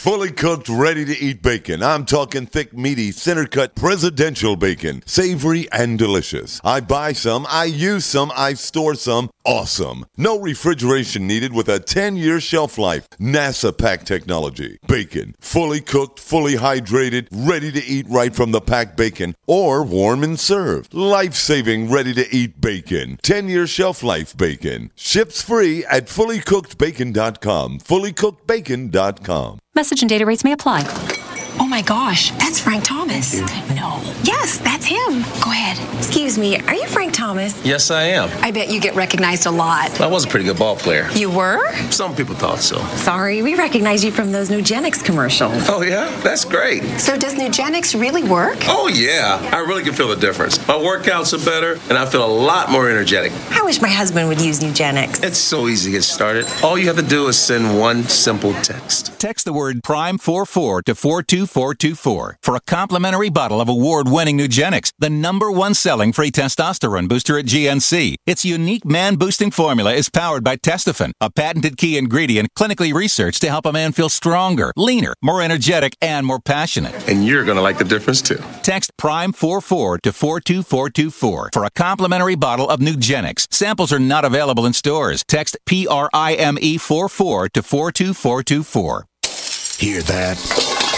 [SPEAKER 35] Fully cooked, ready to eat bacon. I'm talking thick, meaty, center cut presidential bacon. Savory and delicious. I buy some, I use some, I store some. Awesome. No refrigeration needed with a 10 year shelf life. NASA pack technology. Bacon. Fully cooked, fully hydrated, ready to eat right from the packed bacon or warm and served. Life saving, ready to eat bacon. 10 year shelf life bacon. Ships free at fullycookedbacon.com. Fullycookedbacon.com.
[SPEAKER 36] Message and data rates may apply.
[SPEAKER 37] Oh my gosh, that's Frank Thomas. No. Yes, that's him. Go ahead. Excuse me, are you Frank Thomas?
[SPEAKER 38] Yes, I am.
[SPEAKER 37] I bet you get recognized a lot.
[SPEAKER 38] I was a pretty good ball player.
[SPEAKER 37] You were?
[SPEAKER 38] Some people thought so.
[SPEAKER 37] Sorry, we recognize you from those Nugenix commercials.
[SPEAKER 38] Oh, yeah? That's great.
[SPEAKER 37] So does Nugenix really work?
[SPEAKER 38] Oh, yeah. I really can feel the difference. My workouts are better, and I feel a lot more energetic.
[SPEAKER 37] I wish my husband would use Nugenix.
[SPEAKER 38] It's so easy to get started. All you have to do is send one simple text.
[SPEAKER 39] Text the word Prime44 to 42424 for a complimentary bottle of award winning Nugenix, the number one selling free testosterone booster at GNC. Its unique man boosting formula is powered by Testofen, a patented key ingredient clinically researched to help a man feel stronger, leaner, more energetic, and more passionate.
[SPEAKER 38] And you're going to like the difference too.
[SPEAKER 39] Text Prime44 to 42424 for a complimentary bottle of Nugenix. Samples are not available in stores. Text P R I M E 44 to 42424.
[SPEAKER 30] Hear that?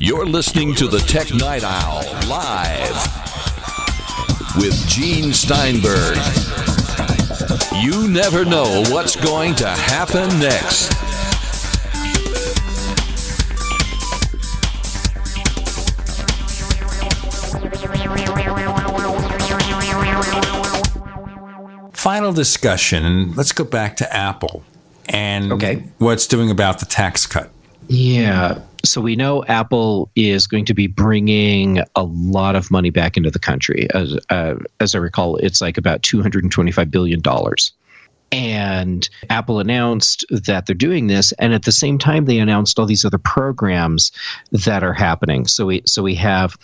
[SPEAKER 11] You're listening to the Tech Night Owl live with Gene Steinberg. You never know what's going to happen next.
[SPEAKER 2] Final discussion, and let's go back to Apple and okay. what's doing about the tax cut.
[SPEAKER 19] Yeah. So we know Apple is going to be bringing a lot of money back into the country. As uh, as I recall, it's like about two hundred and twenty five billion dollars. And Apple announced that they're doing this, and at the same time, they announced all these other programs that are happening. So we so we have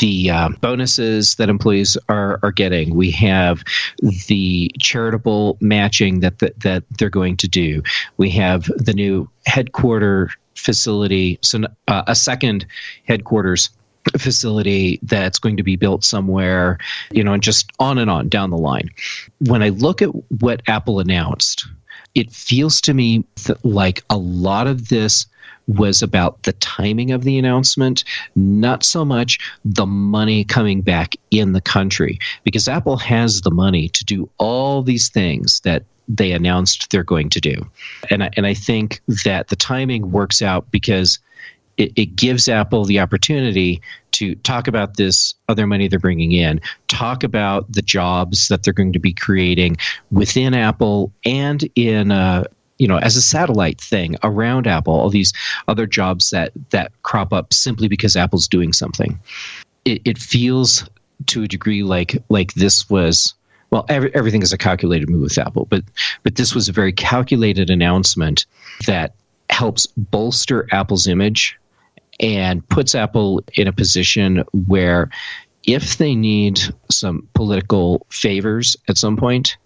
[SPEAKER 19] the uh, bonuses that employees are are getting. We have the charitable matching that that, that they're going to do. We have the new headquarter facility, so uh, a second headquarters facility that's going to be built somewhere, you know, and just on and on down the line. When I look at what Apple announced, it feels to me that like a lot of this was about the timing of the announcement, not so much the money coming back in the country, because Apple has the money to do all these things that they announced they're going to do. And I, and I think that the timing works out because it, it gives Apple the opportunity to talk about this other money they're bringing in, talk about the jobs that they're going to be creating within Apple and in uh, you know as a satellite thing around Apple, all these other jobs that that crop up simply because Apple's doing something. It, it feels to a degree like like this was well every, everything is a calculated move with Apple, but but this was a very calculated announcement that helps bolster Apple's image and puts Apple in a position where if they need some political favors at some point,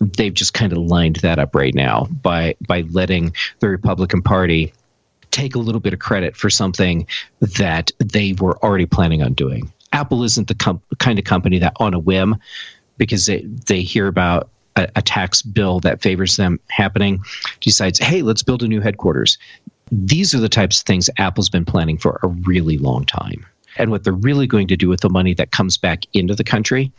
[SPEAKER 19] they've just kind of lined that up right now by by letting the Republican Party take a little bit of credit for something that they were already planning on doing. Apple isn't the com- kind of company that on a whim because they, they hear about a, a tax bill that favors them happening decides, hey, let's build a new headquarters these are the types of things Apple's been planning for a really long time. And what they're really going to do with the money that comes back into the country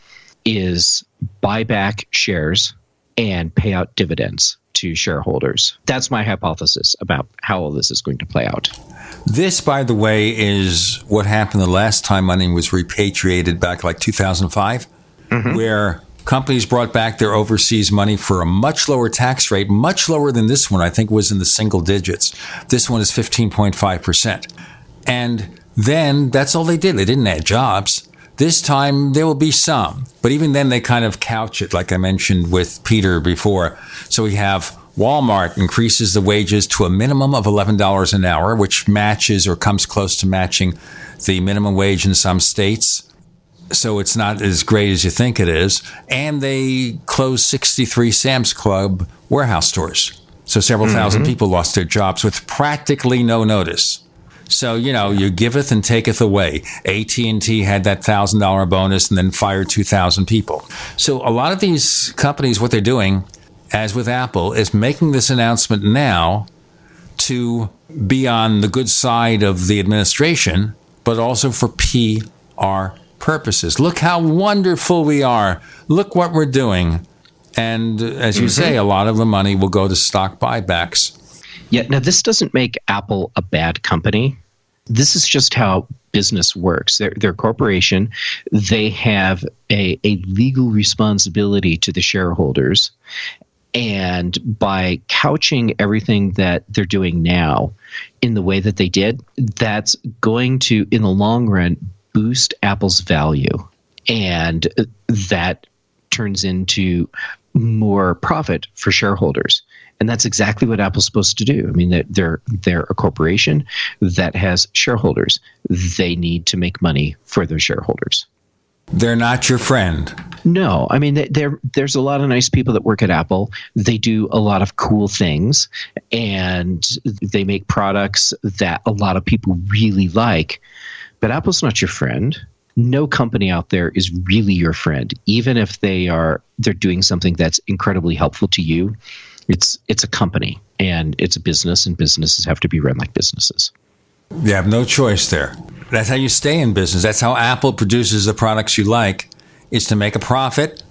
[SPEAKER 19] is buy back shares and pay out dividends to shareholders. That's my hypothesis about how all this is going to play out.
[SPEAKER 2] This, by the way, is what happened the last time money was repatriated back like 2005, mm-hmm. where companies brought back their overseas money for a much lower tax rate, much lower than this one, I think was in the single digits. This one is 15.5%. And then that's all they did. They didn't add jobs. This time there will be some, but even then they kind of couch it, like I mentioned with Peter before. So we have Walmart increases the wages to a minimum of $11 an hour, which matches or comes close to matching the minimum wage in some states so it's not as great as you think it is. And they closed 63 Sam's Club warehouse stores. So several mm-hmm. thousand people lost their jobs with practically no notice. So you know, you giveth and taketh away. AT and T had that thousand dollar bonus and then fired two thousand people. So a lot of these companies, what they're doing, as with Apple, is making this announcement now to be on the good side of the administration, but also for PR purposes. Look how wonderful we are. Look what we're doing. And as you mm-hmm. say, a lot of the money will go to stock buybacks.
[SPEAKER 19] Yeah, now this doesn't make Apple a bad company. This is just how business works. They're, they're a corporation. They have a, a legal responsibility to the shareholders. And by couching everything that they're doing now in the way that they did, that's going to, in the long run, boost Apple's value. And that turns into more profit for shareholders. And that's exactly what Apple's supposed to do. I mean, they're, they're a corporation that has shareholders. They need to make money for their shareholders.
[SPEAKER 2] They're not your friend.
[SPEAKER 19] No, I mean. There's a lot of nice people that work at Apple. They do a lot of cool things, and they make products that a lot of people really like. But Apple's not your friend. No company out there is really your friend, even if they are they're doing something that's incredibly helpful to you. It's it's a company and it's a business, and businesses have to be run like businesses.
[SPEAKER 2] You have no choice there. That's how you stay in business. That's how Apple produces the products you like is to make a profit.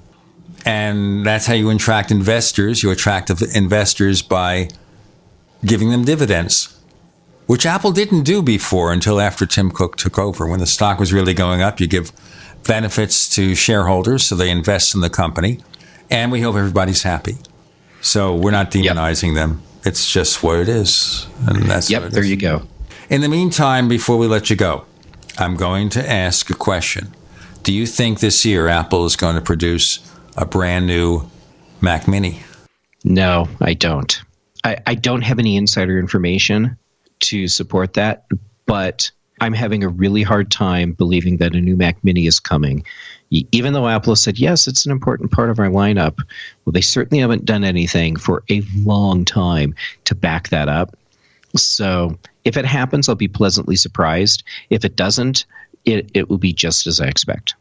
[SPEAKER 2] And that's how you attract investors. You attract investors by giving them dividends, which Apple didn't do before until after Tim Cook took over. When the stock was really going up, you give benefits to shareholders so they invest in the company. And we hope everybody's happy. So we're not demonizing yep. them. It's just what it is. And that's
[SPEAKER 19] yep, there you go.
[SPEAKER 2] In the meantime, before we let you go, I'm going to ask a question. Do you think this year Apple is going to produce a brand new Mac Mini?
[SPEAKER 19] No, I don't. I, I don't have any insider information to support that, but I'm having a really hard time believing that a new Mac Mini is coming. Even though Apple has said, yes, it's an important part of our lineup, well, they certainly haven't done anything for a long time to back that up. So if it happens, I'll be pleasantly surprised. If it doesn't, it, it will be just as I expect.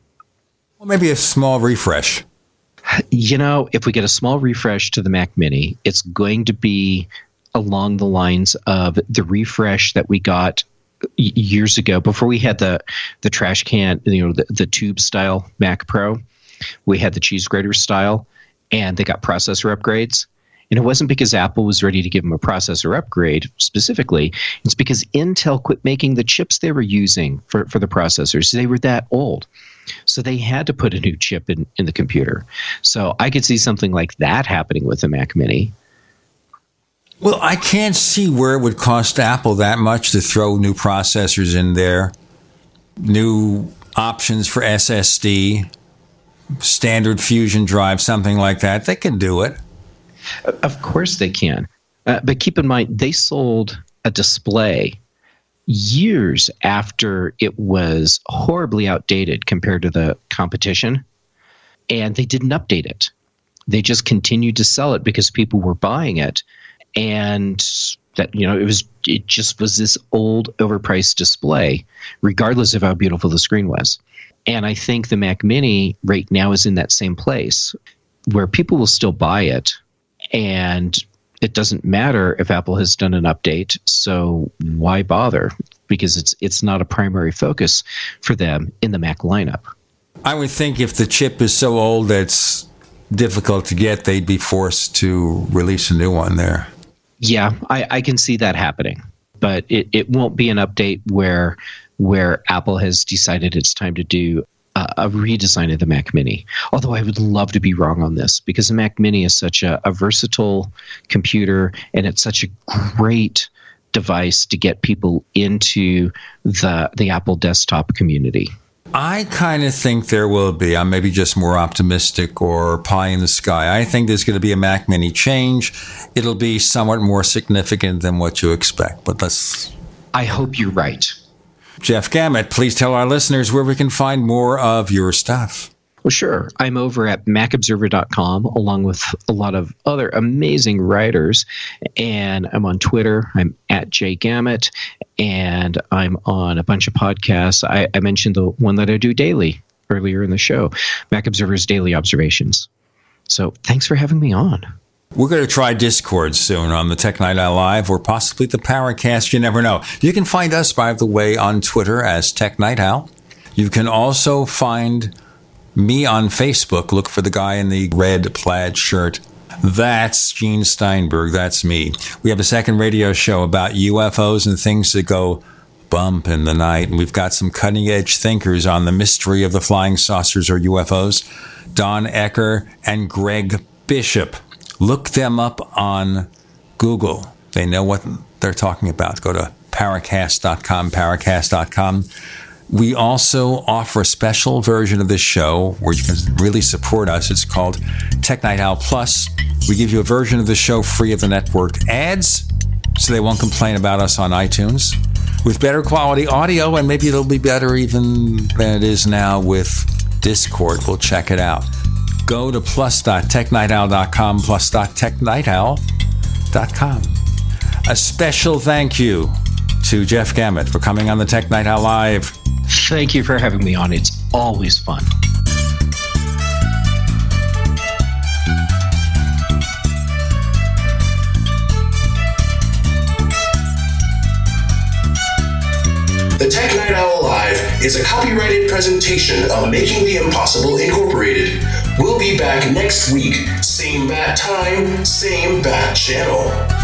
[SPEAKER 2] Well, maybe a small refresh.
[SPEAKER 19] You know, if we get a small refresh to the Mac Mini, it's going to be along the lines of the refresh that we got years ago before we had the the trash can, you know, the, the tube style Mac Pro. We had the cheese grater style, and they got processor upgrades. And it wasn't because Apple was ready to give them a processor upgrade specifically. It's because Intel quit making the chips they were using for, for the processors. They were that old. So they had to put a new chip in, in the computer. So I could see something like that happening with the Mac Mini.
[SPEAKER 2] Well, I can't see where it would cost Apple that much to throw new processors in there, new options for SSD, standard fusion drive, something like that. They can do it.
[SPEAKER 19] Of course they can. Uh, but keep in mind, they sold a display years after it was horribly outdated compared to the competition, and they didn't update it. They just continued to sell it because people were buying it, and that you know it was it just was this old overpriced display, regardless of how beautiful the screen was. And I think the Mac Mini right now is in that same place where people will still buy it and it doesn't matter if Apple has done an update. So why bother? Because it's it's not a primary focus for them in the Mac lineup.
[SPEAKER 2] I would think if the chip is so old that it's difficult to get, they'd be forced to release a new one there.
[SPEAKER 19] Yeah, I, I can see that happening. But it, it won't be an update where where Apple has decided it's time to do a redesign of the Mac Mini. Although I would love to be wrong on this because the Mac Mini is such a, a versatile computer and it's such a great device to get people into the the Apple desktop community.
[SPEAKER 2] I kind of think there will be. I'm maybe just more optimistic or pie in the sky. I think there's going to be a Mac Mini change. It'll be somewhat more significant than what you expect, but let's.
[SPEAKER 19] I hope you're right.
[SPEAKER 2] Jeff Gamet, please tell our listeners where we can find more of your stuff.
[SPEAKER 19] Well, sure. I'm over at macobserver.com along with a lot of other amazing writers. And I'm on Twitter. I'm at Jay jgamet. And I'm on a bunch of podcasts. I, I mentioned the one that I do daily earlier in the show Mac Observer's Daily Observations. So thanks for having me on.
[SPEAKER 2] We're going to try Discord soon on the Tech Night Owl Live or possibly the Paracast. You never know. You can find us, by the way, on Twitter as Tech Night Owl. You can also find me on Facebook. Look for the guy in the red plaid shirt. That's Gene Steinberg. That's me. We have a second radio show about UFOs and things that go bump in the night. And we've got some cutting edge thinkers on the mystery of the flying saucers or UFOs. Don Ecker and Greg Bishop. Look them up on Google. They know what they're talking about. Go to paracast.com, paracast.com. We also offer a special version of this show where you can really support us. It's called Tech Night Owl Plus. We give you a version of the show free of the network ads so they won't complain about us on iTunes with better quality audio, and maybe it'll be better even than it is now with Discord. We'll check it out. Go to plus.technightowl.com, plus.technightowl.com. A special thank you to Jeff Gamet for coming on the Tech Night Owl Live.
[SPEAKER 19] Thank you for having me on. It's always fun.
[SPEAKER 40] The Tech Night Owl Live is a copyrighted presentation of Making the Impossible Incorporated. We'll be back next week, same bat time, same bat channel.